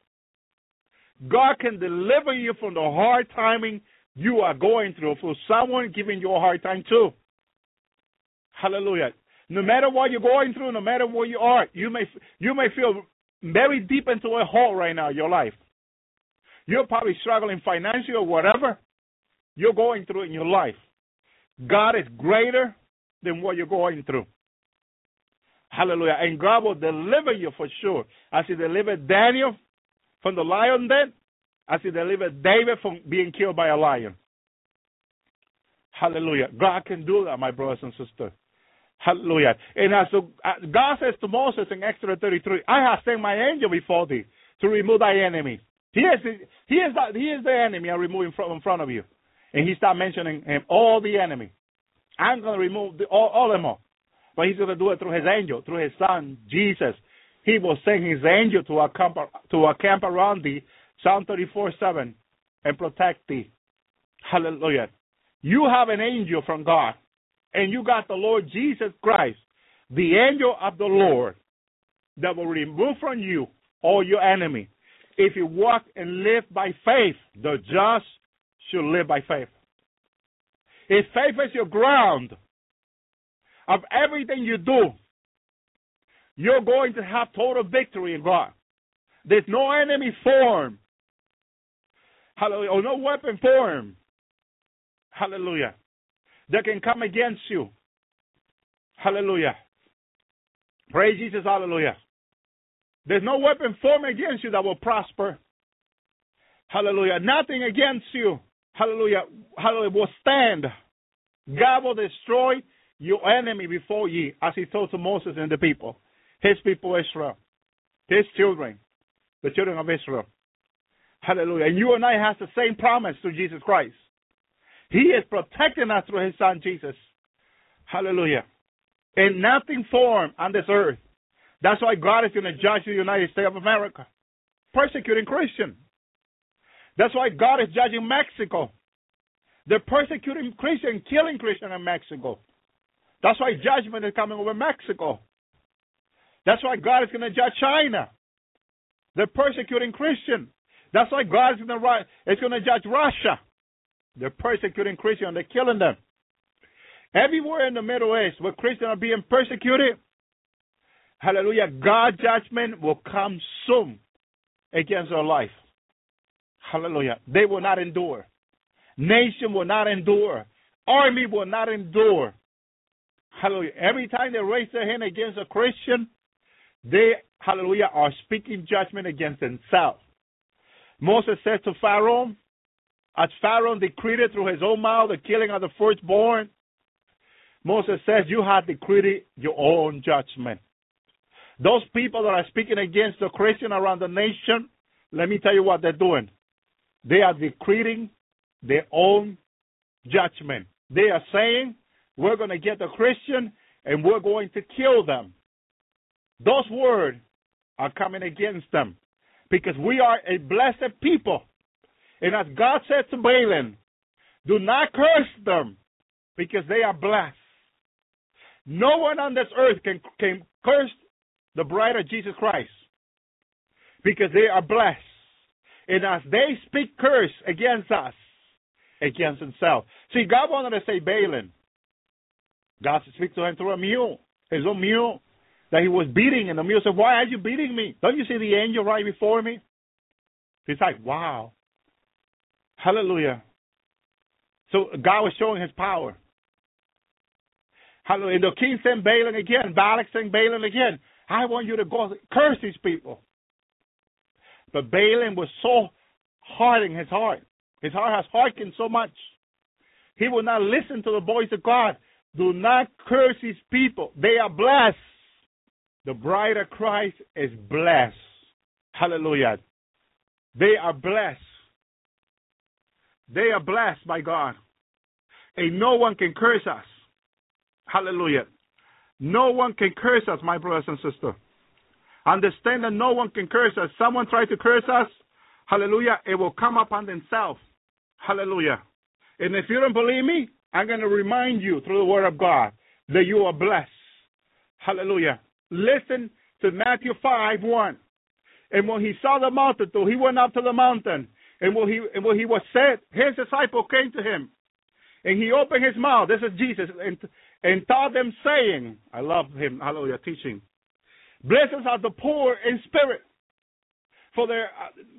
God can deliver you from the hard timing you are going through for someone giving you a hard time too. Hallelujah. No matter what you're going through, no matter where you are, you may you may feel very deep into a hole right now in your life. You're probably struggling financially or whatever you're going through in your life. God is greater than what you're going through. Hallelujah. And God will deliver you for sure. As He delivered Daniel from the lion den, as He delivered David from being killed by a lion. Hallelujah. God can do that, my brothers and sisters. Hallelujah. And as uh, God says to Moses in Exodus 33, I have sent my angel before thee to remove thy enemy. He is the, he is the, he is the enemy I'm removing from in front of you. And he start mentioning him, all the enemy. I'm going to remove the, all, all of them all. But he's going to do it through his angel, through his son, Jesus. He will send his angel to accamp, to accamp around thee, Psalm 34 7, and protect thee. Hallelujah. You have an angel from God, and you got the Lord Jesus Christ, the angel of the Lord, that will remove from you all your enemy. If you walk and live by faith, the just should live by faith. If faith is your ground of everything you do, you're going to have total victory in God. There's no enemy form. Hallelujah. Or no weapon form. Hallelujah. That can come against you. Hallelujah. Praise Jesus. Hallelujah. There's no weapon formed against you that will prosper. Hallelujah. Nothing against you. Hallelujah. Hallelujah. Will stand. God will destroy your enemy before ye, as he told to Moses and the people, his people Israel, his children, the children of Israel. Hallelujah. And you and I have the same promise to Jesus Christ. He is protecting us through his son Jesus. Hallelujah. and nothing formed on this earth. That's why God is going to judge the United States of America, persecuting Christians. That's why God is judging Mexico. They're persecuting Christians, killing Christians in Mexico. That's why judgment is coming over Mexico. That's why God is going to judge China. They're persecuting Christians. That's why God is going to, judge Russia. They're persecuting Christians. They're killing them. Everywhere in the Middle East where Christians are being persecuted, hallelujah, God's judgment will come soon against their life. Hallelujah. They will not endure. Nation will not endure. Army will not endure. Hallelujah. Every time they raise their hand against a Christian, they, hallelujah, are speaking judgment against themselves. Moses said to Pharaoh, as Pharaoh decreed through his own mouth, the killing of the firstborn, Moses says, You have decreed your own judgment. Those people that are speaking against the Christian around the nation, let me tell you what they're doing. They are decreting their own judgment. They are saying, We're going to get the Christian and we're going to kill them. Those words are coming against them because we are a blessed people. And as God said to Balaam, do not curse them because they are blessed. No one on this earth can, can curse the bride of Jesus Christ because they are blessed. And as they speak curse against us, against himself. See, God wanted to say Balaam. God speaks to him through a mule, his own mule that he was beating, and the mule said, Why are you beating me? Don't you see the angel right before me? He's like, Wow. Hallelujah. So God was showing his power. Hallelujah. And the king sent Balaam again. Balak sent Balaam again. I want you to go curse these people. But Balaam was so hard in his heart. His heart has hardened so much. He will not listen to the voice of God. Do not curse these people. They are blessed. The bride of Christ is blessed. Hallelujah. They are blessed. They are blessed by God. And no one can curse us. Hallelujah. No one can curse us, my brothers and sisters. Understand that no one can curse us. Someone tries to curse us, hallelujah, it will come upon themselves. Hallelujah. And if you don't believe me, I'm going to remind you through the word of God that you are blessed. Hallelujah. Listen to Matthew 5 1. And when he saw the multitude, he went up to the mountain. And when he, and when he was set, his disciple came to him. And he opened his mouth. This is Jesus. And, and taught them, saying, I love him, hallelujah, teaching. Blessed are the poor in spirit, for there,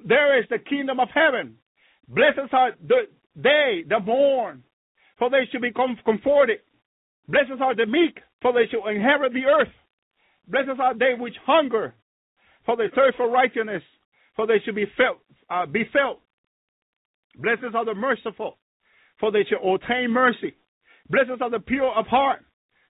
there is the kingdom of heaven. Blessed are the, they, the mourn, for they shall be comforted. Blessed are the meek, for they shall inherit the earth. Blessed are they which hunger, for they thirst for righteousness, for they shall be felt. Uh, be felt. Blessed are the merciful, for they shall obtain mercy. Blessed are the pure of heart,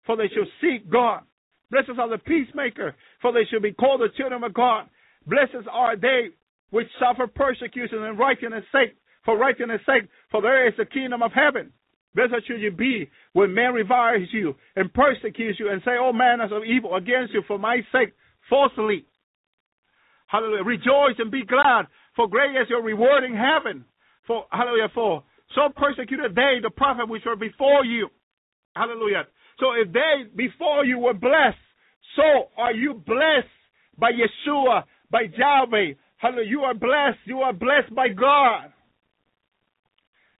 for they shall seek God. Blessed are the peacemaker, for they shall be called the children of God. Blessed are they which suffer persecution and righteousness sake, for righteousness sake, for there is the kingdom of heaven. Blessed should you be when men reviles you and persecute you and say all manners of evil against you for my sake falsely. Hallelujah. Rejoice and be glad, for great is your reward in heaven. For hallelujah, for so persecuted they the prophet which were before you. Hallelujah. So if they before you were blessed, so are you blessed by Yeshua, by Yahweh. Hallelujah. You are blessed. You are blessed by God.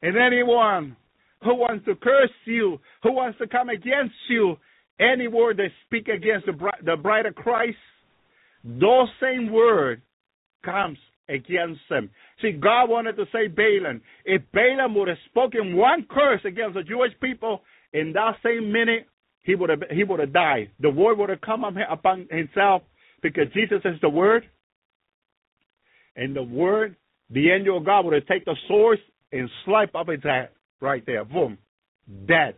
And anyone who wants to curse you, who wants to come against you, any word that speak against the bride, the bride of Christ, those same word comes against them. See, God wanted to say Balaam. If Balaam would have spoken one curse against the Jewish people, in that same minute, he would have he would have died. The word would have come upon himself because Jesus is the word. And the word, the angel of God would have taken the sword and slice up his head right there. Boom. Dead.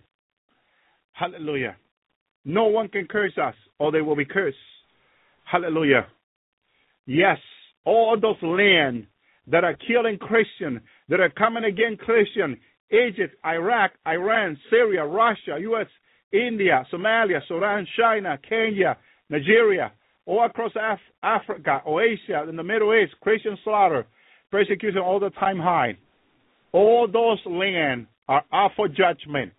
Hallelujah. No one can curse us or they will be cursed. Hallelujah. Yes, all those land that are killing Christian, that are coming against Christian, Egypt, Iraq, Iran, Syria, Russia, U.S., India, Somalia, Sudan, China, Kenya, Nigeria, all across Af- Africa or Asia, in the Middle East, Christian slaughter, persecution all the time high. All those land are up for judgment.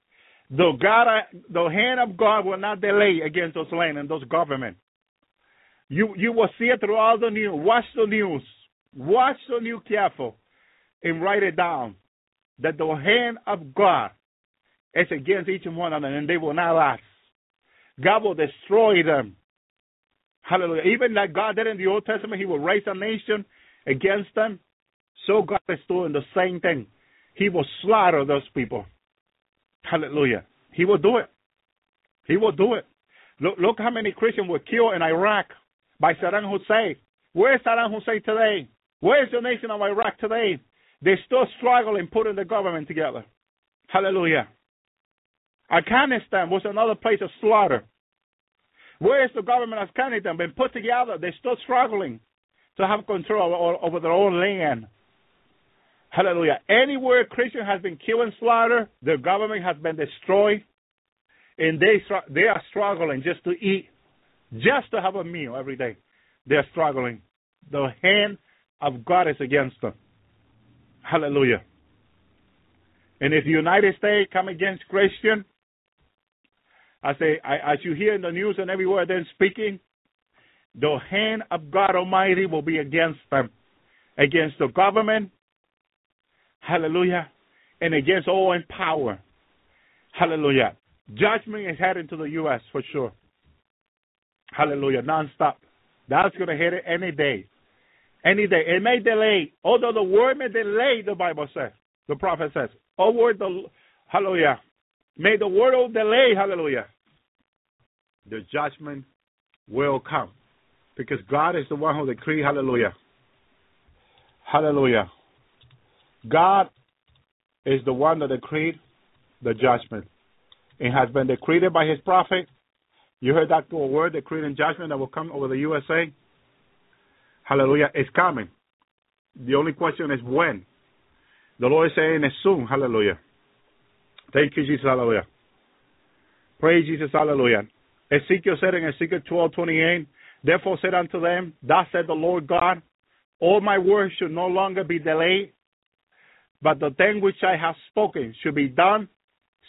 The God, the hand of God will not delay against those land and those government. You you will see it throughout the news. Watch the news. Watch the news careful and write it down. That the hand of God is against each and one of them, and they will not last. God will destroy them. Hallelujah. Even like God did in the Old Testament, He will raise a nation against them. So God is doing the same thing. He will slaughter those people. Hallelujah. He will do it. He will do it. Look, look how many Christians were killed in Iraq by Saddam Hussein. Where's Saddam Hussein today? Where's the nation of Iraq today? They're still struggling putting the government together. Hallelujah. Afghanistan was another place of slaughter. Where is the government of Afghanistan been put together? They're still struggling to have control over their own land. Hallelujah. Anywhere Christian has been killed and slaughtered, their government has been destroyed, and they they are struggling just to eat, just to have a meal every day. They're struggling. The hand of God is against them. Hallelujah. And if the United States come against Christian, I say, I, as you hear in the news and everywhere they're speaking, the hand of God Almighty will be against them, against the government, hallelujah, and against all in power, hallelujah. Judgment is heading to the U.S. for sure, hallelujah, nonstop. That's going to hit it any day, any day. It may delay, although the word may delay. The Bible says, the prophet says, "Oh word, the hallelujah." May the word of delay, hallelujah. The judgment will come. Because God is the one who decreed, hallelujah. Hallelujah. God is the one that decreed the judgment. It has been decreed by his prophet. You heard that word, decreed and judgment that will come over the USA. Hallelujah. It's coming. The only question is when. The Lord is saying it's soon. Hallelujah. Thank you, Jesus. Hallelujah. Praise Jesus. Hallelujah. Ezekiel said in Ezekiel twelve twenty eight, Therefore said unto them, Thus said the Lord God, All my words should no longer be delayed, but the thing which I have spoken should be done,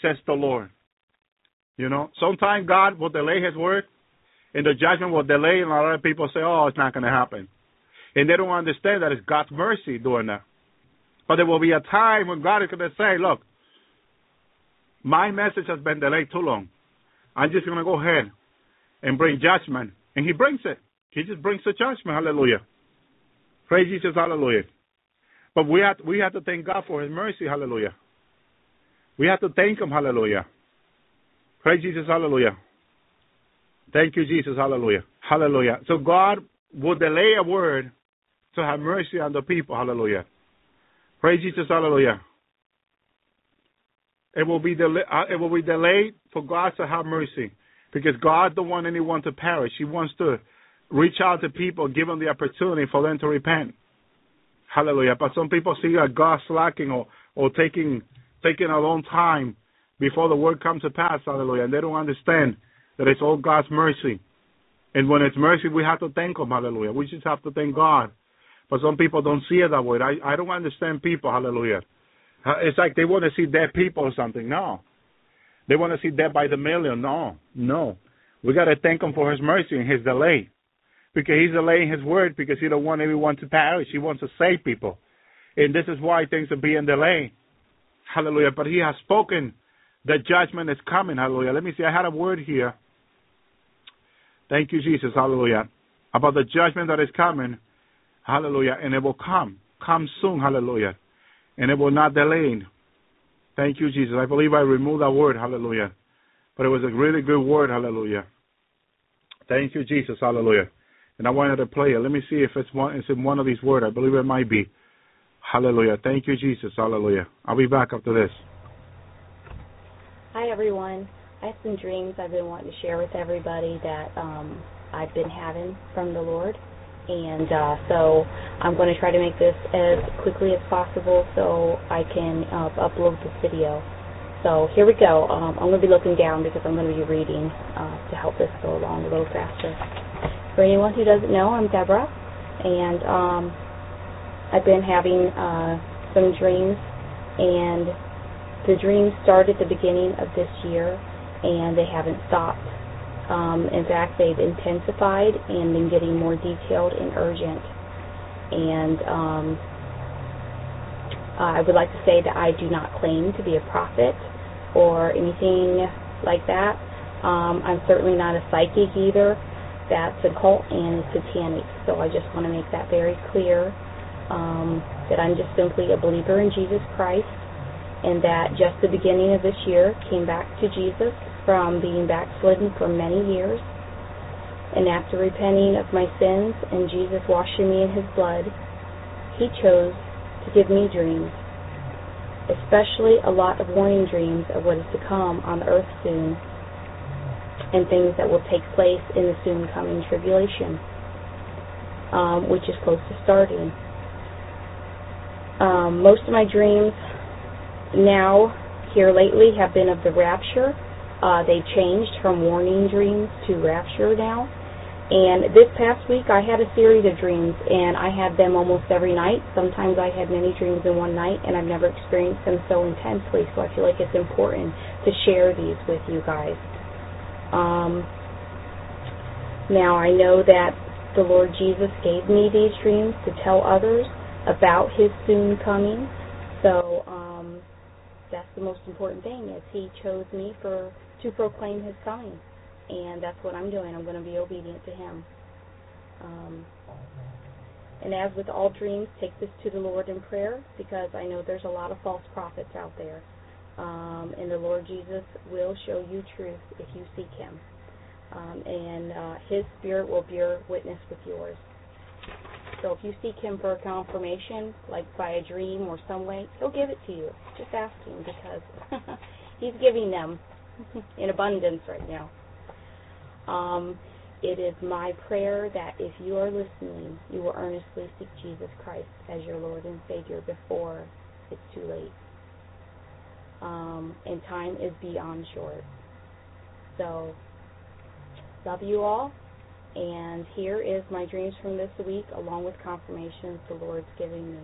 says the Lord. You know, sometimes God will delay his word, and the judgment will delay, and a lot of people say, Oh, it's not going to happen. And they don't understand that it's God's mercy doing that. But there will be a time when God is going to say, Look, my message has been delayed too long. I'm just going to go ahead and bring judgment. And he brings it. He just brings the judgment. Hallelujah. Praise Jesus. Hallelujah. But we have, we have to thank God for his mercy. Hallelujah. We have to thank him. Hallelujah. Praise Jesus. Hallelujah. Thank you, Jesus. Hallelujah. Hallelujah. So God will delay a word to have mercy on the people. Hallelujah. Praise Jesus. Hallelujah. It will be uh, it will be delayed for God to have mercy, because God don't want anyone to perish. He wants to reach out to people, give them the opportunity for them to repent. Hallelujah. But some people see that God slacking or or taking taking a long time before the word comes to pass. Hallelujah. And they don't understand that it's all God's mercy. And when it's mercy, we have to thank Him. Hallelujah. We just have to thank God. But some people don't see it that way. I I don't understand people. Hallelujah. Uh, It's like they want to see dead people or something. No. They want to see dead by the million. No. No. We got to thank him for his mercy and his delay. Because he's delaying his word because he don't want everyone to perish. He wants to save people. And this is why things are being delayed. Hallelujah. But he has spoken that judgment is coming. Hallelujah. Let me see. I had a word here. Thank you, Jesus. Hallelujah. About the judgment that is coming. Hallelujah. And it will come. Come soon. Hallelujah and it will not delay. Thank you, Jesus. I believe I removed that word, hallelujah. But it was a really good word, hallelujah. Thank you, Jesus, hallelujah. And I wanted to play it. Let me see if it's one it's in one of these words. I believe it might be. Hallelujah. Thank you, Jesus, hallelujah. I'll be back after this. Hi everyone. I have some dreams I've been wanting to share with everybody that um, I've been having from the Lord and uh, so I'm going to try to make this as quickly as possible so I can uh, upload this video. So here we go. Um, I'm going to be looking down because I'm going to be reading uh, to help this go along a little faster. For anyone who doesn't know, I'm Deborah, and um, I've been having uh, some dreams, and the dreams started the beginning of this year, and they haven't stopped. Um, in fact, they've intensified and been getting more detailed and urgent. And um, I would like to say that I do not claim to be a prophet or anything like that. Um, I'm certainly not a psychic either. That's occult and satanic. So I just want to make that very clear um, that I'm just simply a believer in Jesus Christ and that just the beginning of this year came back to Jesus from being backslidden for many years. And after repenting of my sins and Jesus washing me in his blood, he chose to give me dreams, especially a lot of warning dreams of what is to come on the earth soon and things that will take place in the soon coming tribulation, um, which is close to starting. Um, most of my dreams now, here lately, have been of the rapture. Uh, they changed from warning dreams to rapture now. And this past week, I had a series of dreams, and I had them almost every night. Sometimes I had many dreams in one night, and I've never experienced them so intensely. So I feel like it's important to share these with you guys. Um, now I know that the Lord Jesus gave me these dreams to tell others about His soon coming. So um, that's the most important thing is He chose me for to proclaim His coming and that's what I'm doing. I'm going to be obedient to Him. Um, and as with all dreams, take this to the Lord in prayer because I know there's a lot of false prophets out there. Um, and the Lord Jesus will show you truth if you seek Him. Um, and uh, His Spirit will bear witness with yours. So if you seek Him for confirmation, like by a dream or some way, He'll give it to you. Just ask Him because He's giving them in abundance right now. Um, it is my prayer that if you are listening, you will earnestly seek Jesus Christ as your Lord and Savior before it's too late. Um, and time is beyond short. So, love you all. And here is my dreams from this week, along with confirmations the Lord's giving me.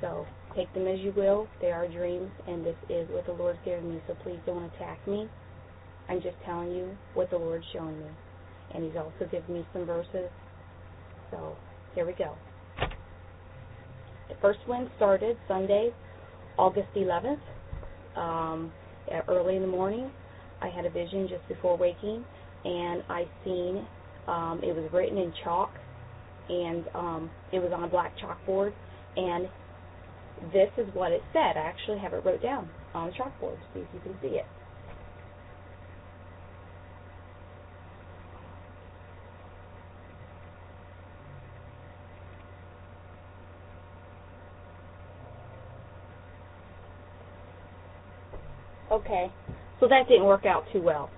So, take them as you will. They are dreams, and this is what the Lord's giving me. So, please don't attack me. I'm just telling you what the Lord's showing me. And He's also given me some verses. So here we go. The first one started Sunday, August 11th, um, early in the morning. I had a vision just before waking, and I seen um, it was written in chalk, and um, it was on a black chalkboard, and this is what it said. I actually have it wrote down on the chalkboard, if you can see it. Okay, so that didn't work out too well.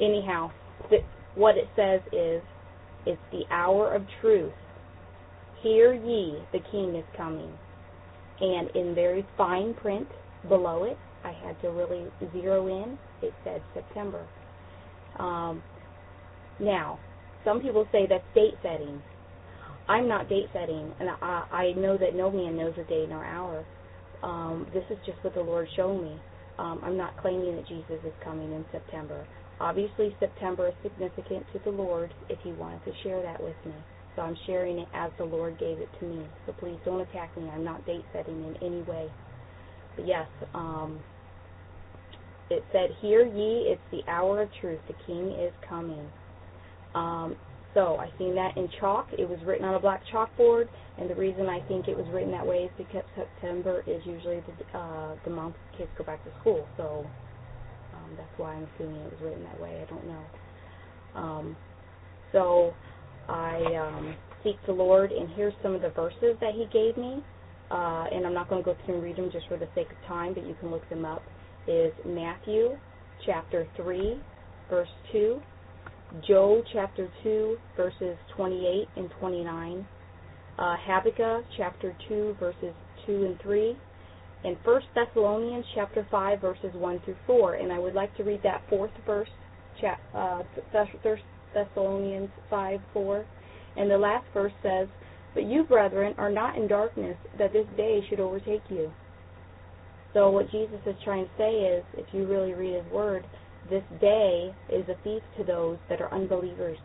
Anyhow, the, what it says is, it's the hour of truth. Hear ye, the King is coming. And in very fine print below it, I had to really zero in. It said September. Um, now, some people say that's date setting. I'm not date setting, and I, I know that no man knows a day nor hour. Um, this is just what the Lord showed me. Um, I'm not claiming that Jesus is coming in September. Obviously, September is significant to the Lord if He wanted to share that with me. So I'm sharing it as the Lord gave it to me. So please don't attack me. I'm not date setting in any way. But yes, um, it said, Hear ye, it's the hour of truth. The King is coming. Um, so I seen that in chalk. It was written on a black chalkboard, and the reason I think it was written that way is because September is usually the uh, the month kids go back to school. So um, that's why I'm assuming it was written that way. I don't know. Um, so I um, seek the Lord, and here's some of the verses that He gave me. Uh, and I'm not going to go through and read them just for the sake of time, but you can look them up. Is Matthew chapter 3, verse 2. Joel chapter 2, verses 28 and 29, uh, Habakkuk chapter 2, verses 2 and 3, in 1 Thessalonians chapter 5 verses 1 through 4 and I would like to read that fourth verse uh, Thess- Thessalonians 5 4 and the last verse says but you brethren are not in darkness that this day should overtake you. So what Jesus is trying to say is if you really read his word this day is a feast to those that are unbelievers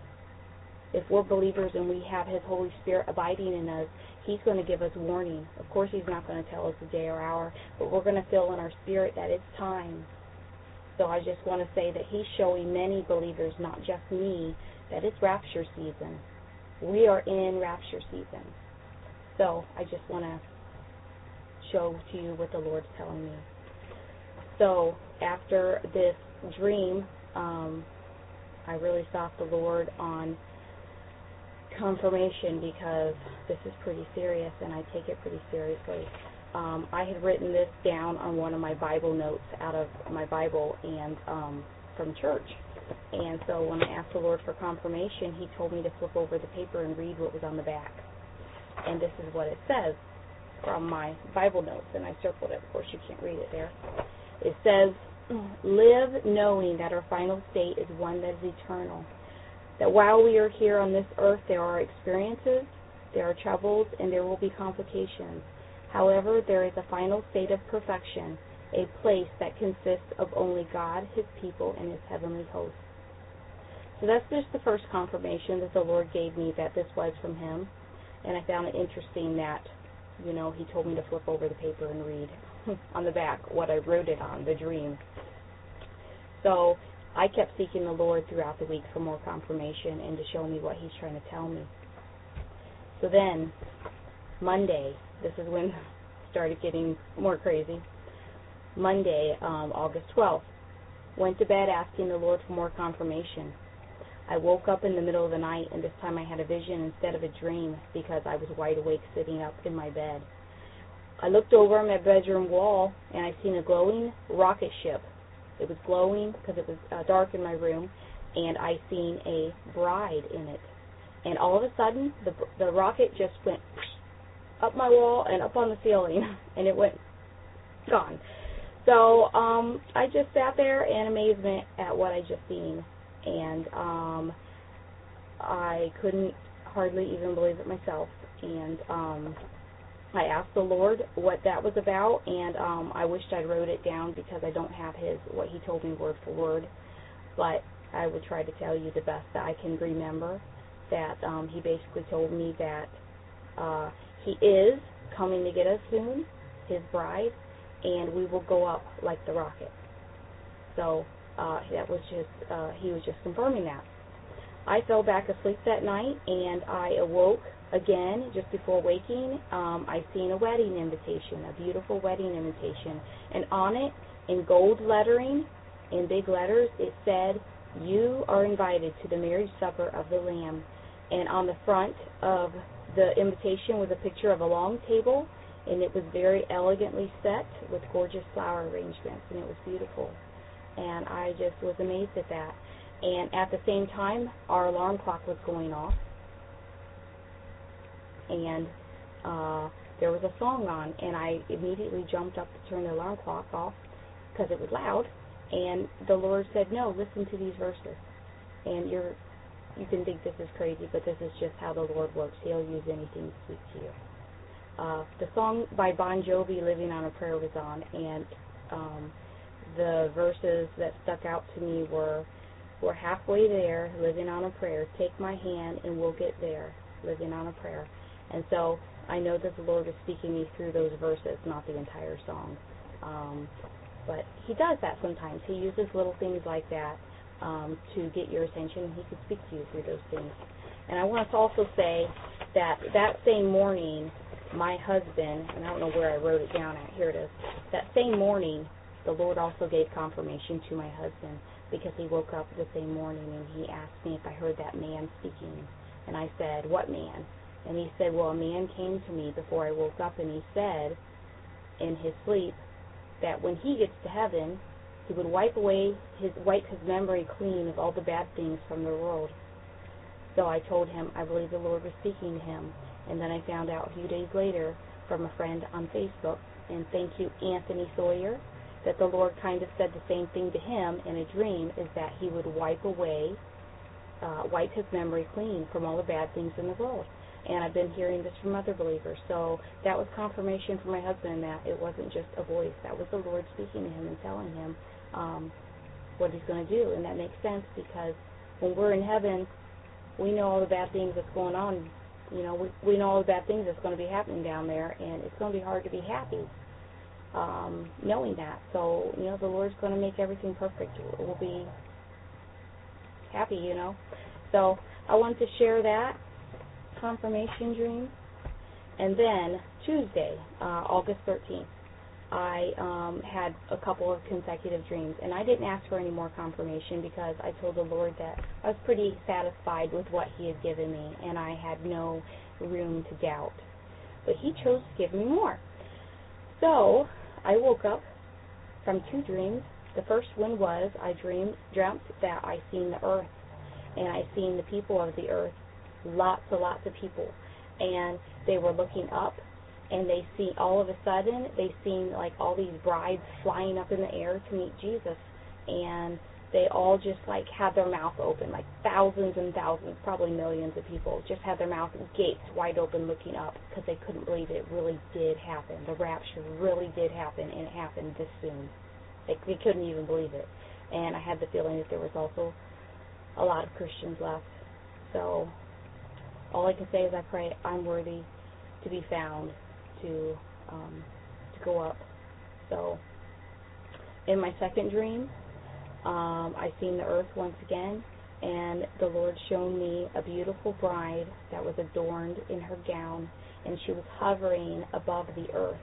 if we're believers and we have his holy spirit abiding in us he's going to give us warning. Of course, he's not going to tell us the day or hour, but we're going to feel in our spirit that it's time. So I just want to say that he's showing many believers, not just me, that it's rapture season. We are in rapture season. So I just want to show to you what the Lord's telling me. So after this dream, um, I really sought the Lord on confirmation because this is pretty serious and I take it pretty seriously. Um, I had written this down on one of my Bible notes out of my Bible and um, from church. And so when I asked the Lord for confirmation, He told me to flip over the paper and read what was on the back. And this is what it says from my Bible notes, and I circled it. Of course, you can't read it there. It says, Live knowing that our final state is one that is eternal that while we are here on this earth, there are experiences, there are troubles, and there will be complications. However, there is a final state of perfection, a place that consists of only God, His people, and His heavenly hosts. So that's just the first confirmation that the Lord gave me that this was from Him. And I found it interesting that, you know, He told me to flip over the paper and read on the back what I wrote it on, the dream. So I kept seeking the Lord throughout the week for more confirmation and to show me what He's trying to tell me. So then, Monday, this is when started getting more crazy. Monday, um, August 12th, went to bed asking the Lord for more confirmation. I woke up in the middle of the night, and this time I had a vision instead of a dream because I was wide awake sitting up in my bed. I looked over my bedroom wall, and I seen a glowing rocket ship it was glowing because it was uh, dark in my room, and I seen a bride in it. And all of a sudden, the the rocket just went up my wall and up on the ceiling, and it went gone. So um, I just sat there in amazement at what I just seen, and um, I couldn't hardly even believe it myself. And um, I asked the Lord what that was about, and um, I wished I'd wrote it down because I don't have his what he told me word for word. But I would try to tell you the best that I can remember. That um, he basically told me that uh, he is coming to get us soon, his bride, and we will go up like the rocket. So uh, that was just uh, he was just confirming that. I fell back asleep that night, and I awoke again, just before waking, um, I seen a wedding invitation, a beautiful wedding invitation, and on it, in gold lettering, in big letters, it said, "You are invited to the marriage supper of the Lamb." And on the front of the invitation was a picture of a long table, and it was very elegantly set with gorgeous flower arrangements, and it was beautiful. And I just was amazed at that. And at the same time, our alarm clock was going off and uh, there was a song on, and I immediately jumped up to turn the alarm clock off because it was loud. And the Lord said, "No, listen to these verses." And you're, you can think this is crazy, but this is just how the Lord works. He'll use anything to speak to you. Uh, the song by Bon Jovi, "Living on a Prayer," was on, and um, the verses that stuck out to me were, "We're halfway there, living on a prayer. Take my hand, and we'll get there, living on a prayer." And so I know that the Lord is speaking me through those verses, not the entire song. Um, but He does that sometimes. He uses little things like that um, to get your attention. He could speak to you through those things. And I want to also say that that same morning, my husband, and I don't know where I wrote it down at, here it is. That same morning, the Lord also gave confirmation to my husband because he woke up the same morning and he asked me if I heard that man speaking. And I said, What man? And he said, Well, a man came to me before I woke up, and he said in his sleep that when he gets to heaven, he would wipe away his wipe his memory clean of all the bad things from the world. So I told him I believe the Lord was speaking to him, and then I found out a few days later from a friend on Facebook. And thank you, Anthony Sawyer, that the Lord kind of said the same thing to him in a dream is that he would wipe away, uh, wipe his memory clean from all the bad things in the world. And I've been hearing this from other believers. So that was confirmation for my husband that it wasn't just a voice. That was the Lord speaking to him and telling him um, what he's going to do. And that makes sense because when we're in heaven, we know all the bad things that's going on. You know, we, we know all the bad things that's going to be happening down there, and it's going to be hard to be happy um, knowing that. So, you know, the Lord's going to make everything perfect. We'll be happy, you know. So I wanted to share that confirmation dream. And then Tuesday, uh, August 13th, I um, had a couple of consecutive dreams. And I didn't ask for any more confirmation because I told the Lord that I was pretty satisfied with what He had given me and I had no room to doubt. But He chose to give me more. So I woke up from two dreams. The first one was I dreamed dreamt that I seen the earth and I seen the people of the earth, lots and lots of people, and they were looking up and they see all of a sudden they seen like all these brides flying up in the air to meet Jesus. And they all just like had their mouth open like thousands and thousands probably millions of people just had their mouth gapes wide open looking up because they couldn't believe it really did happen. The rapture really did happen and it happened this soon. They, they couldn't even believe it. And i had the feeling that there was also a lot of christians left. So all i can say is i pray i'm worthy to be found to um, to go up. So in my second dream, um, I seen the earth once again, and the Lord showed me a beautiful bride that was adorned in her gown, and she was hovering above the earth.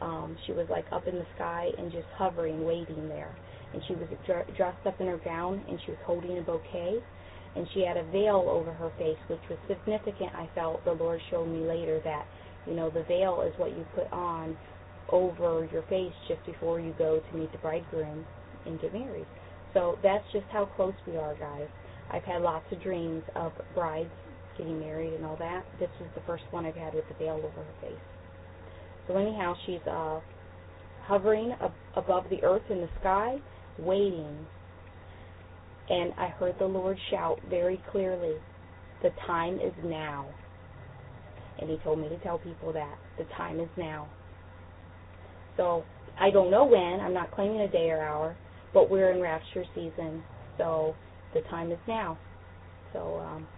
Um, she was like up in the sky and just hovering, waiting there. And she was dr- dressed up in her gown, and she was holding a bouquet, and she had a veil over her face, which was significant. I felt the Lord showed me later that you know, the veil is what you put on over your face just before you go to meet the bridegroom and get married. So that's just how close we are, guys. I've had lots of dreams of brides getting married and all that. This was the first one I've had with the veil over her face. So anyhow, she's uh, hovering ab- above the earth in the sky, waiting. And I heard the Lord shout very clearly, "The time is now." and he told me to tell people that the time is now. So I don't know when. I'm not claiming a day or hour, but we're in rapture season, so the time is now. So, um,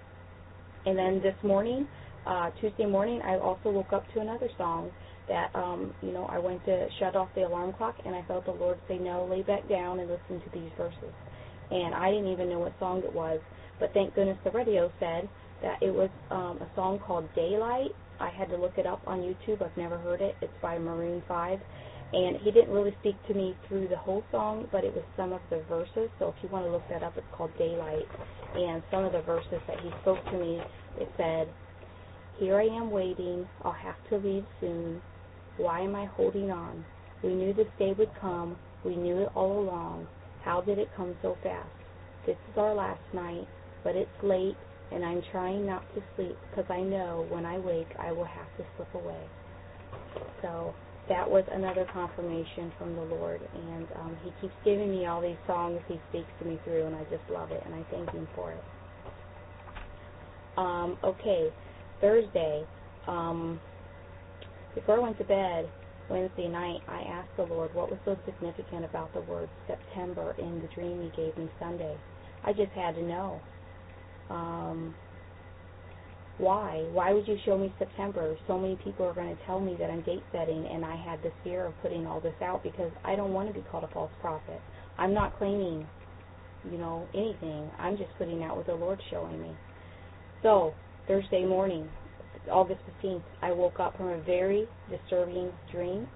and then this morning, uh, Tuesday morning, I also woke up to another song that, um, you know, I went to shut off the alarm clock, and I felt the Lord say, "No, lay back down and listen to these verses." And I didn't even know what song it was, but thank goodness the radio said that it was um, a song called Daylight. I had to look it up on YouTube. I've never heard it. It's by Maroon 5. And he didn't really speak to me through the whole song, but it was some of the verses. So if you want to look that up, it's called Daylight. And some of the verses that he spoke to me, it said, Here I am waiting. I'll have to leave soon. Why am I holding on? We knew this day would come. We knew it all along. How did it come so fast? This is our last night, but it's late and I'm trying not to sleep because I know when I wake I will have to slip away. So that was another confirmation from the Lord, and um, He keeps giving me all these songs He speaks to me through, and I just love it, and I thank Him for it. Um, okay, Thursday. Um, before I went to bed Wednesday night, I asked the Lord what was so significant about the word September in the dream He gave me Sunday. I just had to know um, why? Why would you show me September? So many people are going to tell me that I'm date setting, and I had this fear of putting all this out because I don't want to be called a false prophet. I'm not claiming, you know, anything. I'm just putting out what the Lord's showing me. So, Thursday morning, August 15th, I woke up from a very disturbing dream,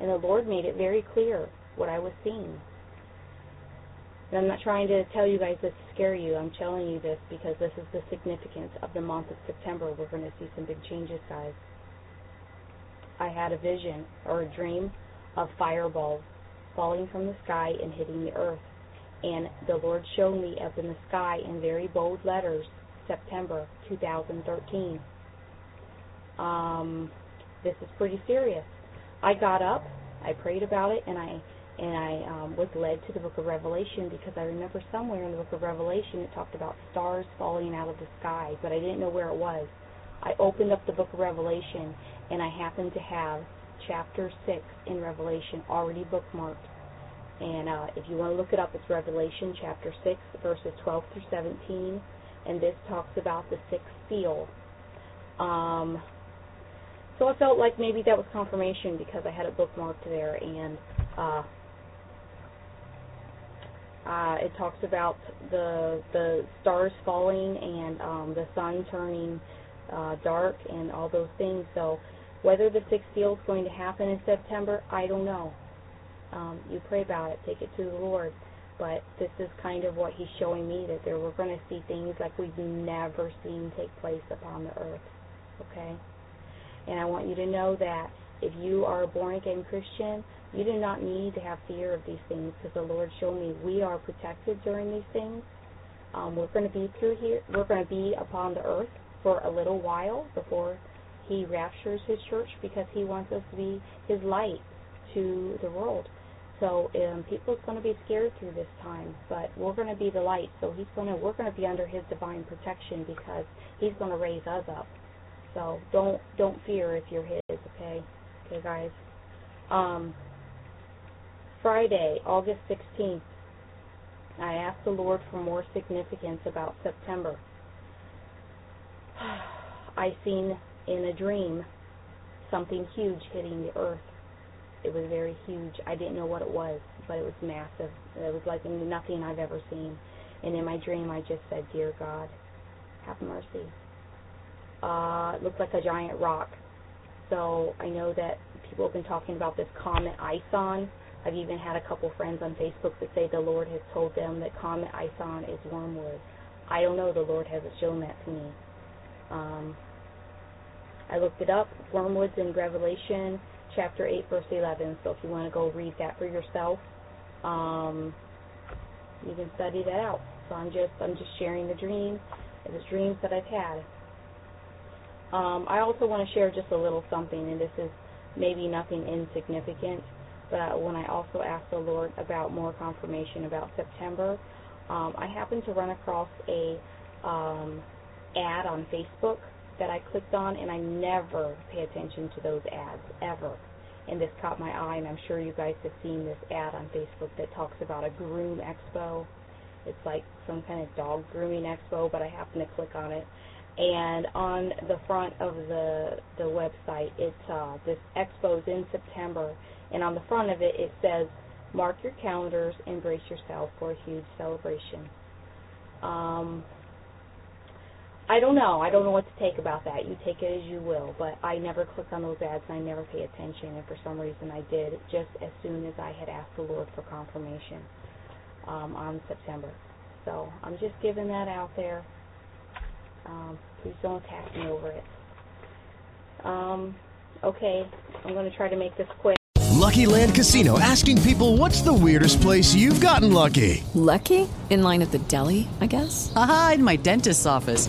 and the Lord made it very clear what I was seeing. And I'm not trying to tell you guys this to scare you. I'm telling you this because this is the significance of the month of September. We're going to see some big changes, guys. I had a vision or a dream of fireballs falling from the sky and hitting the earth. And the Lord showed me up in the sky in very bold letters, September 2013. Um, this is pretty serious. I got up, I prayed about it, and I and I um, was led to the book of Revelation because I remember somewhere in the book of Revelation it talked about stars falling out of the sky, but I didn't know where it was. I opened up the book of Revelation and I happened to have chapter 6 in Revelation already bookmarked. And uh, if you want to look it up, it's Revelation chapter 6, verses 12 through 17. And this talks about the sixth seal. Um, so I felt like maybe that was confirmation because I had it bookmarked there. And uh, uh, it talks about the the stars falling and um, the sun turning uh, dark and all those things. So whether the sixth seal is going to happen in September, I don't know. Um, you pray about it, take it to the Lord. But this is kind of what He's showing me that there we're going to see things like we've never seen take place upon the earth. Okay? And I want you to know that if you are a born again Christian, you do not need to have fear of these things because the Lord showed me we are protected during these things. Um, we're going to be through here. We're going to be upon the earth for a little while before He raptures His church because He wants us to be His light to the world. So um, people are going to be scared through this time, but we're going to be the light. So He's going to. We're going to be under His divine protection because He's going to raise us up. So don't don't fear if you're His. Okay, okay, guys. Um, Friday, August 16th, I asked the Lord for more significance about September. I seen in a dream something huge hitting the earth. It was very huge. I didn't know what it was, but it was massive. It was like nothing I've ever seen. And in my dream, I just said, "Dear God, have mercy." Uh, it looked like a giant rock. So I know that people have been talking about this comet Ison. I've even had a couple friends on Facebook that say the Lord has told them that Comet Ison is wormwood. I don't know. The Lord hasn't shown that to me. Um, I looked it up. Wormwood's in Revelation chapter 8, verse 11. So if you want to go read that for yourself, um, you can study that out. So I'm just I'm just sharing the dream, the dreams that I've had. Um, I also want to share just a little something, and this is maybe nothing insignificant. But when I also asked the Lord about more confirmation about September, um, I happened to run across a um, ad on Facebook that I clicked on, and I never pay attention to those ads ever. And this caught my eye, and I'm sure you guys have seen this ad on Facebook that talks about a groom expo. It's like some kind of dog grooming expo, but I happened to click on it. And on the front of the the website, it's uh, this expo's in September, and on the front of it, it says, "Mark your calendars, embrace yourself for a huge celebration." Um, I don't know. I don't know what to take about that. You take it as you will. But I never click on those ads and I never pay attention. And for some reason I did just as soon as I had asked the Lord for confirmation um, on September. So I'm just giving that out there. Um, please don't attack me over it. Um, okay, I'm going to try to make this quick. Lucky Land Casino asking people what's the weirdest place you've gotten lucky? Lucky? In line at the deli, I guess? Aha, in my dentist's office.